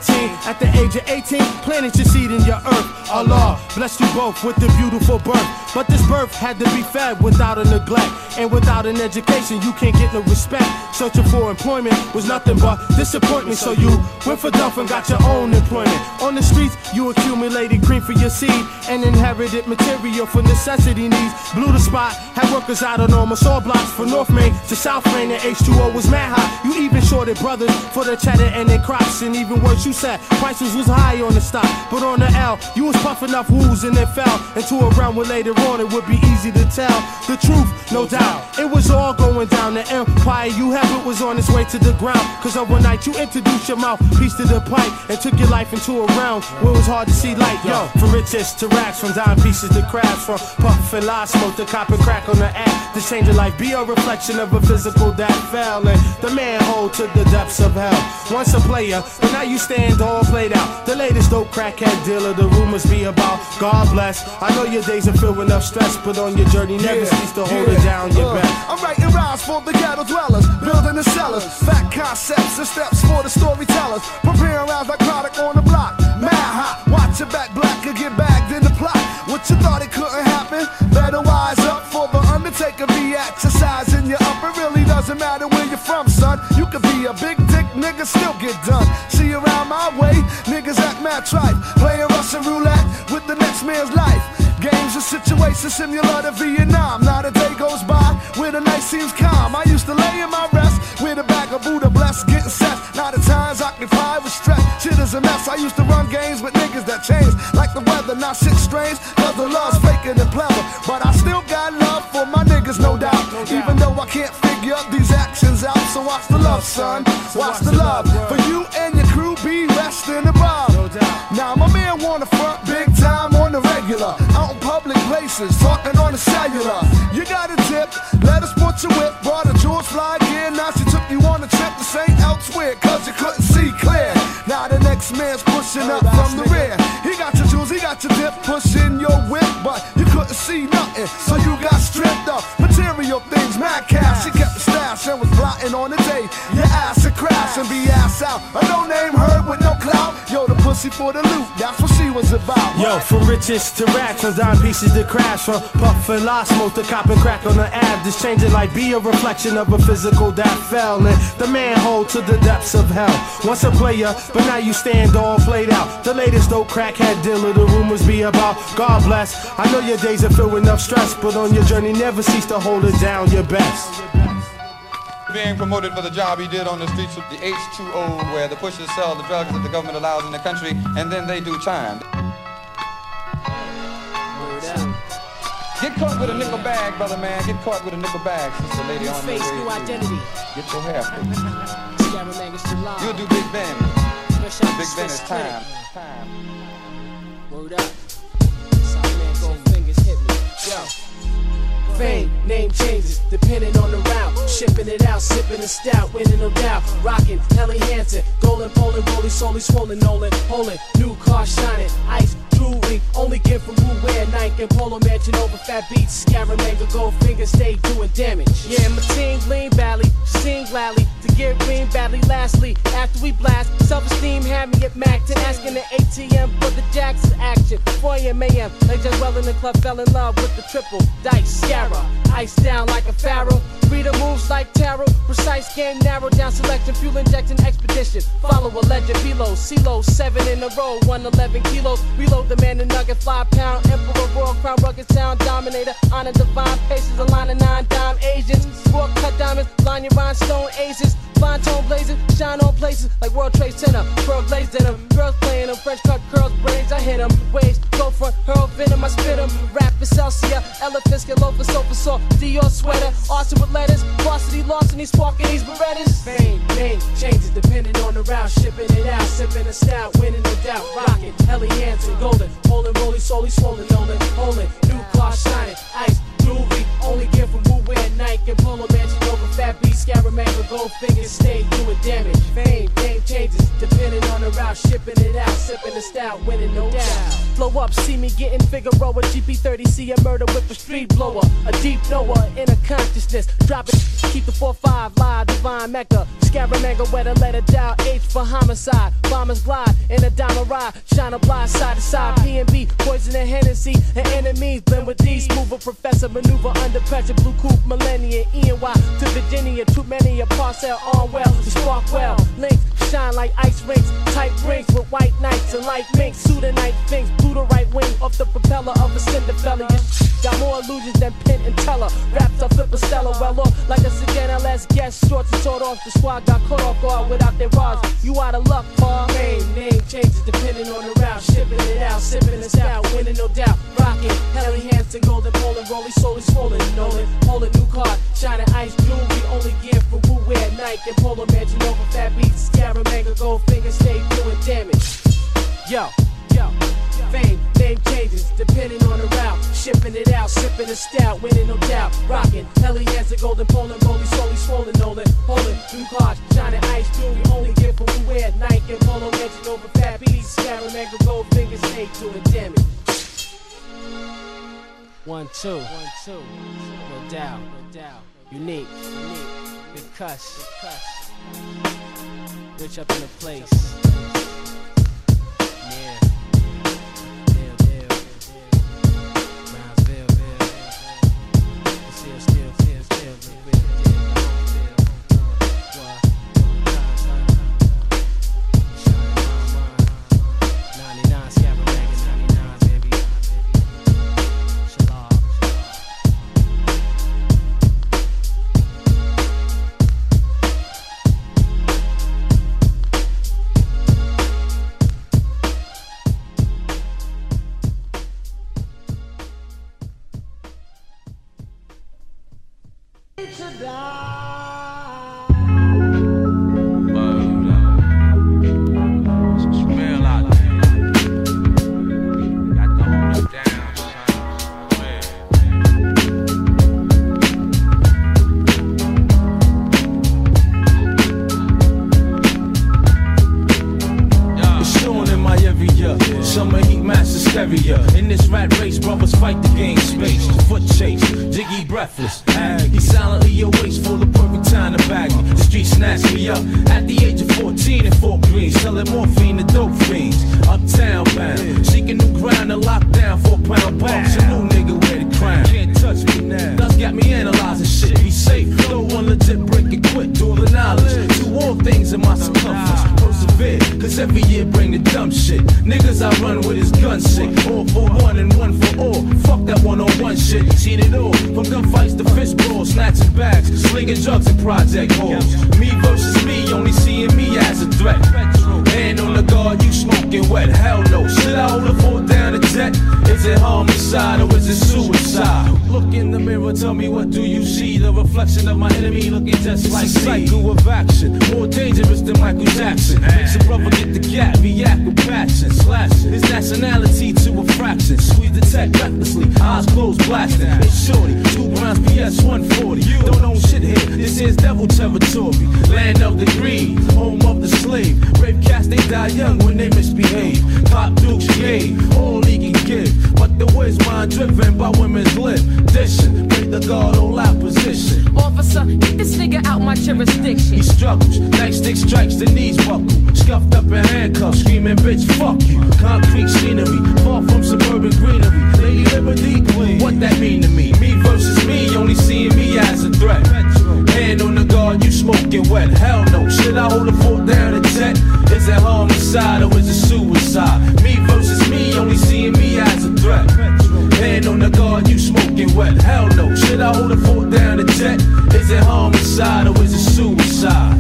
At the age of 18, planted your seed in your earth. Allah blessed you both with the beautiful birth. But this birth had to be fed without a neglect. And without an education, you can't get no respect. Searching for employment was nothing but disappointment. So you went for dump and got your own employment. On the streets, you accumulated cream for your seed and inherited material for necessity needs. Blew the spot, had workers out on almost all blocks from North Main to South Main. And H2O was mad high. You even shorted brothers for the cheddar and their crops. And even worse, you said prices was high on the stock. But on the L, you was puffing enough woos and then fell into a realm where later on it would be easy to tell the truth, no doubt. It was all going down. The empire you have it was on its way to the ground. Cause overnight you introduced your mouthpiece to the pipe and took your life into a realm where it was hard to see light. Yo, from riches to racks, from dime pieces to crabs, from puff and lie smoke to cop and crack on the app. This change of life be a reflection of a physical that fell and the manhole to the depths of hell. Once a player, but now you stand all played out. The latest dope crackhead dealer, the rumors be about. God bless. I know your days are filled with enough stress, but on your journey, never Yeah, cease to hold yeah. it down your Uh. I'm writing rhymes for the ghetto dwellers, building the cellars, fat concepts and steps for the storytellers. Preparing rounds like product on the block. Mad hot, watch your back black or get bagged in the plot. What you thought it couldn't happen? Better wise up for the Undertaker be exercising you up. It really doesn't matter where you're from, son. You could be a big dick nigga, still get done. See around my way, niggas act mad tripe. Playing Russian roulette with the next man's life. Games and situations similar to Vietnam. Not a day goes by where the night seems calm. I used to lay in my rest with a bag of Buddha blessed, getting set. Now the times occupied with stress. Shit is a mess. I used to run games with niggas that change like the weather. Now shit strange, cause the love's faker than clever. For my niggas, no doubt. Even though I can't figure these actions out. So watch the love, son. Watch the love. For you and your crew be resting above. Now my man wanna front big time on the regular. Out in public places, talking on the cellular. You got a tip, let us put you whip. Brought a George fly again, now she took you on a trip to St. Elsewhere, cause you couldn't see clear. Now the next man's pushing up from the rear. He got your jewels, he got your dip, pushing your whip, but couldn't see nothing, so you got stripped of Material things, mad cash, she kept the stash and was plotting on the day. Your ass would crash and be ass out. A no name pussy for the loot, that's what she was about. Yo, from riches to racks, from dime pieces to crash, from puff and lie smoke to cop and crack on the ab. This changing life be a reflection of a physical that fell in the manhole to the depths of hell. Once a player, but now you stand all played out. The latest dope crackhead dealer, the rumors be about. God bless. I know your days are filled with enough stress, but on your journey, never cease to hold it down your best. Being promoted for the job he did on the streets of the H2O, where the pushers sell the drugs that the government allows in the country, and then they do time. Get caught with a nickel bag, brother man. Get caught with a nickel bag, sister lady on face, way new to identity. Get your hair fixed. You'll do Big Ben. Big the Ben is time. Time. Word up. Southman gold fingers hit me. Yo. Fame, name changes, depending on the route. Shipping it out, sipping a stout, winning no doubt. Rocking, Helly Hansen, golden, bowling, rolling, solely swollen, Nolan, holding, new car shining, ice, jewelry, only gift from Wu Wear, Nike, and Polo Mansion over fat beats. Scaramanga, gold fingers, stay doing damage. Yeah, my team lean badly, sing gladly, to get green badly. Lastly, after we blast, self esteem had me at Mac 10, asking the ATM for the Jackson action. 4 a.m. a.m. Just well in the club, fell in love with the triple dice. Scarra, ice down like a pharaoh. Reader moves like tarot, precise game, narrow down selection, fuel injection expedition. Follow a legend, below, CeeLo, seven in a row, 111 kilos. Reload the man, the nugget, five pound, emperor, royal crown, rugged sound, dominator, honor divine paces, a line of nine dime Asians. Raw cut diamonds, line your rhinestone aces. Fine tone blazing, shine on places like World Trade Center. Pearl glazed them, girls playing them, French cut curls, braids, I hit them. Waves, go front, hurl venom, I spit them. Rap Excelsior, elephants get low for sofa salt. Dior sweater, arson with letters, varsity larceny, sparking these berettas. Fame, name, changes depending on the route. Shipping it out, sipping a stout, winning the doubt. Rocking, Helly Hansen, golden, holding, rolling, solely swollen, Nolan, holding, new car shining, ice, jewelry, only gift from Wu Wear, Nike, and Polo Mansion over fat beats, Scaramanga, gold fingers, stay doing damage. Fame, name changes depending on the route. Shipping it out, sipping the stout, winning no doubt. Flow up, see me getting Figaro, a GP30, see a murder with a street blower, a deep knower, inner consciousness. Drop it, keep the 4-5 live, divine mecca. Scaramanga, where the letter dial, H for homicide. Bombers glide in a diamond ride, shine a blind side to side. P&B, poison and Hennessy, and enemies blend with these. move a professor, maneuver under pressure. Blue coupe, millennium, ENY to Virginia. Too many a parcel on well, to spark well. Links shine like ice rings, tight rings with white knights and light minks. Night things, blew the right wing off the propeller of a Cinderella. Got more illusions than Penn and Teller. Wrapped up flip a Stella. Well off like a sedan LS guest. Shorts and sort off. The squad got caught off guard without their rods. You out of luck, Paul. Name, name changes depending on the route. Shipping it out, sipping it out. Winning no doubt. Rocking. Hands and golden bowling. Rolling, slowly swollen. Nolan. Holding new card. Shining ice jewelry. Only gear for Wu wear night. And Polo Man, you know fat beats. Scaramanga, gold finger, stay doing damage. Yo, yo, fame, name changes depending on the route. Shipping it out, sipping the stout, winning no doubt. Rocking, Helly has a golden Poland, rolling, slowly swollen, Nolan. Holding, blue cards, shining ice jewelry, only gift for we wear. Nike and Polo mention over fat beats. Scaramanga, gold fingers, stay doing damage. One, two, one, two, no doubt, no doubt. Unique, unique, big cuss, big cuss. Rich up in the place. Of the green, home of the slave. Rape cats, they die young when they misbehave. Pop Dukes gay, all he can give. But the ways mind driven by women's lip. Dishing, break the guard on lap position. Officer, get this nigga out my jurisdiction. He struggles, nightstick strikes, the knees buckle. Scuffed up in handcuffs, screaming, bitch, fuck you. Concrete scenery, far from suburban greenery. Lady Liberty, what that mean to me? Me versus me, only seeing me as a threat. Hand on the guard, you smoking wet. Hell no, should I hold a fort down a jet? Is it homicide or is it suicide? Me versus me, only seeing me as a threat. Hand on the guard, you smoking wet. Hell no, should I hold a fort down a jet? Is it homicide or is it suicide?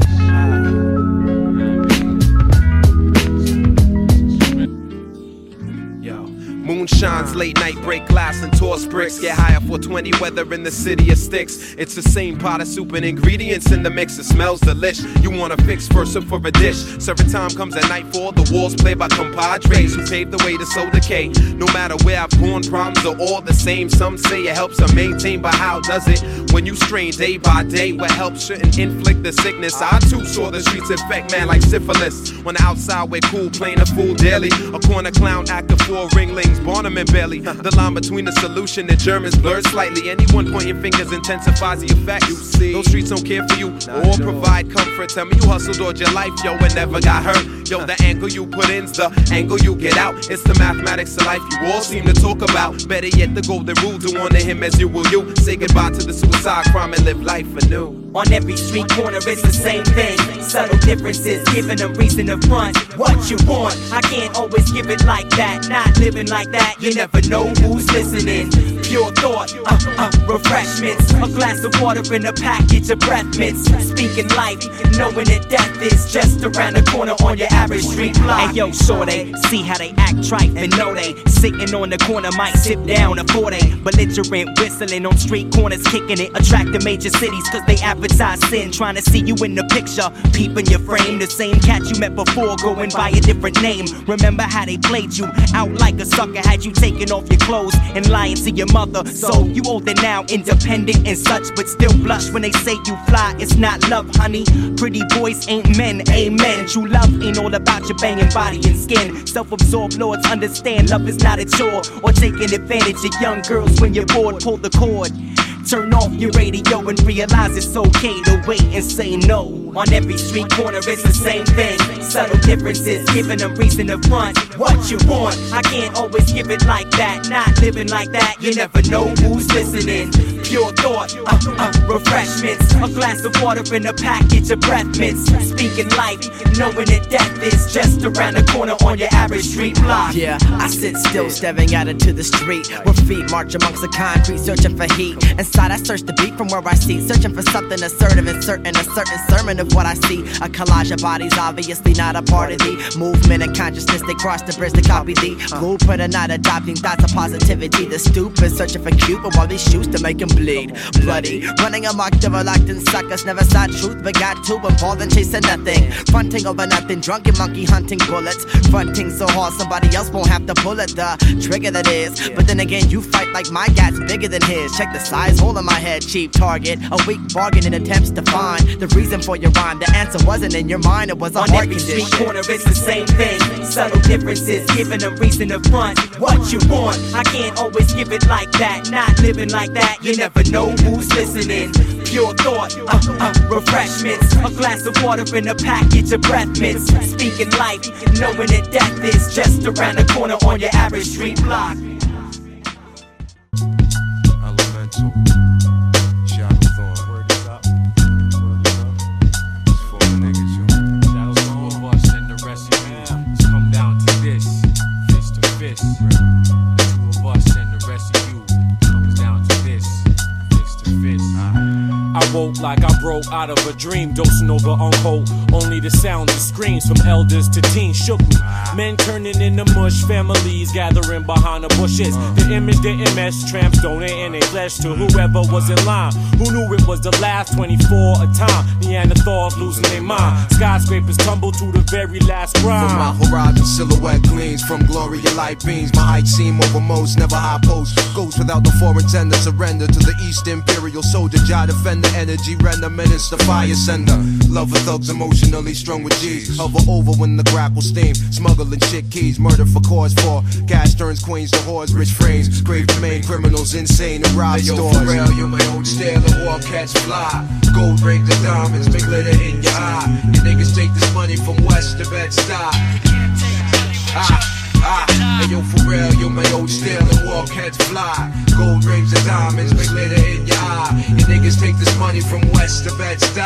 Moonshine's late night break glass and toss bricks. Get higher for 20 weather in the city of sticks. It's the same pot of soup and ingredients in the mix. It smells delish. You wanna fix first up for a dish. Serving time comes at nightfall. The walls play by compadres who paved the way to soul decay. No matter where I've gone, problems are all the same. Some say it helps to maintain, but how does it? When you strain day by day, what helps shouldn't inflict the sickness. I too saw the streets infect man like syphilis. When the outside we're cool, playing a fool daily. A corner clown actor for ringlings, Bailey. The line between the solution and Germans blurs slightly. Anyone pointing fingers intensifies the effect. You see, those streets don't care for you or provide comfort. Tell me you hustled all your life, yo, and never got hurt. Yo, the angle you put in's the angle you get out. It's the mathematics of life you all seem to talk about. Better yet, the golden rule do unto him as you will you. Say goodbye to the suicide crime and live life anew. On every street corner, it's the same thing. Subtle differences, giving a reason to front what you want. I can't always give it like that. Not living like that, you never know who's listening. Pure thought, uh, uh, refreshments. A glass of water in a package of breath mints. Speaking life, knowing that death is just around the corner on your average street block. Hey yo, so they see how they act tripe and know they sitting on the corner might sit down before they belligerent whistling on street corners, kicking it. Attract the major cities cause they advertise sin. Trying to see you in the picture, peeping your frame. The same cat you met before, going by a different name. Remember how they played you out like a sucker, you taking off your clothes and lying to your mother. So you older now, independent and such, but still blush when they say you fly. It's not love, honey. Pretty boys ain't men, amen. True love ain't all about your banging body and skin. Self absorbed lords understand love is not a chore or taking advantage of young girls when you're bored. Pull the cord. Turn off your radio and realize it's okay to wait and say no. On every street corner, it's the same thing. Subtle differences, giving them reason to front what you want. I can't always give it like that. Not living like that, you never know who's listening. Pure thought, uh, uh, refreshments. A glass of water in a package of breath mints. Speaking life, knowing that death is just around the corner on your average street block. Yeah, I sit still, staring out into the street. Where feet march amongst the concrete, searching for heat. I search the beat from where I see. Searching for something assertive, and certain, a certain sermon of what I see. A collage of bodies, obviously not a part of the movement and consciousness. They cross the bridge to copy the blueprint and not adopting thoughts of positivity. The stupid searching for Cupid while these shoes to make him bleed. Bloody, running amok, acting suckers. Never saw truth, but got too involved in chasing nothing. Fronting over nothing, drunken monkey hunting bullets. Fronting so hard, somebody else won't have to pull it. The trigger that is. But then again, you fight like my guy's bigger than his. Check the size hole in my head, cheap target. A weak bargain in attempts to find the reason for your rhyme. The answer wasn't in your mind, it was a On heart every condition. street corner, it's the same thing. Subtle differences, giving them reason to front what you want. I can't always give it like that. Not living like that, you never know who's listening. Pure thought, uh, uh, refreshments. A glass of water in a package of breath mints. Speaking life, knowing that death is just around the corner on your average street block. Elemental. Woke like I broke out of a dream, dosing over on cold. Only the sound of screams from elders to teens shook me. Men turning into mush, families gathering behind the bushes. The image, the MS, tramps donating their flesh to whoever was in line. Who knew it was the last 24 a time? Neanderthals losing their mind. Skyscrapers tumble to the very last From my horizon, silhouette gleams From glory and light beams My height seem over most, never high post Goes without the foreign tender Surrender to the East Imperial soldier Jah defender, energy render Menace the fire sender. Love for thugs emotionally strung with G's. Hover over when the grapple steam. Smuggling shit keys Murder for cause for. Cash turns queens to whores Rich frames. Grave domain criminals Insane and rob Hey, yo, stores. for real, you my own style and walk cats fly. Gold rings and diamonds, big glitter in your eye. You niggas take this money from West to bed stop. Ah, ah, yo, for real, you my old style and walk cats fly. Gold rings and diamonds, big glitter in your eye. You niggas take this money from West to Bed-Stuy.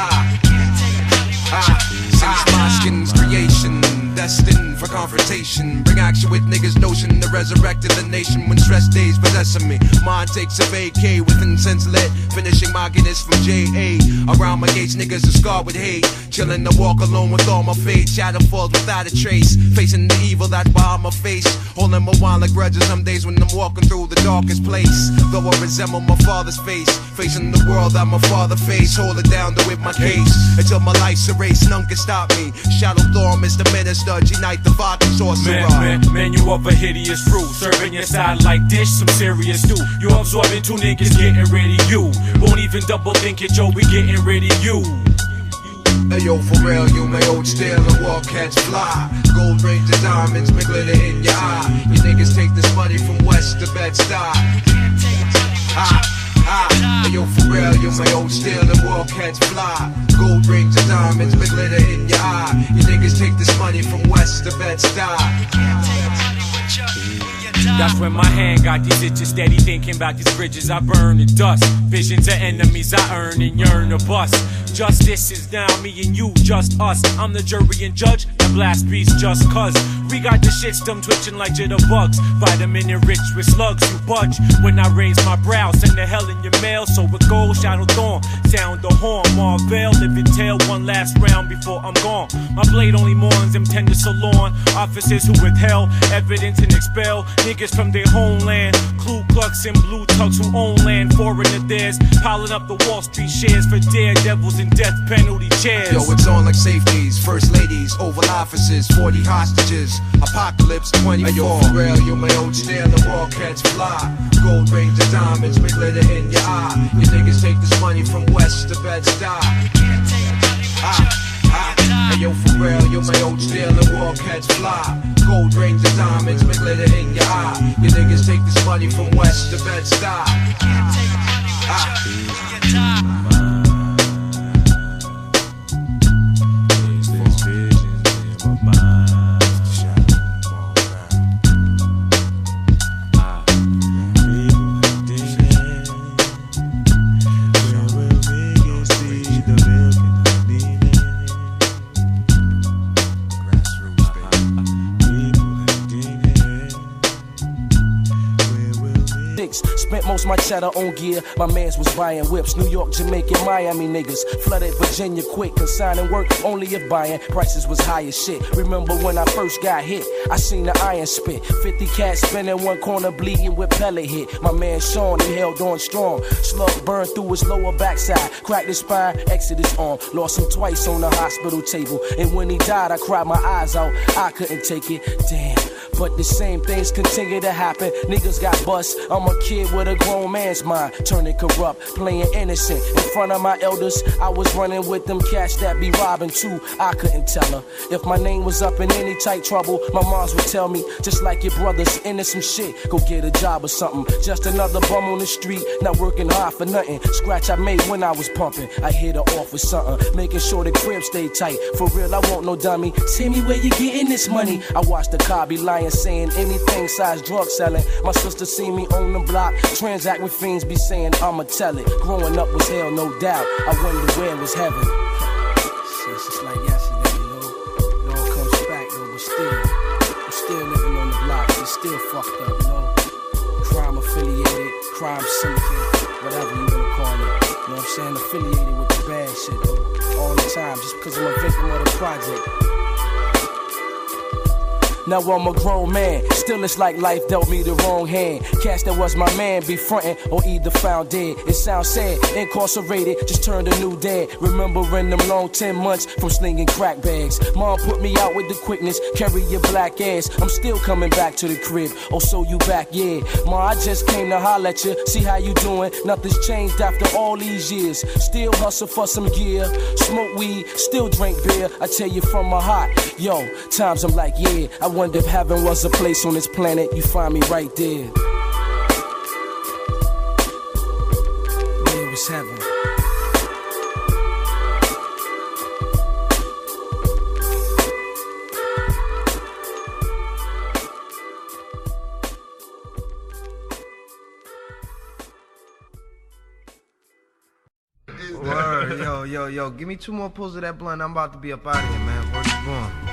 Ah, since my skin's creation, destined for confrontation. Bring action with niggas' notion to resurrected the nation when stress days possessing me. Mind takes a vacay with incense lit, finishing my Guinness from JA. Around my gates, niggas are scarred with hate. Chillin' to walk alone with all my fate. Shadow falls without a trace. Facing the evil that's behind my face. Holding my wine like grudges some days when I'm walking through the darkest place. Though I resemble my father's face. Facing the world that my father faced. Hold it down to with my case. Until my life's erased, none can stop me. Shadow Thorn, Mr. Minister, unite the vodka sorcerer. Man, man, man, you of a hideous fruit. Serving your side like dish, some serious stew. You absorbing two niggas, getting ready, you. Won't even double think it, yo, we getting ready, you. Hey yo, for real, you may old steel and walk cats fly. Gold rings and diamonds, big glitter in your eye. You niggas take this money from West to Bed-Stuy. Ah, ah, hey yo, for real, you may old steel and walk cats fly. Gold rings and diamonds, big glitter in your eye. You niggas take this money from West to Bed-Stuy. That's when my hand got these itches, steady thinking about these bridges I burn to dust. Visions of enemies I earn and yearn to bust. Justice is now me and you, just us. I'm the jury and judge, the blast beast just cuz. We got the shit stem twitching like jitterbugs. Vitamin enriched with slugs, you budge. When I raise my brow, send the hell in your mail. So it goes, shadow thorn. Sound the horn, Marvel, live it tail one last round before I'm gone. My blade only mourns them tender salon. Officers who withheld evidence and expel niggas from their homeland. Ku Klux and blue tucks who own land, foreigner theirs. Piling up the Wall Street shares for daredevils and death penalty chairs. Yo, it's on like safeties, first ladies, Oval offices, 40 hostages, apocalypse 24. Hey, yo, for real, you may old steal the wall cats fly. Gold rings and diamonds, make glitter in your eye. You niggas take this money from west to Bed-Stuy. Ah. Ah, hey yo, for real, you may old steel the wall cats fly. Gold rings and diamonds, make glitter in your eye. You niggas take this money from west to Bed-Stuy. Ah. Spent most my cheddar on gear. My mans was buying whips. New York, Jamaica, Miami niggas. Flooded Virginia quick. Consigning work only if buying. Prices was high as shit. Remember when I first got hit? I seen the iron spit. 50 cats spinning one corner, bleeding with pellet hit. My man Sean, he held on strong. Slug burned through his lower backside. Cracked his spine, exited his arm. Lost him twice on the hospital table. And when he died, I cried my eyes out. I couldn't take it. Damn. But the same things continue to happen. Niggas got bust. I'm a kid with a grown man's mind, turning corrupt, playing innocent. In front of my elders, I was running with them cats that be robbing too. I couldn't tell her. If my name was up in any tight trouble, my moms would tell me, just like your brothers, into some shit. Go get a job or something. Just another bum on the street, not working hard for nothing. Scratch I made when I was pumping. I hit her off with something, making sure the crib stay tight. For real, I want no dummy. Tell me where you getting this money. I watched the car be lying, saying anything size drug selling. My sister see me on the block, transact with fiends, be saying I'ma tell it. Growing up was hell, no doubt. I wonder where was heaven. It's just like yesterday, you know. It all comes back though, but still, I'm still living on the block. It's still fucked up, you know. Crime affiliated, crime syndicate, whatever you wanna call it. You know what I'm saying? Affiliated with the bad shit though, all the time, just because I'm a victim of the project. Now I'm a grown man, still it's like life dealt me the wrong hand. Cash that was my man be frontin' or either found dead. It sounds sad, incarcerated, just turned a new dad. Remembering them long 10 months from slinging crack bags. Mom put me out with the quickness, carry your black ass. I'm still coming back to the crib, oh so you back, yeah. Ma, I just came to holler at you, see how you doing. Nothing's changed after all these years. Still hustle for some gear, smoke weed, still drink beer. I tell you from my heart, yo, times I'm like, yeah, I wonder if heaven was a place on this planet, you find me right there. Where was heaven? Yo, yo, yo, give me two more pulls of that blunt. I'm about to be up out of here, man. Where you going?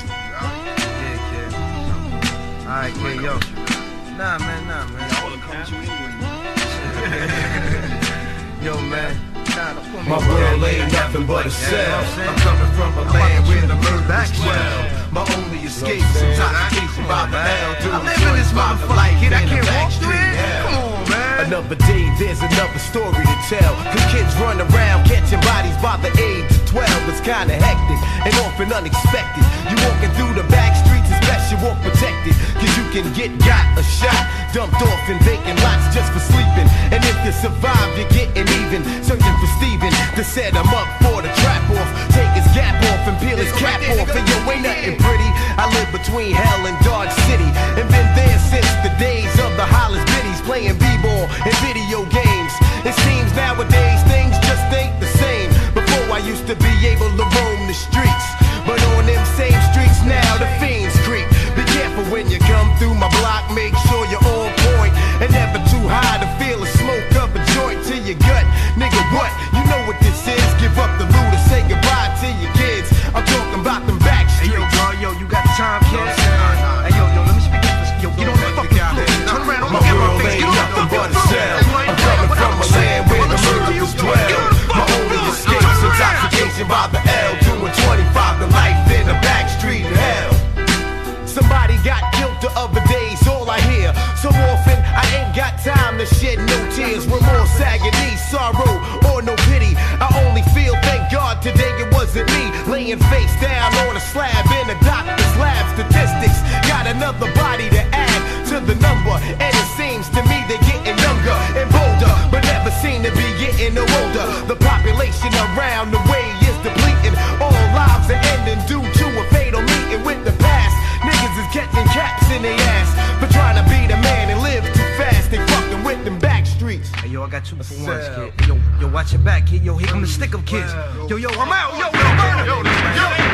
Yeah, kid. Alright, kid, yo. Nah, man, nah, man. yo, man. Nah, don't put me My on world that. ain't nothing but a cell. I'm coming from a I'm about land where the the murderers back swell. My only escape is saying? intoxication by the Come on, hell man. through I live in this motherfucker, kid. I can't walk through it. Come on, man. Another day, there's another story to tell. Cause kids run around catching bodies by the age of 12. It's kinda hectic and often unexpected. You walking through the back streets, you walk protected. Cause you can get got a shot, dumped off in vacant lots just for sleeping. And if you survive, you're getting even. Searching for Steven to set him up for the trap off. Take his gap off and peel his cap off. And yo, ain't nothing pretty. I live between hell and Dodge City. And been there since the days of the Hollis Biddies playing b-ball and video games. It seems nowadays things just ain't the same. Before I used to be able to roam the streets. But on them same laying face down on a slab in a doctor's lab. Statistics got another body to add to the number, and it seems to me they're getting younger and bolder, but never seem to be getting no older. The population around the way is depleting. All lives are ending due to a fatal meeting with the past. Niggas is catching caps in the ass for trying to be the man and live too fast. They fucking with them back streets. Hey yo, I got two for one. Watch your back, kid. Yo, here come the stick up kids. Yo, yo, I'm out. Yo, yo, murder. Yo, yo, yo.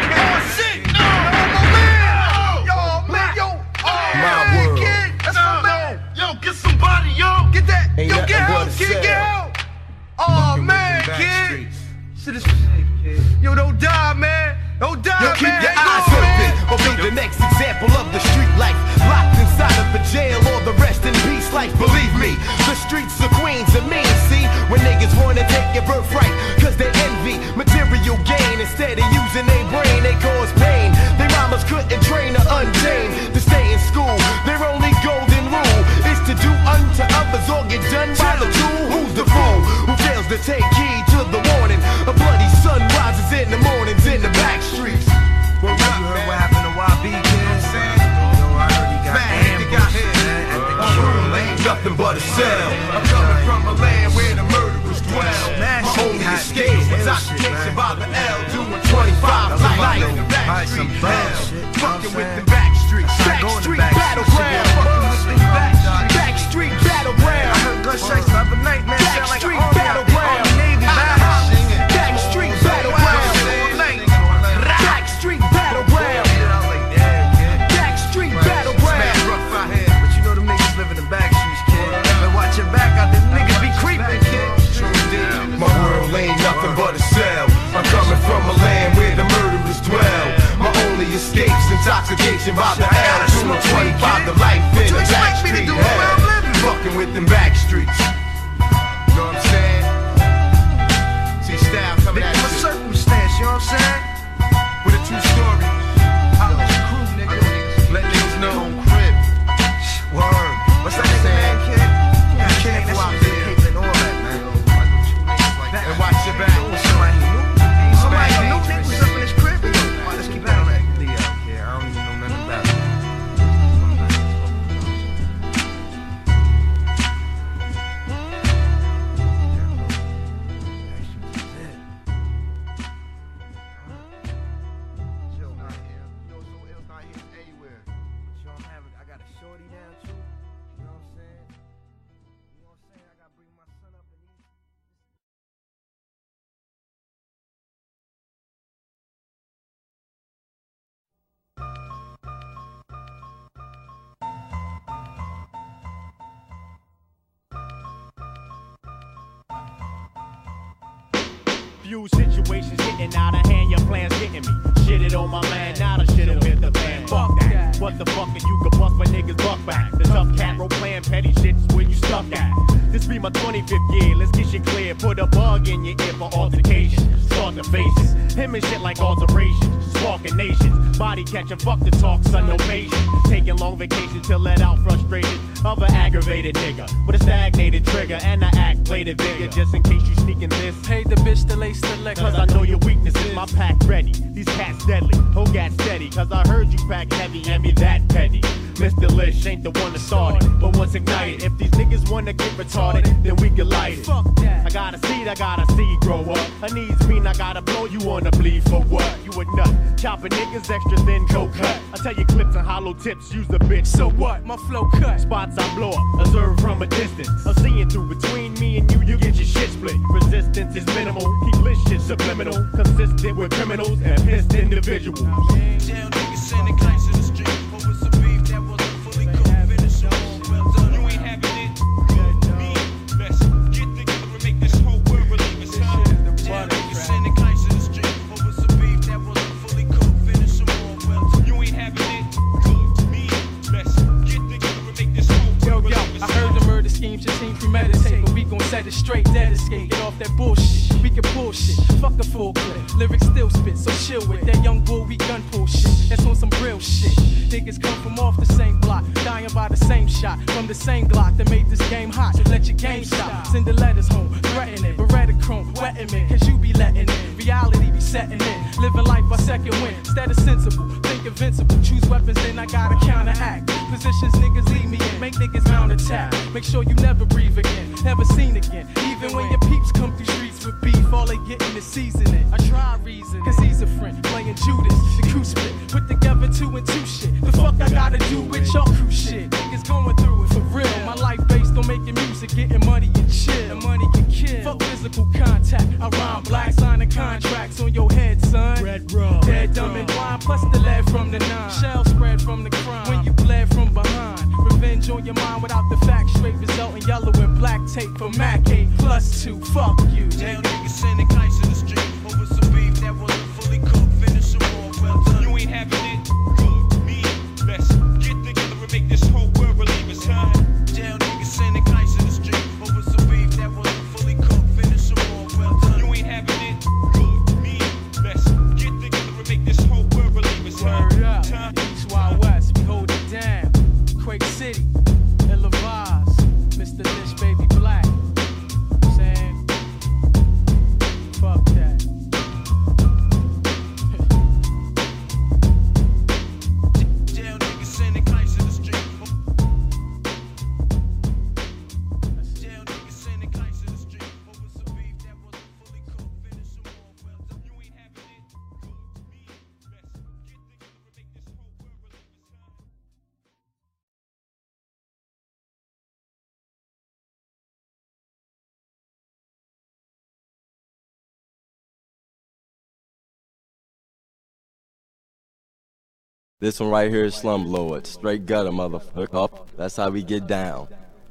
This one right here is Slumlord. Straight gutter, motherfucker. Up. That's how we get down.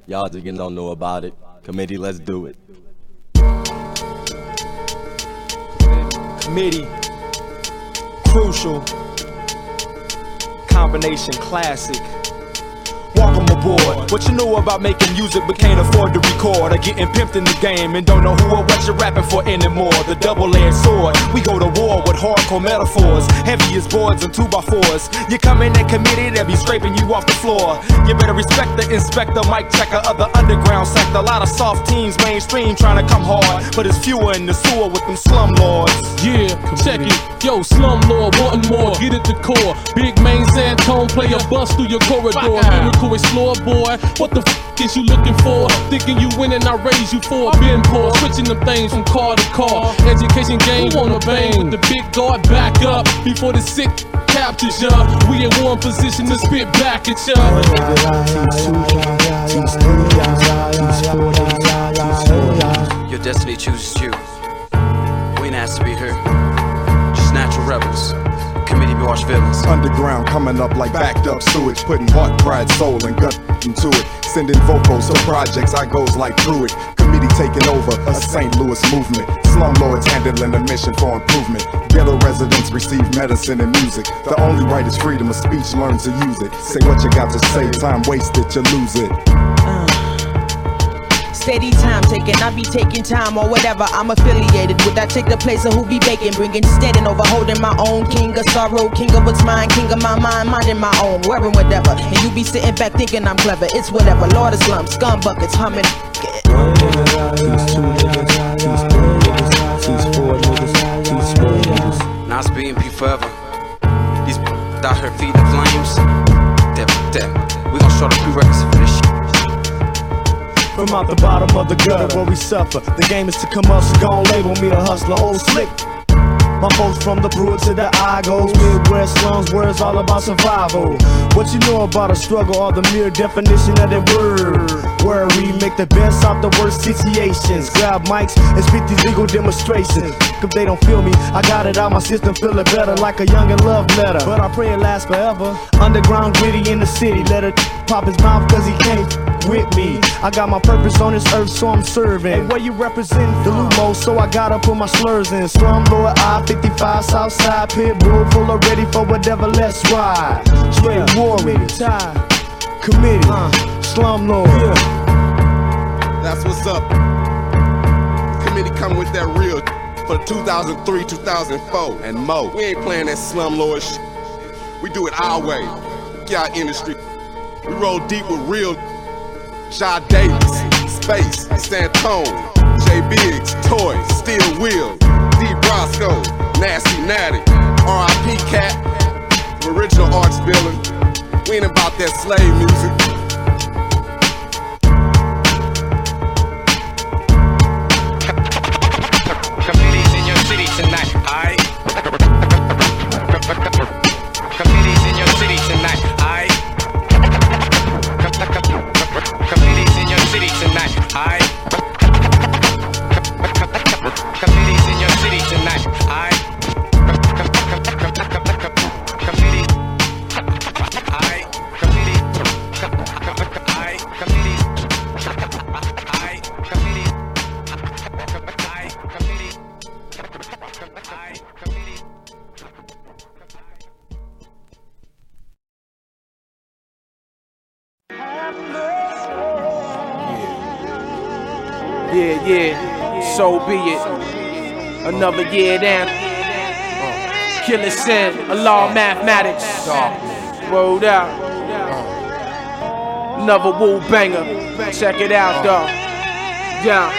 Y'all just don't know about it. Committee, let's do it. Committee. Crucial. Combination classic. Welcome aboard. What you know about making music but can't afford to record? Or getting pimped in the game and don't know who or what you're rapping for anymore. The double-edged sword. We go to war with hardcore metaphors. Heavy as boards and two by fours. You come in that committee, they'll be scraping you off the floor. You better respect the inspector, mic checker of the underground sector. A lot of soft teams mainstream trying to come hard. But it's fewer in the sewer with them slumlords. Yeah, check it. Yo, slumlord, wanting more, get at the core. Big main Santone, play a bus through your corridor. Lyrical boy. What the f is you looking for? Thinking you winning, I raise you for bin poor. Switching them things from car to car. Education game on the. With the big guard back up before the sick captures ya. We in one position to spit back at ya. Your destiny chooses you. We ain't asked to be here. Just natural rebels. Committee be feelings. Underground coming up like backed up sewage, putting heart, pride, soul, and gut into it. Sending vocals to projects, I goes like through it. Committee taking over a St. Louis movement. Slumlords handling a mission for improvement. Ghetto residents receive medicine and music. The only right is freedom of speech, learn to use it. Say what you got to say, time wasted, you lose it. Steady time taking, I be taking time or whatever I'm affiliated with. I take the place of who be baking, bringing steady over, holding my own. King of sorrow, king of what's mine, king of my mind, minding my own, wearing whatever. And you be sitting back thinking I'm clever. It's whatever, Lord of slum, scum buckets, humming. Nas BMP forever. These out here feeding flames. That, that. We gon' show the prerequisites for this. From out the bottom of the gutter where we suffer. The game is to come up, so gon' label me a hustler, old slick. My folks from the brewer to the Igos, Midwest slums, words all about survival. What you know about a struggle or the mere definition of that word? Where we make the best out the worst situations. Grab mics and spit these legal demonstrations. If they don't feel me, I got it out my system, feeling better like a young and love letter. But I pray it lasts forever. Underground gritty in the city, let it pop his mouth cause he can't with me. I got my purpose on this earth, so I'm serving. And where you represent the Lumo, so I gotta put my slurs in. Slumlord I 55 Southside pit bull full of ready for whatever. Let's ride. Straight warrior, tie, committee, uh. slumlord. That's what's up. Committee come with that real for 2003, 2004, and mo. We ain't playing that slumlord shit. We do it our way. Get our industry. We roll deep with real. Shaw Davis, Space, Santone, J Biggs, Toy, Steel Wheel, D Brosco, Nasty Natty, R.I.P. Cat, original arts villain. We ain't about that slave music. Committees in your city tonight? Committees in your city tonight? Committees in your city tonight, aight? So be it. Another year down. Killa Sin, a law of mathematics. Rolled out. Another Wu banger. Check it out, though. Yeah.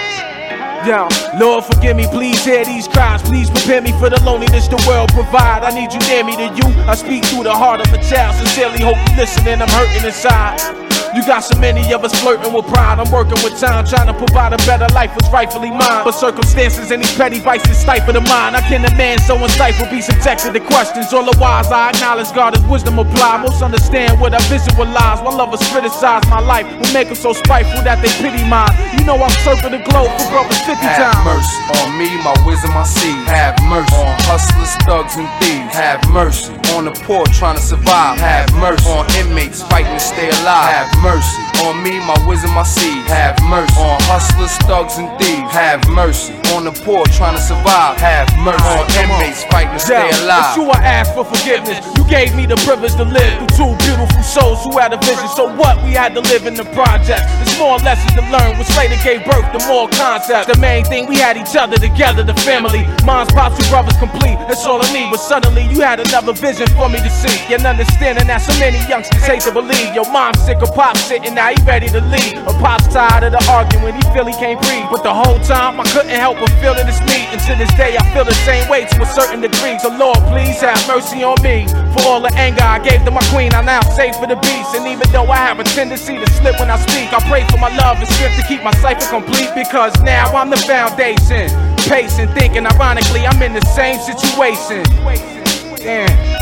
Yeah, Lord forgive me, please hear these cries. Please prepare me for the loneliness the world provide. I need you near me to you. I speak through the heart of a child. Sincerely hope you listen and I'm hurting inside. You got so many of us flirting with pride. I'm working with time, trying to provide a better life was rightfully mine. But circumstances and these petty vices stifle the mind. I can a man so unstifled be subjected to questions. All the wise I acknowledge God as wisdom apply. Most understand what I visualize. While lovers criticize my life, will make them so spiteful that they pity mine. You know I've circled the globe for brothers 50 Have times. mercy on me, my wisdom, I see. Have mercy on hustlers, thugs, and thieves. Have mercy on the poor trying to survive. Have mercy on inmates fighting to stay alive. Have mercy on me, my wisdom, my seed. Have mercy on hustlers, thugs, and thieves. Have mercy on the poor trying to survive. Have mercy on inmates fighting to stay alive. It's you I ask for forgiveness. You gave me the privilege to live through two beautiful souls who had a vision. So what? We had to live in the project. There's more lessons to learn. Which later gave birth to more concepts. The main thing we had each other together, the family. Mom's pops, two brothers complete. That's all I need. But suddenly you had another vision for me to see. And understanding that so many youngsters hate to believe. Your mom's sick of pop sitting, now he ready to leave. Or pop's tired of the arguing, he feel he can't breathe. But the whole time I couldn't help but feel it is me. And to this day I feel the same way to a certain degree. So Lord, please have mercy on me. For all the anger I gave to my queen, I'm now safe for the beast. And even though I have a tendency to slip when I speak, I pray for my love and strength to keep my cipher complete. Because now I'm the foundation. Pacing, thinking, ironically, I'm in the same situation. Damn.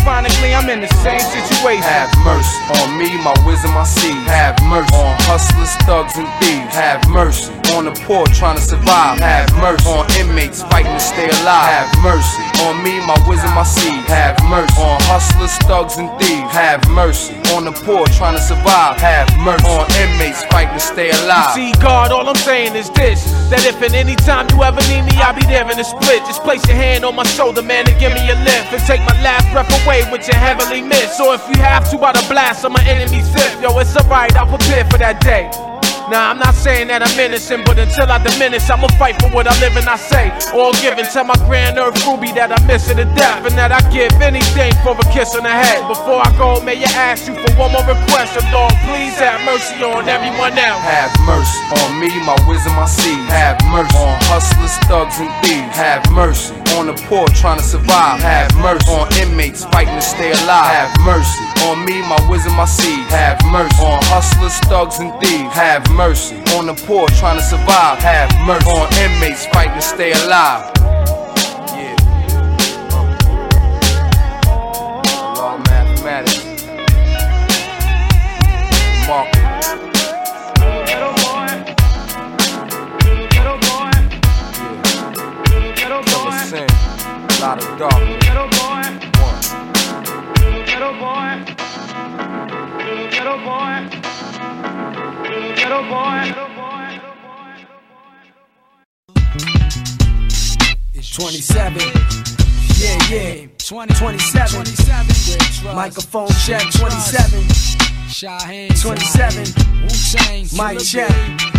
Ironically, I'm in the same situation. Have mercy on me, my wisdom, my seed. Have mercy on hustlers, thugs, and thieves. Have mercy on the poor trying to survive. Have mercy on inmates fighting to stay alive. Have mercy on me, my wisdom, my seed. Have mercy on hustlers, thugs, and thieves. Have mercy on the poor trying to survive. Have mercy on inmates fighting to stay alive. See, God, all I'm saying is this that if at any time you ever need me, I'll be there in a split. Just place your hand on my shoulder, man, and give me a lift. And take my last breath away with your heavenly mist. So if you have to, the blast of my enemy's fifth, yo, it's alright, I'll prepare for that day. Nah, I'm not saying that I'm innocent, but until I diminish, I'ma fight for what I live and I say. All given to my grand earth ruby that I miss her to death, and that I give anything for a kiss on the head. Before I go, may I ask you for one more request, and Lord, please have mercy on everyone else. Have mercy on me, my wisdom, my seed. Have mercy on hustlers, thugs, and thieves. Have mercy on the poor trying to survive. Have mercy on inmates fighting to stay alive. Have mercy on me, my wisdom, my seed. Have mercy on hustlers, thugs, and thieves. Have mercy on the poor trying to survive. Have mercy. On inmates fighting to stay alive. A lot of darkness. It's 27. Yeah, yeah. 20, 27. 27. Microphone check 27. 27. My check.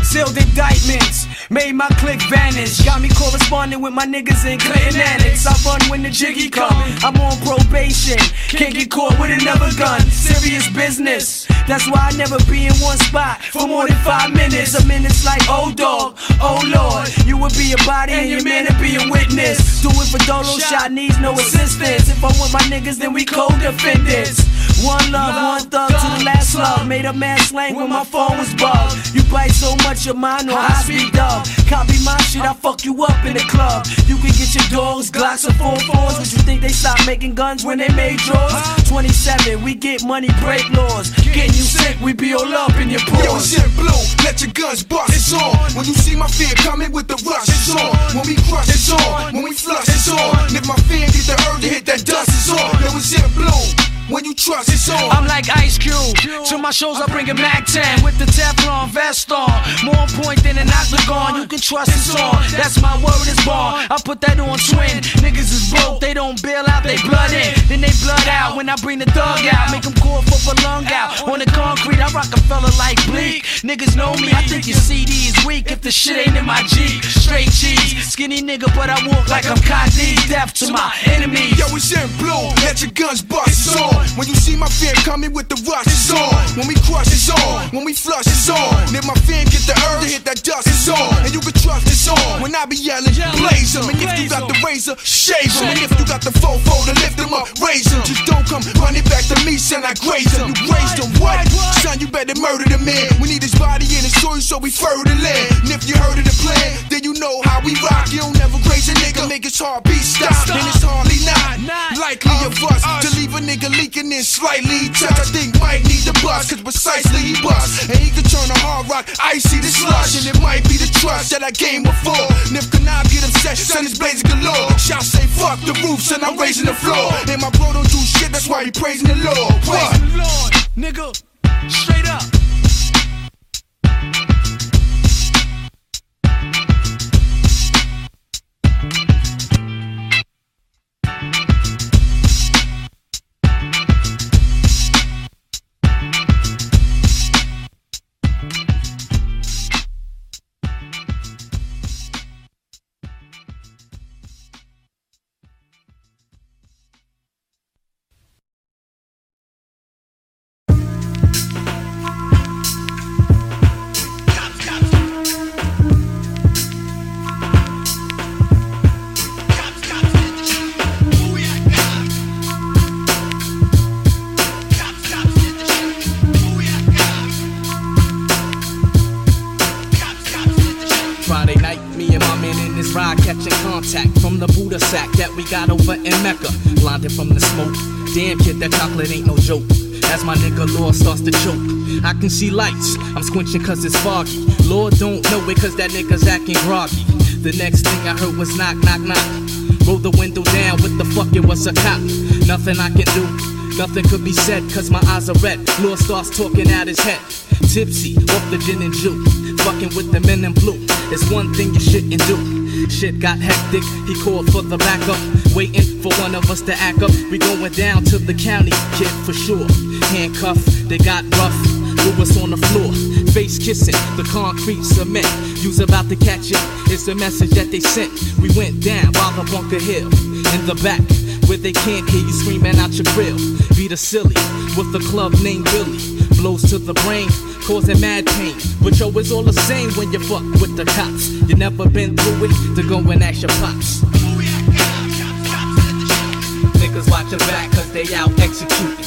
Sealed indictments. Made my click vanish. Got me corresponding with my niggas in Clinton Annex. I run when the jiggy come. I'm on probation. Can't get caught with another gun. Serious business. That's why I never be in one spot for more than five minutes. A minute's like, oh dog, oh lord. You would be a body and your man would be a witness. Do it for Dolo shot needs no assistance. If I'm with my niggas, then we co-defendants. One love, one thug to the last love. Made a man slang when my phone was bugged. You bite so much your mind on high speed dub. Copy my shit, I fuck you up in the club. You can get your dogs, Glocks or four fours. Would you think they stopped making guns when they made drawers? 27, we get money, break laws. Getting you sick, we be all up in your Yo, pores. shit blow, let your guns bust, it's on. When you see my fear coming with the rush, it's on. When we crush, it's on. When we flush, it's on. And if my fan get the urge to hit that dust, it's on. Yo, it's shit blow. When you trust, it's on. I'm like Ice Cube. To my shows, I bring a Mac 10 with the Teflon vest on. More point than an octagon. You can trust it's on. That's my word is born. I put that on twin. Niggas is broke. They don't bail out. They blood in. Then they blood out when I bring the thug out. Make them call for a lung out. On the concrete, I rock a fella like Bleek. Niggas know me. I think your CD is weak if the shit ain't in my Jeep. Straight cheese. Skinny nigga, but I walk like I'm Kanye. Death to my enemies. Yo, it's in blue, let your guns bust, it's on. When you see my fan coming with the rush, it's on. When we crush, it's on. When we flush, it's on. And if my fan get the urge to hit that dust, it's on. And you can trust it's on. When I be yelling, blaze 'em. And if you got the razor, shave 'em. And if you got the fofo to lift 'em up, raise 'em. Just don't come running back to me, son, I graze 'em. You raised 'em, what? Son, you better murder the man. We need his body in his soil so we further the land. And if you heard of the plan, then you know how we rock. You don't never graze a nigga, make his heartbeat stop. And it's hardly not likely of us to leave a nigga leaking in slightly touch. I think Mike need the bus, cause precisely he bust. And he can turn a hard rock icy to slush. And it might be the trust that I gained before. And if Kanab get upset, son is blazing galore. Shall say fuck the roofs and I'm raising the floor. And my bro don't do shit, that's why he praising the Lord. What? Lord, nigga, straight up. Chocolate ain't no joke. As my nigga Lord starts to choke, I can see lights. I'm squinching cause it's foggy. Lord don't know it cause that nigga's acting groggy. The next thing I heard was knock, knock, knock. Roll the window down, what the fuck, it was a cop. Nothing I can do. Nothing could be said, cause my eyes are red. Lord starts talking out his head. Tipsy, off the gin and juice. Fucking with the men in blue. It's one thing you shouldn't do. Shit got hectic, he called for the backup. Waiting for one of us to act up. We going down to the county, kid, for sure. Handcuffed, they got rough. Threw us on the floor, face kissing the concrete cement. You's about to catch it. It's the message that they sent. We went down by the Bunker Hill in the back where they can't hear you screaming out your grill. Be the silly with the club named Billy. Blows to the brain, causing mad pain. But yo, it's all the same when you fuck with the cops. You never been through it to go and ask your pops. Niggas watch your back cause they out executing.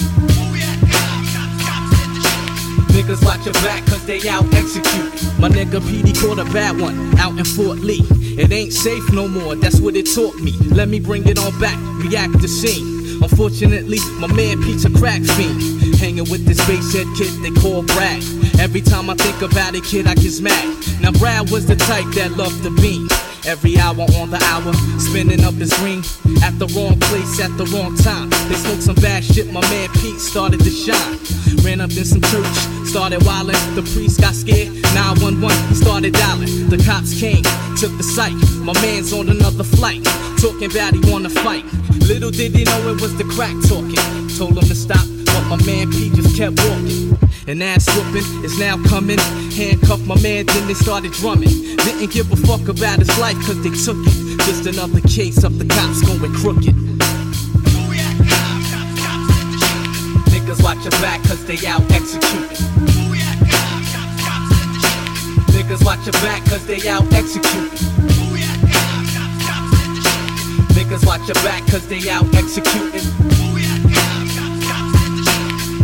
Niggas watch your back cause they out executing. My nigga PD caught a bad one out in Fort Lee. It ain't safe no more, that's what it taught me. Let me bring it on back, react the scene. Unfortunately, my man Pete's a crack fiend. Hanging with this bass head kid they call Brad. Every time I think about it, kid, I get mad. Now, Brad was the type that loved the beam. Every hour on the hour, spinning up his ring. At the wrong place, at the wrong time. They smoked some bad shit, my man Pete started to shine. Ran up in some church, started wildin'. The priest got scared, 911, he started dialing. The cops came, took the site. My man's on another flight, talking about he wanna fight. Little did he know it was the crack talking. Told him to stop, but my man Pete just kept walking. And ass whooping is now coming. Handcuffed my man, then they started drumming. Didn't give a fuck about his life, cause they took it. Just another case of the cops going crooked. Niggas watch your back, cause they out executing. Niggas watch your back, cause they out executing. Niggas watch your back, cause they out executing.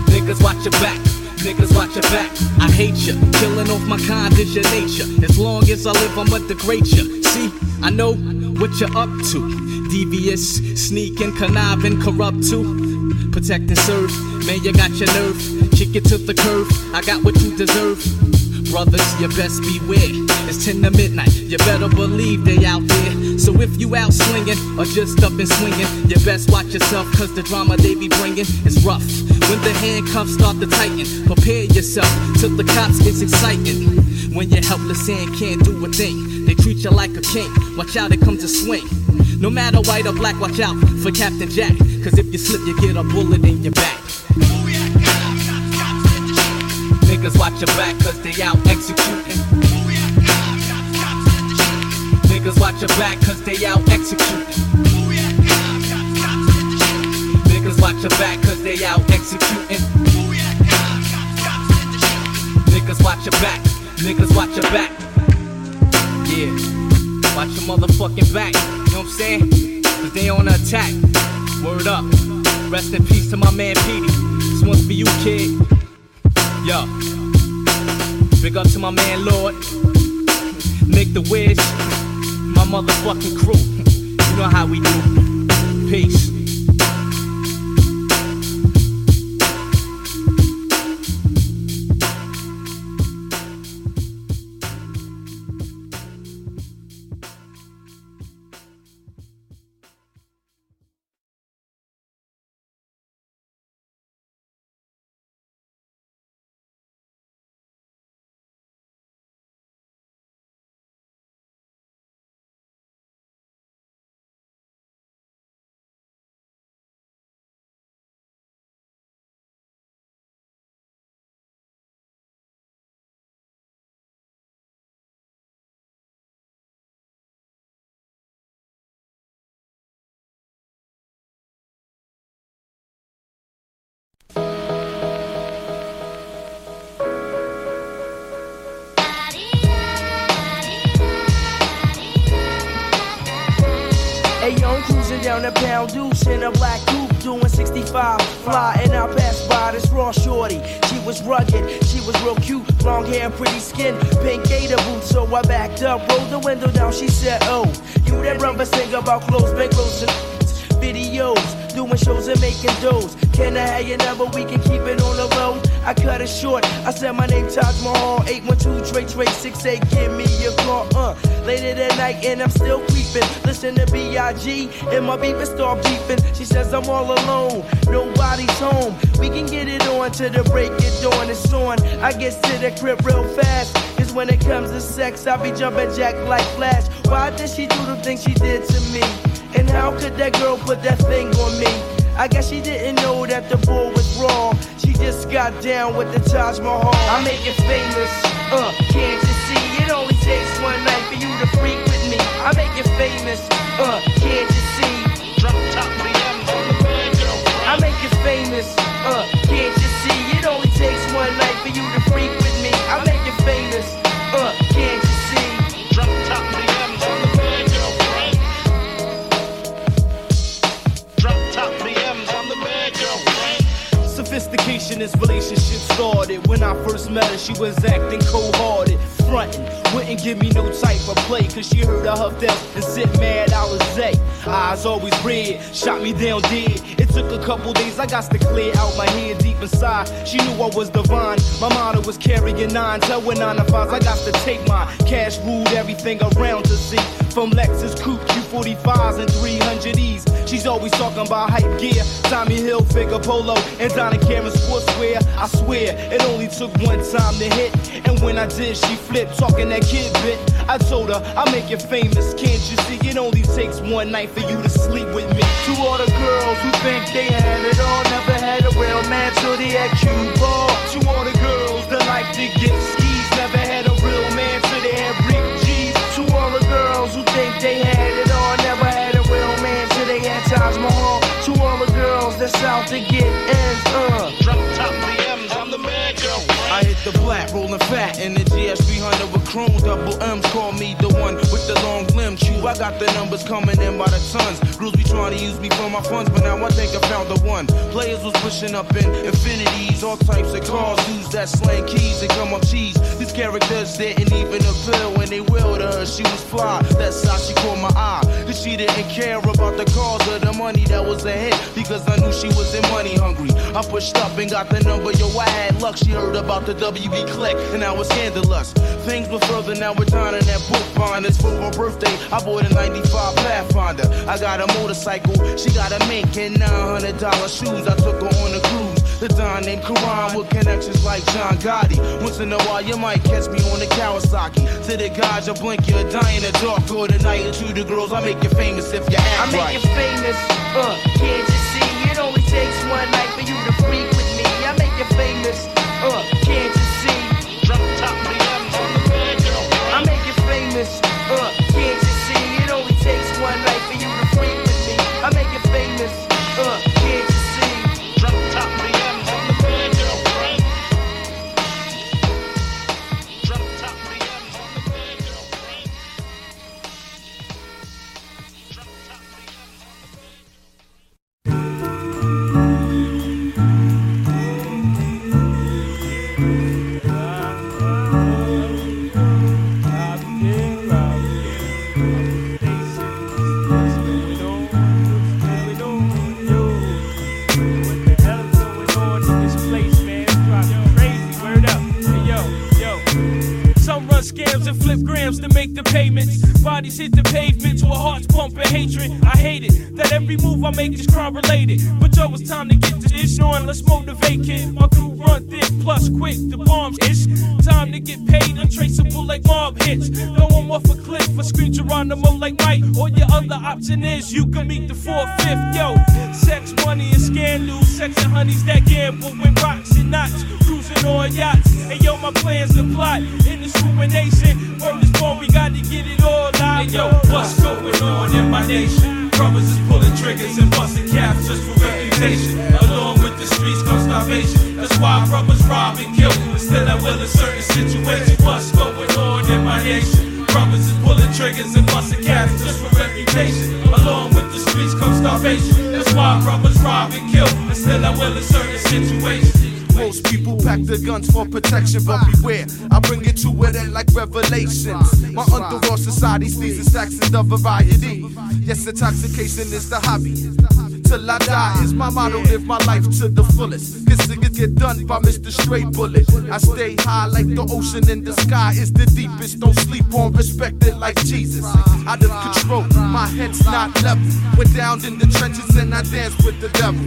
Niggas watch your back. Niggas watch your back. I hate you. Killing off my kind is your nature. As long as I live, I'ma degrade you. See, I know what you're up to. Devious, sneaking, conniving, corrupt too. Protect and serve. Man, you got your nerve. Kick it to the curve. I got what you deserve. Brothers, you best beware. It's 10 to midnight. You better believe they out there. So if you out swinging or just up and swinging, you best watch yourself, cause the drama they be bringing is rough. When the handcuffs start to tighten, prepare yourself till the cops gets exciting. When you're helpless and can't do a thing, they treat you like a king. Watch out, it comes to swing. No matter white or black, watch out for Captain Jack. Cause if you slip, you get a bullet in your back. Niggas watch your back cause they out executing. Niggas watch your back cause they out executing. Niggas watch your back cause they out executing. Niggas watch your back. Niggas watch your back. Yeah. Watch your motherfucking back. You know what I'm saying? Cause they on the attack. Word up. Rest in peace to my man Petey. This one's for you, kid. Yo. Big up to my man Lord. Nick the Wiz. My motherfucking crew. You know how we do. Peace. Down the pound deuce in a black coupe, doing 65. Fly, and I passed by this raw shorty. She was rugged, she was real cute, long hair, pretty skin, pink gator boots. So I backed up, rolled the window down. She said, Oh, you that brother sing about clothes, bankrolls, and videos, doing shows and making doughs. Can I have your number? We can keep it on the low. I cut it short. I said my name Taj Mahal, 812 Trey Trey 68. Give me your call, uh. Later that night and I'm still creeping. Listen to B.I.G. and my beeping start beeping. She says I'm all alone, nobody's home. We can get it on to the break it dawn. It's on. I get to the crib real fast. Cause when it comes to sex, I be jumping jack like Flash. Why did she do the things she did to me? And how could that girl put that thing on me? I guess she didn't know that the bull was wrong. She just got down with the Taj Mahal. I make it famous, uh, can't you see? It only takes one night for you to freak with me. I make it famous, uh, can't you see? Drop top BMs on the banjo. I make it famous, uh, can't you see? It only takes one night for you to freak with me. I Sophistication is relationship started. When I first met her, she was acting cold-hearted, frontin', wouldn't give me no type of play. Cause she heard I huffed out and sit mad Alizé. Eyes always red, shot me down dead. It took a couple days, I got to clear out my head deep inside. She knew I was divine. My motto was carrying nine, tell when nine to fives. I got to take my Cash ruled everything around to see. From Lexus coupe, Q45s and 300Es. She's always talking about hype gear. Tommy Hilfiger polo, and Donna Karan sportswear. I swear, it only took one time to hit. And when I did, she flipped, talking that kid bit. I told her, I'll make you famous. Can't you see? It only takes one night for you to sleep with me. To all the girls who think they had it all, never had a real man till they had cue ball. To all the girls that like to get skis, never had a out to get ends, uh. Drop top BMs, I'm the man, girl. I hit the black, rolling fat in the GS 300 with chrome double M's. Call me the one with the long limb. True, I got the numbers coming in by the tons. Rules be trying to use me for my funds, but now I think I found the one. Players was pushing up in infinities, all types of cars, dudes that slang keys and come up cheese. These characters didn't even appeal when they will to her. She was fly, that's how she caught my eye. Cause she didn't care about the cause or the money that was ahead, because I knew she wasn't money hungry. I pushed up and got the number, yo, I had luck. She heard about the WB click, and I was scandalous. Things were further, now we're down in that book bond. It's for her birthday, I bought a 95 Pathfinder. I got a motorcycle, she got a mink and $900 shoes. I took her on a cruise. The Don named Karan with connections like John Gotti. Once in a while, you might catch me on the Kawasaki. To the guys, I blink, you'll die in the dark. Or the night, and to the girls, I make you famous if you act I make right. you famous, uh, can't you see? It only takes one night for you to freak with me. I make you famous, uh, can't you see? Drop top BMs, Bodies hit the pavement to a heart's pumping hatred. I hate it that every move I make is crime related. But yo, it's time to get to this on. Let's motivate, kid. My crew run thick, plus quick. The bombs ish. Time to get paid, untraceable like mob hits. No one off a cliff for scream Geronimo like Mike. Or your other option is you can meet the four fifth. Yo, sex, money, and scandals. Sex and honeys that gamble with rocks and knots. Cruising on yachts. And yo, my plans to plot in this ruination. Word nation? Brothers is pulling triggers and busting caps just for reputation. Along with the streets come starvation. That's why brothers rob and kill. Instead I will in certain situations. What's going on in my nation? Brothers is pulling triggers and busting caps just for reputation. Along with the streets come starvation. That's why brothers rob and kill. Instead I will in certain situations. Most people pack their guns for protection, but beware, I bring it to it like revelations. My underworld society sees the stacks in the variety. Yes, intoxication is the hobby. Till I die is my motto, live my life to the fullest. Cause niggas get done by Mr. Straight Bullet. I stay high like the ocean in the sky is the deepest. Don't sleep on, respect it like Jesus. Out of control, my head's not level. Went down in the trenches and I dance with the devil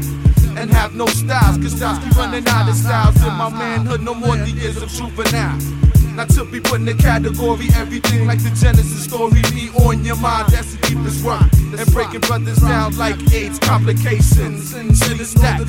and have no styles. Cause styles keep running out of styles in my manhood, no more the years of juvenile. Not to be put in the category, everything like the Genesis story. Me on your mind, that's the deepest work. And breaking brothers down like AIDS complications. To the stack,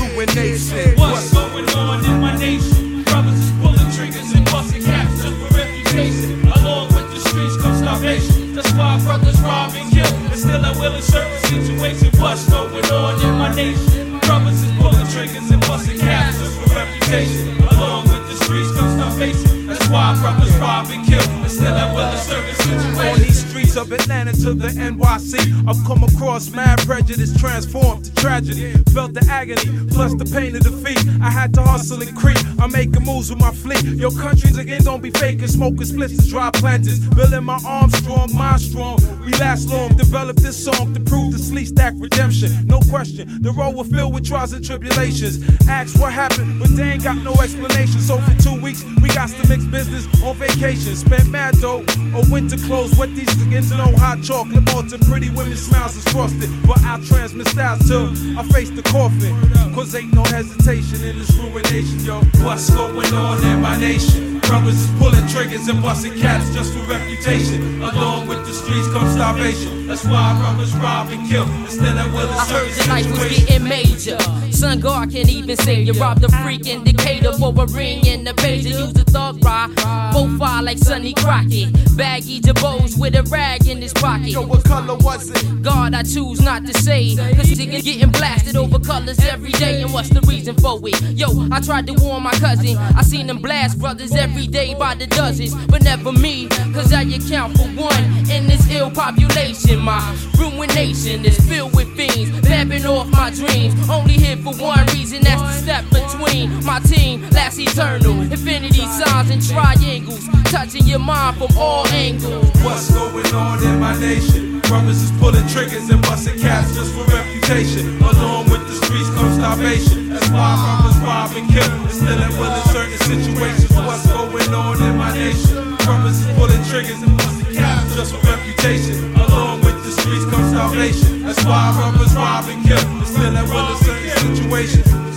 ruination. What's going on in my nation? Brothers is pulling triggers and busting caps just for reputation. Along with the streets come starvation. That's why brothers rob and kill. And still I will in certain situations. What's going on in my nation? Brothers is pulling triggers and busting caps for reputation. Along with the streets come starvation. That's why brothers rob and kill. And still I will in certain situations. Of Atlanta to the NYC, I've come across mad prejudice transformed to tragedy. Felt the agony, plus the pain of defeat. I had to hustle and creep. I'm making moves with my fleet. Your countries again don't be faking, smoking splits dry planters. Building my arms strong, mind strong. We last long, develop this song to prove the sleep stack redemption. No question, the road will fill with trials and tribulations. Ask what happened, but they ain't got no explanation. So for two weeks, we got to mix business on vacation. Spent mad dough or winter clothes. What these niggas know hot chocolate to pretty women smiles is frosted. But I'll transmit styles till I face the coffin. Cause ain't no hesitation in this ruination, yo. What's going on in my nation? Brothers is pulling triggers and busting cats just for reputation. Along with the streets come starvation. That's why brothers rob and kill instead of will I heard the life was getting major. Sun God can't even say you robbed a freak indicator for a ring in the page. You use a thug rock, both fire like Sonny Crockett. Baggy Jabos with a rag in his pocket. Yo, what color was it? God, I choose not to say. Cause niggas getting blasted over colors every day. And what's the reason for it? Yo, I tried to warn my cousin. I seen them blast brothers every day by the dozens. But never me, cause I account for one in this ill population. My ruination is filled with fiends, vamping off my dreams. Only here for one reason, that's the step between my team. Last eternal, infinity signs and triangles, touching your mind from all angles. What's going on in my nation? Brothers is pulling triggers and busting caps just for reputation. Along with the streets come starvation. That's why brothers rob and kill instead of will in certain situations. What's going on in my nation? Brothers is pulling triggers and busting caps just for reputation. Along with the streets come starvation. That's why brothers rob and kill instead of will in certain situations.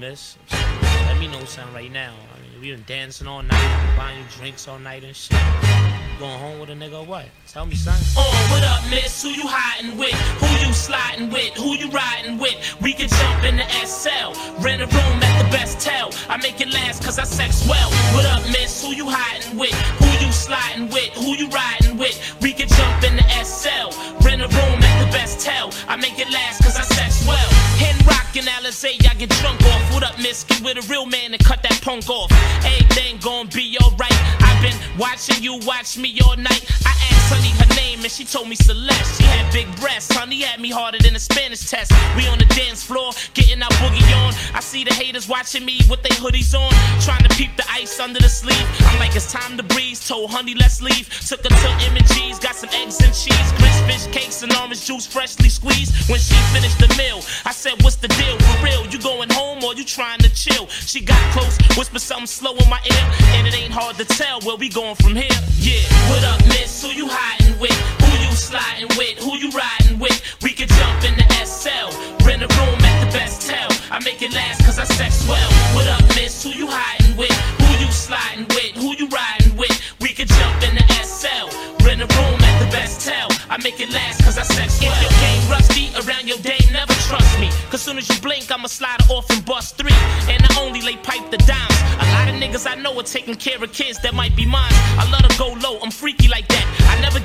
Miss? Let me know something right now. I mean, we been dancing all night, buying drinks all night and shit. Going home with a nigga or what? Tell me something. Oh, what up, miss? Who you hiding with? Who you sliding with? Who you riding with? We can jump in the SL, rent a room at the best tell. I make it last cause I sex well. With a real man and cut that punk off. Everything gon' be alright. I've been watching you watch me all night. I asked Honey her she told me Celeste. She had big breasts. Honey had me harder than a Spanish test. We on the dance floor, getting our boogie on. I see the haters watching me with their hoodies on, trying to peep the ice under the sleeve. I'm like, it's time to breeze. Told Honey, let's leave. Took her to M&G's, got some eggs and cheese, grits, fish cakes, and orange juice freshly squeezed. When she finished the meal, I said, What's the deal? For real, you going home or you trying to chill? She got close, whispered something slow in my ear, and it ain't hard to tell where we going from here. Yeah, what up, miss? Who you hiding with? Who you sliding with? Who you riding with? We could jump in the SL, rent a room at the best tell. I make it last cause I sex well. What up, miss? Who you hiding with? Who you sliding with? Who you riding with? We could jump in the SL, rent a room at the best tell. I make it last cause I sex well. If your game rusty around your day, never trust me. Cause soon as you blink, I'ma slide off and bust three. And I only lay pipe the dimes. A lot of niggas I know are taking care of kids that might be mine. I love to go low, I'm freaky like that.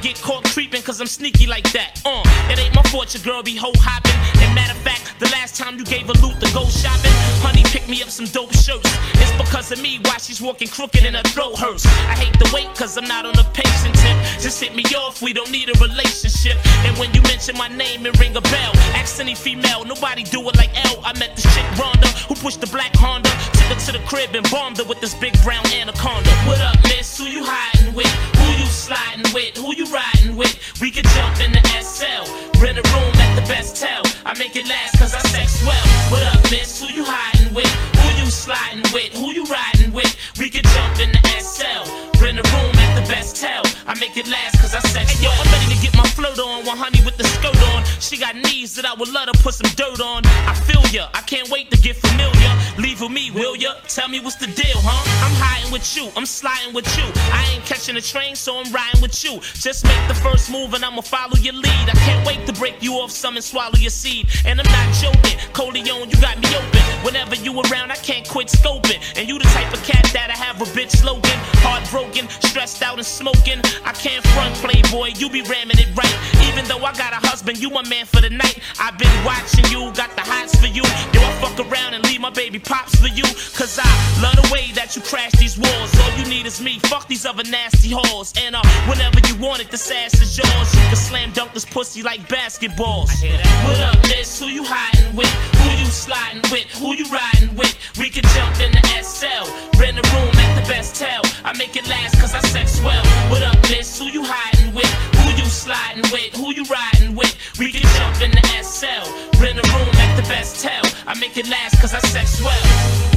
Get caught creeping cause I'm sneaky like that. Uh, it ain't my fault your girl be hoe hopping. And matter of fact, the last time you gave a loot to go shopping, honey picked me up some dope shirts. It's because of me why she's walking crooked and her throat hurts. I hate to wait cause I'm not on a patient tip. Just hit me off, we don't need a relationship. And when you mention my name, it ring a bell. Ask any female, nobody do it like L. I met this chick Rhonda who pushed the black Honda. Took her to the crib and bombed her with this big brown anaconda. What up, miss? Who you hiding with? Who you sliding with? Who you riding with? We could jump in the SL, rent a room at the best tell. I make it last cause I sex well. What up, miss? Who you hiding with? Who you sliding with? Who you riding with? We could jump in the SL, rent the room at the best tell. I make it last cause I sex hey, yo, I'm ready to get my float on while honey with the skirt on. She got knees that I would love to put some dirt on. I feel ya, I can't wait to get familiar. Leave with me, will ya? Tell me what's the deal, huh? I'm hiding with you, I'm sliding with you. I ain't catching a train, so I'm riding with you. Just make the first move and I'ma follow your lead. I can't wait to break you off some and swallow your seed. And I'm not joking, Coleon, you got me open. Whenever you around, I can't quit scoping. And you the type of cat that I have a bitch slogan. Heartbroken, stressed out and smoking. I can't front playboy, you be ramming it right. Even though I got a husband, you my man for the night. I've been watching you, got the hots for you. Do I fuck around and leave my baby pops for you? Cause I love the way that you crash these walls. All you need is me, fuck these other nasty whores. And uh, whenever you want it, this ass is yours. You can slam dunk this pussy like basketballs. What up, miss? Who you hiding with? Who you sliding with? Who you riding with? We can jump in the SL, rent a room at the best tell. I make it last cause I sex well. What up, miss? Who you hiding with? Who you sliding with? Who you riding with? We can jump in the SL, rent a room at the best tell. I make it last cause I sex well.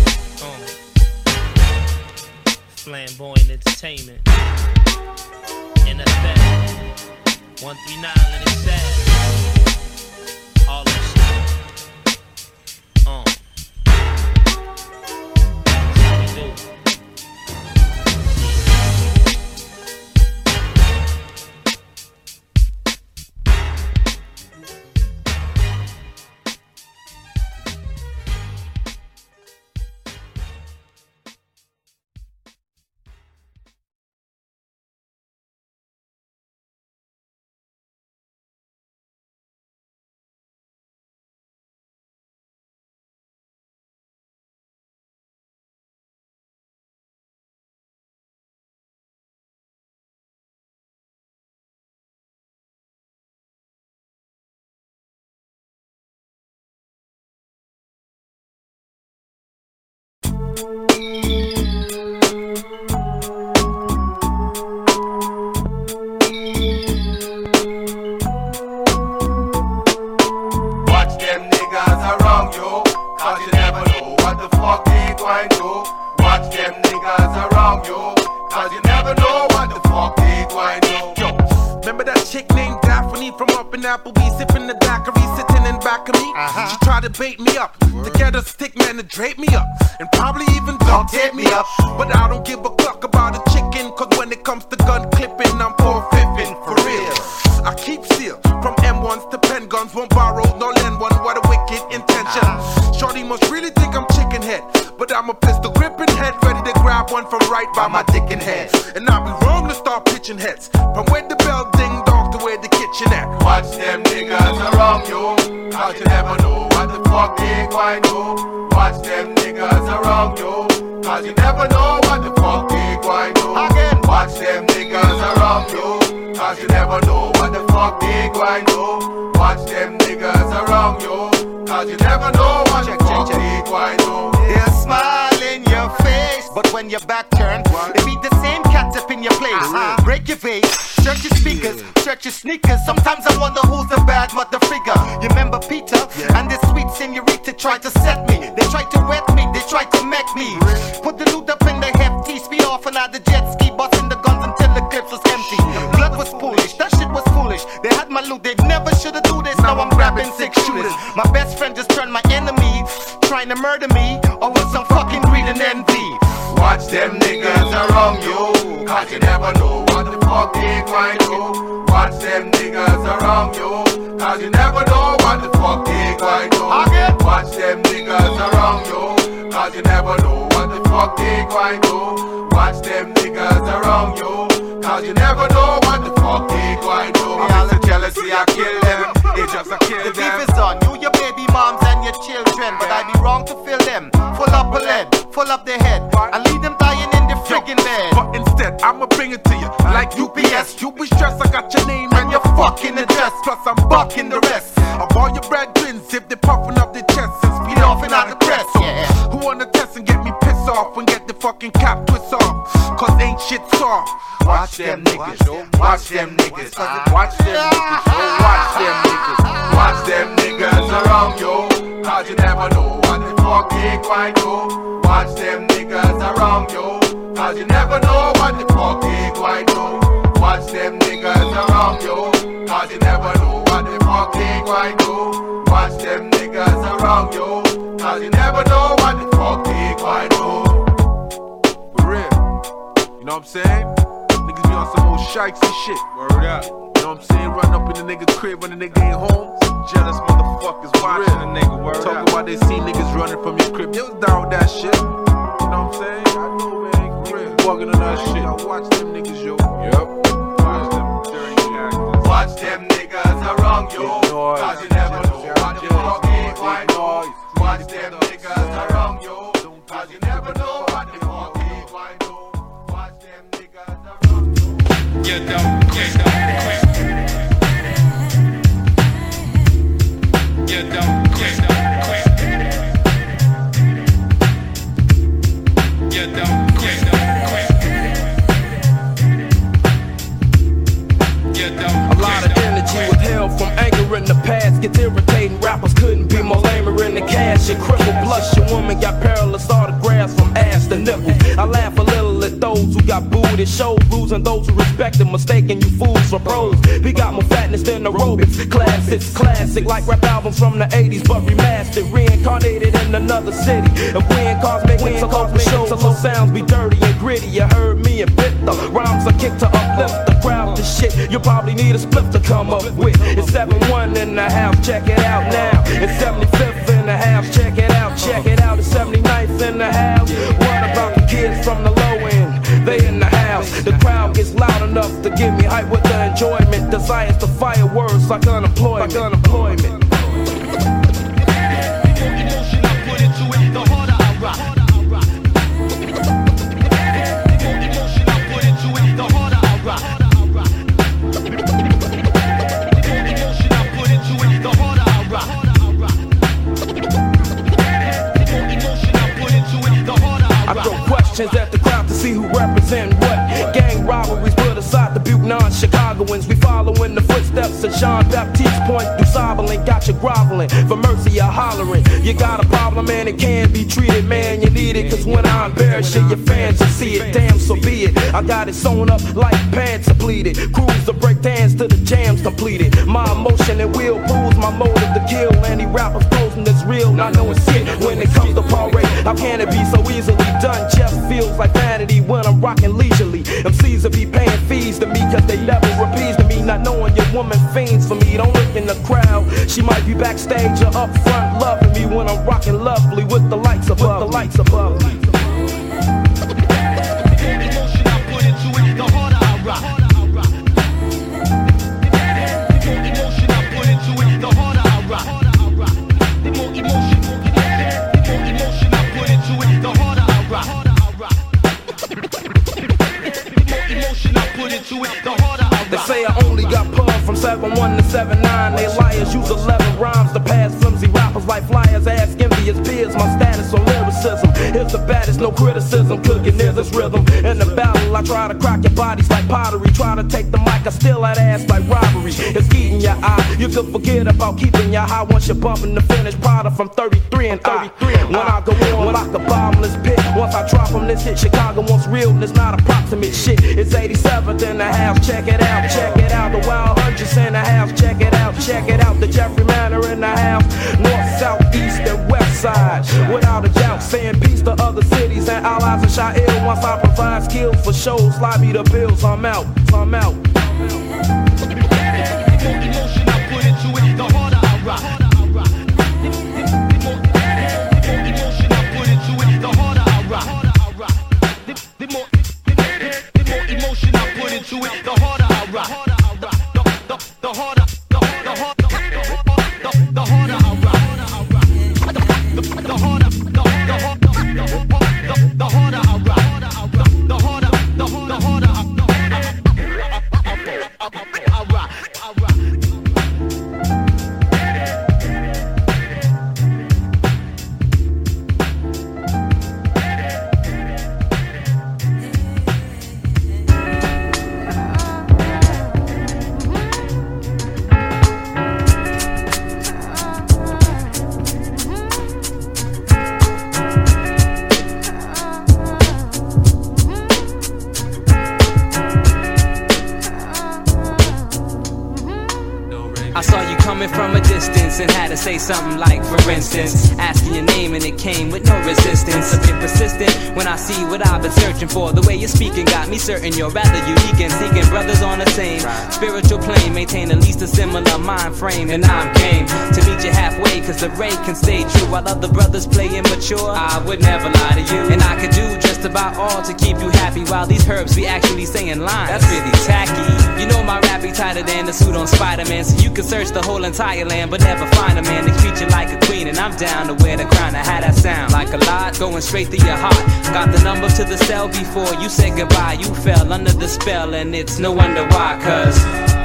Flamboyant entertainment. In effect. 139, let it sad. Música cause you never know what the fuck they going to. Watch them niggas around you, cause you never know what the fuck they going to. All the jealousy I kill them, it just I kill The them. beef is on you, your baby moms, and your children. But I'd be wrong to fill them full up of lead, full up their head, and leave them dying in the friggin' bed. But instead, I'ma bring it to you like UPS. You be stressed, I got your name and your fucking address. Plus, I'm bucking the rest of all your brethrens if they puffing up their chests and speed off and out the fucking cap twist off? Cause ain't shit soft. Watch them niggas, watch them niggas, watch them niggas, watch them niggas, watch them niggas around you, cause you never know what the fuck they going to. Watch them niggas around you, cause you never know what the fuck they going to. Watch them niggas around you, cause you never know what the fuck they going to. Watch them niggas around you, cause you never know what the fuck they going to. For real. You know what I'm saying? Niggas be on some old shikesy shit. Word up. You know what I'm saying? Run up in the nigga crib when the nigga ain't home. Jealous motherfuckers watching a nigga. Word Talk about they see niggas running from your crib. They was down with that shit. You know what I'm saying? I know, man. For real. Bugging on that shit. I watch them niggas, yo. Yep. Watch them dirty actors. Watch them niggas around you, cause you never know what the fuck they going to. Watch them A lot of energy withheld from anger in the past gets irritating. Rappers couldn't be more lamer in the cash. Your crippled blush, your woman got perilous autographs from ass to nipple. I laugh a little who got booed. It shows losing those who respect them, mistaking you fools for pros. We got more fatness than aerobics. Classics, classic like rap albums from the 80s, but remastered, reincarnated in another city. If we ain't cosmic, we ain't cosmic shows, so sounds be dirty and gritty. You heard me and bit the rhymes I kick to uplift the crowd to shit. You probably need a split to come up with. It's 7-1 in the house, check it out now. It's 75th in the house, check it out, check it out. It's 79th in the house. What about the kids from the low? They in the house. The crowd gets loud enough to give me hype with the enjoyment. Desires to fire words like unemployment. Like unemployment. Represent what. Gang robberies put aside the Butte non-Chicagoans. We following the footsteps of Jean Baptiste Point through Soberlin. Got you groveling for mercy, you hollering. You got a problem and it can be treated, man. You need it, cause when I embarrass you, your fans will see it. Damn, so be it. I got it sewn up like pants are pleated. Cruise the break dance to the jams completed. My emotion and will proves my motive to kill any rappers posing that's real. Not knowing shit when it comes to parade. How can it be so easily done? Just feels like vanity when I'm rocking leisurely. MCs will be paying fees to me cause they never appease to me. Not knowing your woman fiends for me. Don't look in the crowd. She might be backstage or up front loving me when I'm rocking lovely with the lights above. With the lights above me. They say I only got from 7-1 to 7-9. They liars use 11 rhymes to pass flimsy rappers like flyers. Ask envious peers my status on lyricism. Here's the baddest, no criticism. Cooking near this rhythm. In the battle, I try to crack your bodies like pottery. Try to take the mic, I steal that ass like robbery. It's eating your eye. You could forget about keeping your high once you're bumping the finished product from 33 and 33. Uh, when I go uh, on I'm like a bottomless pit. Once I drop from this hit, Chicago wants real and it's not approximate shit. It's 87th in the house, check it out, check it out. The wild hundreds in the house, check it out, check it out. The Jeffrey Manor in the house, north, south, east, and west side. Without a doubt, saying peace to other cities and allies of Sha'il. Once I provide skills for shows, me the bills, I'm out, I'm out. I I'll be say something like, for instance, asking your name and it came with no resistance. A bit persistent when I see what I've been searching for. The way you're speaking got me certain you're rather unique and seeking brothers on the same spiritual plane. Maintain at least a similar mind frame, and I'm game to meet you halfway. Cause the ray can stay true while other brothers play immature. I would never lie to you, and I could do just about all to keep you happy while these herbs be actually saying lines. That's really tacky. You know my rap be tighter than the suit on Spider Man, so you can search the whole entire land, but never find a man that treat you like a queen. And I'm down to wear the crown. I had that sound like a lot going straight through your heart. Got the number to the cell before you said goodbye. You fell under the spell, and it's no wonder why, cause.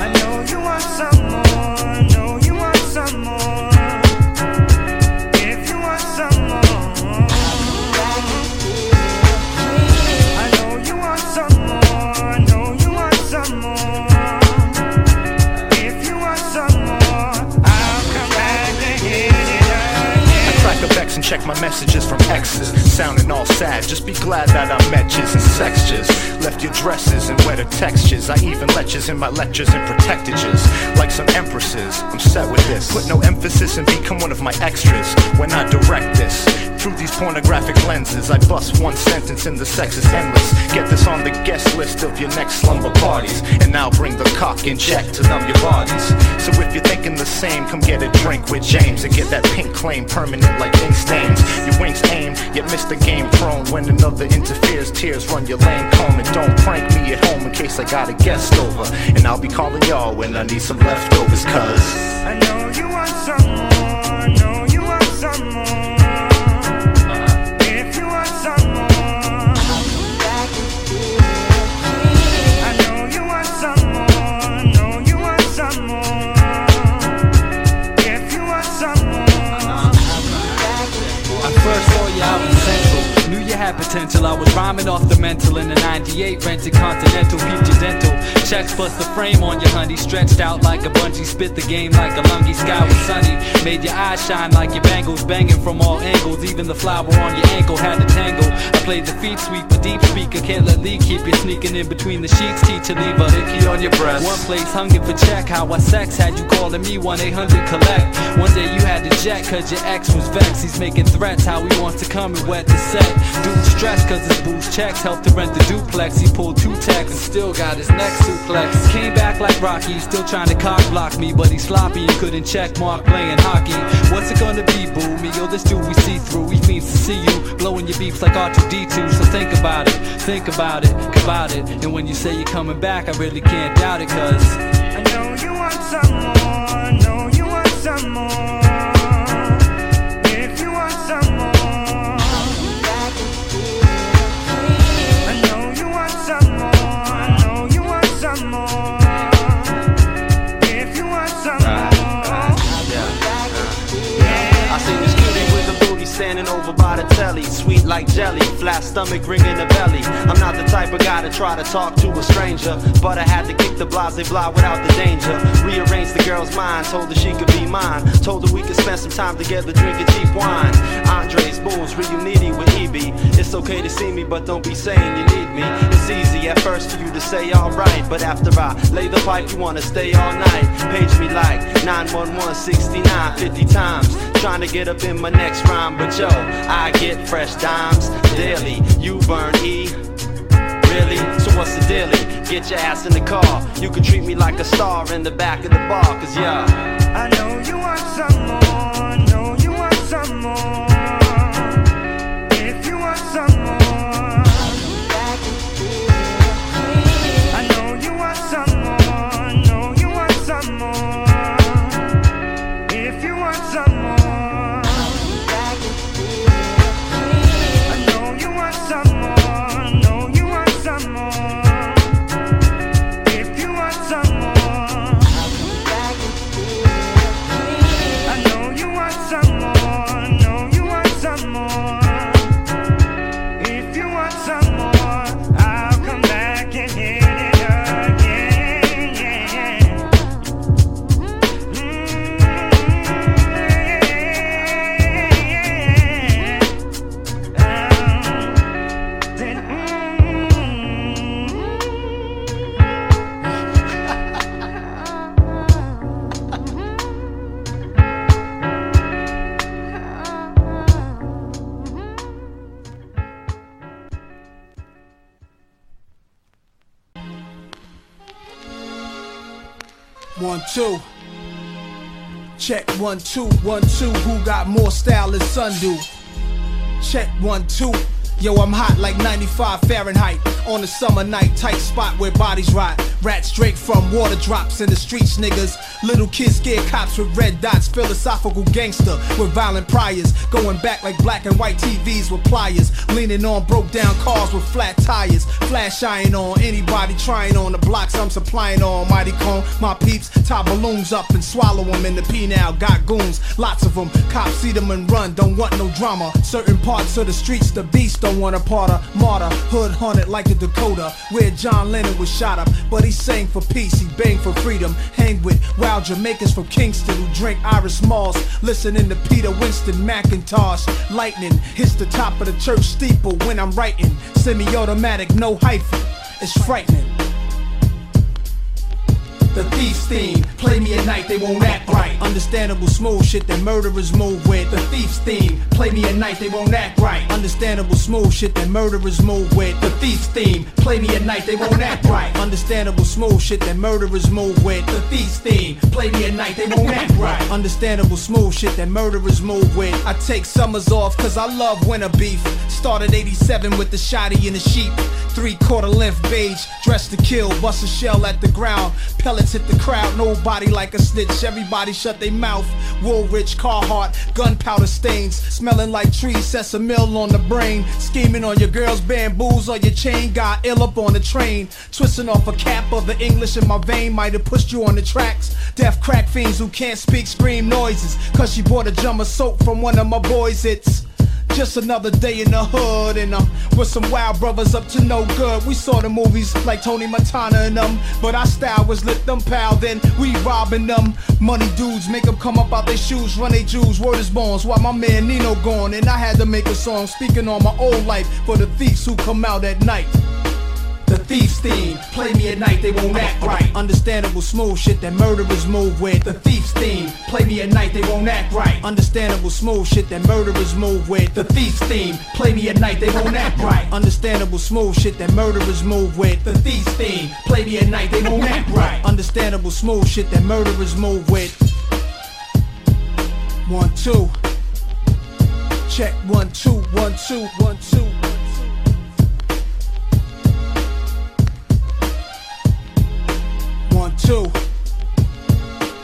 Check my messages from exes. Sounding all sad, just be glad that I met yous and yous. Left your dresses in wetter textures. I even let yous in my lectures and protected. Like some empresses, I'm set with this. Put no emphasis and become one of my extras when I direct this. Through these pornographic lenses, I bust one sentence and the sex is endless. Get this on the guest list of your next slumber parties, and I'll bring the cock in check to numb your bodies. So if you're thinking the same, come get a drink with James and get that pink claim permanent like ink stains. Your wings aim, yet miss the game prone. When another interferes, tears run your lane comb. And don't prank me at home in case I got a guest over. And I'll be calling y'all when I need some leftovers, cuz. I know you want some more. I know you want some more. Had potential. I was rhyming off the mental in the 98. Rented Continental, your dental. Checks plus the frame on your honey. Stretched out like a bungee. Spit the game like a lungy. Sky was sunny. Made your eyes shine like your bangles. Banging from all angles. Even the flower on your ankle had to tangle. I played the feet sweep, the deep speaker. Can't let Lee keep you sneaking in between the sheets. Teacher, leave a hickey on your breast. One place hungry for check. How I sex had you calling me 1 800 collect. One day you had to jet cause your ex was vexed. He's making threats. How he wants to come and wet the set. Dude stressed cause his boost checks helped to rent the duplex. He pulled two texts and still got his neck suplex. Came back like Rocky, still trying to cock block me, but he's sloppy and couldn't check Mark playing hockey. What's it gonna be, boo? Me or this dude we see through? He means to see you blowing your beeps like R2D2. So think about it, think about it, about it. And when you say you're coming back, I really can't doubt it, cause I know you want some more. I know you want some more. Like jelly, flat stomach ringing the belly. I'm not the type of guy to try to talk to a stranger, but I had to kick the blase blah without the danger. Rearrange the girl's mind, told her she could be mine, told her we could spend some time together drinking cheap wine. Andres Bulls, reunity with EB. It's okay to see me, but don't be saying you need me. It's easy at first for you to say alright, but after I lay the pipe, you wanna stay all night. Page me like 911 69 50 times, trying to get up in my next rhyme, but yo, I get fresh dimes daily. You burn E. Really? So what's the dealie? Get your ass in the car. You can treat me like a star in the back of the bar, cause yeah. I know two. Check one, two, one, two. Who got more style than Sundu? Check one, two. Yo, I'm hot like 95 Fahrenheit on a summer night, tight spot where bodies rot. Rats straight from water drops in the streets, niggas. Little kids scared cops with red dots. Philosophical gangster with violent priors. Going back like black and white TVs with pliers. Leaning on broke down cars with flat tires. Flash iron on anybody trying on the blocks I'm supplying on. Mighty cone, my peeps tie balloons up and swallow them in the P now. Got goons, lots of them. Cops see them and run, don't want no drama. Certain parts of the streets, the beast don't want a part of. Martyr, hood haunted like to Dakota, where John Lennon was shot up. But he sang for peace, he banged for freedom. Hang with wild Jamaicans from Kingston who drink Irish Moss. Listening to Peter Winston McIntosh. Lightning hits the top of the church steeple when I'm writing. Semi automatic, no hyphen. It's frightening. The thief's theme. Play me at night, they won't act right. Understandable smooth shit that murderers move with. The thief's theme. Play me at night, they won't act right. Understandable smooth shit that murderers move with. The thief's theme. Play me at night, they won't act right. Understandable smooth shit that murderers move with. The thief's theme. Play me at night, they won't act right. Understandable smooth shit that murderers move with. I take summers off cause I love winter beef. Started 87 with the shotty and the sheep. Three quarter length beige, dressed to kill, bust a shell at the ground. Pellets hit the crowd, nobody like a snitch. Everybody shut their mouth. Woolrich, Carhartt, gunpowder stains. Smelling like trees, mill on the brain. Scheming on your girl's bamboos or your chain. Got ill up on the train. Twisting off a cap of the English in my vein might have pushed you on the tracks. Deaf crack fiends who can't speak scream noises. Cause she bought a jar of soap from one of my boys. It's just another day in the hood, and I'm with some wild brothers up to no good. We saw the movies like Tony Montana and them, but our style was lit them pal. Then we robbing them. Money dudes make them come up out their shoes, run they jewels, word is bones. While my man Nino gone, and I had to make a song speaking on my old life for the thieves who come out at night. Thief's theme. Play me at night, they won't act right. Understandable smooth shit that murderers move with. The thief's theme. Play me at night, they won't act right. Understandable smooth shit that murderers move with. The thief's theme. Play me at night, they won't act right. Understandable smooth shit that murderers move with. The thief's theme. Play me at night, they won't act right. Understandable smooth shit that murderers move with. One, two. Check one, two, one, two, one, two. One, two.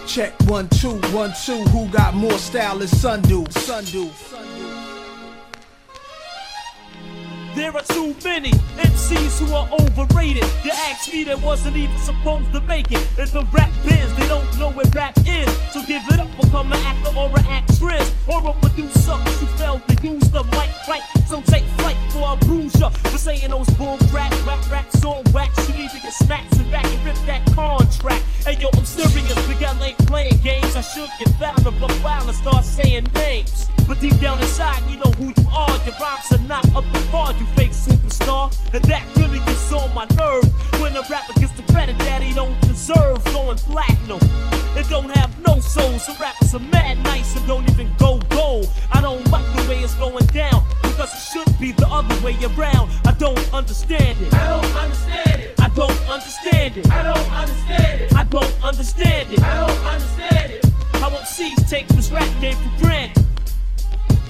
Check one, two, one, two. Who got more style than Sundu? Sundu. There are too many MCs who are overrated. You asked me that wasn't even supposed to make it. In the rap biz, they don't know what rap is. So give it up, become an actor or an actress. Or a producer who failed to use the mic right. So take flight for a bruiser. For saying those bull crap, rap, rap, song wax. You need to get smacked and back and rip that contract. Hey yo, I'm serious, Miguel ain't playing games. I should get found and buck wild and start saying names. But deep down inside, you know who you are. Your rhymes are not up to par, you fake superstar. And that really gets on my nerve. When a rapper gets the credit that he don't deserve, going platinum. It don't have no soul, so rappers are mad nice and don't even go gold. I don't like the way it's going down, because it should be the other way around. I don't understand it. I don't understand it. I don't understand it. I don't understand it. I don't understand it. I don't understand it. How MCs take this rap game for granted.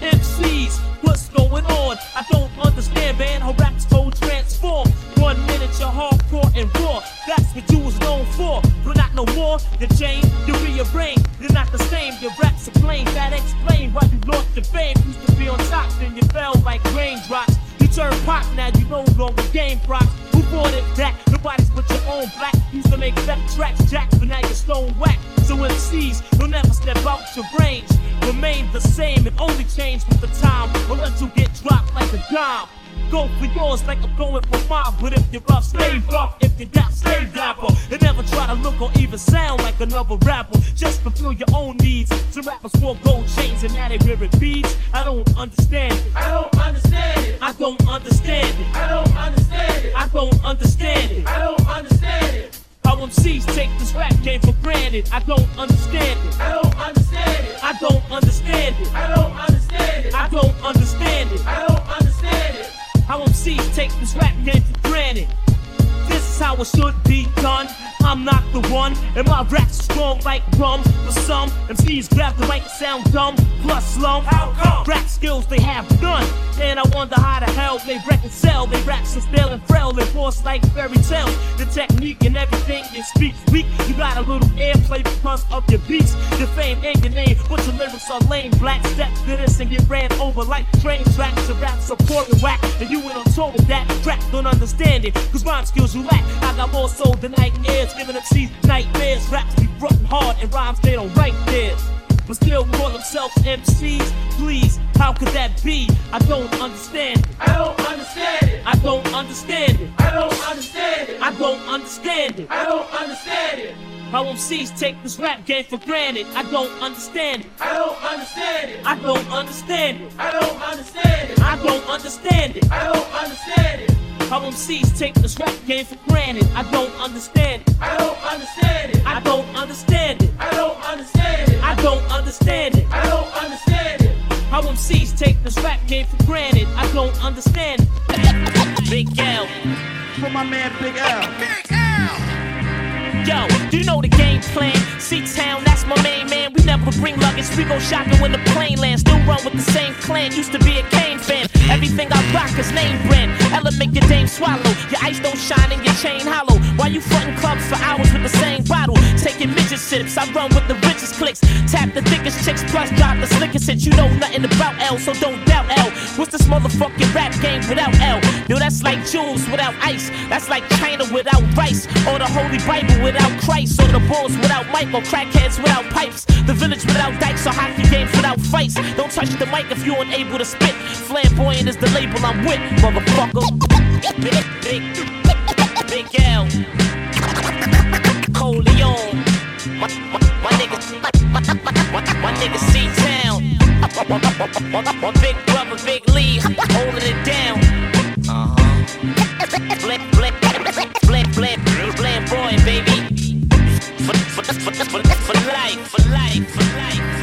MCs, what's going on? I don't understand, man, how raps go transform. One minute you're hardcore and raw, that's what you was known for. But not no more, you change, you rearrange. You're not the same, your raps are plain. That explain why you lost your fame. Used to be on top, then you fell like raindrops. You turn pop, now you no longer game props. Who bought it back? Nobody's but your own black. Used to make fat tracks, jacks, but now you're stone whack. So MCs, you'll never step out your range. Remain the same and only change with the time. Or let you get dropped like a dime. Go for yours like I'm going for mine. But if you're rough, stay rough. If you're down, stay dapper. And never try to look or even sound like another rapper. Just fulfill your own needs. Some rappers wore gold chains and now they wearing beads. I don't understand it. I don't understand it. I don't understand it. I don't understand it. I don't understand it. I don't understand it. How MCs take this rap game for granted. I don't understand it. I don't understand it. I don't understand it. I don't understand it. I don't understand it. I don't understand it. How MCs take this rap game for granted. This is how it should be done. I'm not the one, and my rap's strong like rum. For some, MCs grab the mic and sound dumb, plus slum. How come? Rap skills they have none. And I wonder how the hell they reconcile. They rap so stale and frail and forced like fairy tales. The technique and everything you speak weak. You got a little airplay because of your beats, your fame and your name. But your lyrics are lame. Black step to this and get ran over like train tracks. Your rap support and whack. And you went on with that. Rap don't understand it. Cause rhyme skills you lack. I got more soul than night airs. Giving MCs nightmares. Raps be rotten hard and rhymes they don't write theirs. but still call themselves MCs. Please, how could that be? I don't understand it. I don't understand it. I don't understand it. I don't understand it. I don't understand it. I don't understand it. How MCs take this rap game for granted. I don't understand it. I don't understand it. I don't understand it. I don't understand it. I don't understand it. I don't understand it. How MCs take this rap game for granted. I don't understand it. I don't understand it. I don't understand it. I don't understand it. I don't understand it. I don't understand it. How MCs take this rap game for granted. I don't understand it. Big L. For my man Big L. Big L. Yo, do you know the game plan? C-Town, that's my main man. We never bring luggage, we go shopping when the plane lands. Still run with the same clan, used to be a Kane fan. Everything I rock is name brand. Ella make your dame swallow. Your ice don't shine and your chain hollow. Why you frontin' clubs for hours with the same bottle? Taking midget sips, I run with the richest clicks. Tap the thickest chicks, plus drop the slickest hits. You know nothing about L, so don't doubt L. What's this motherfucking rap game without L? Yo, that's like jewels without ice. That's like China without rice. Or the Holy Bible without Christ. Or the Bulls without Michael. Crackheads without pipes. The village without dikes. Or hockey games without fights. Don't touch the mic if you ain't able to spit. Flamboyant is the label I'm with, motherfucker. Big, big, big L. Corleone. My, my, my nigga, my, my, my nigga C-Town. My big brother, Big Lee, holding it down. Uh-huh. Flip, flip, flip, flip, flip, boy, baby for, life, for life, for life.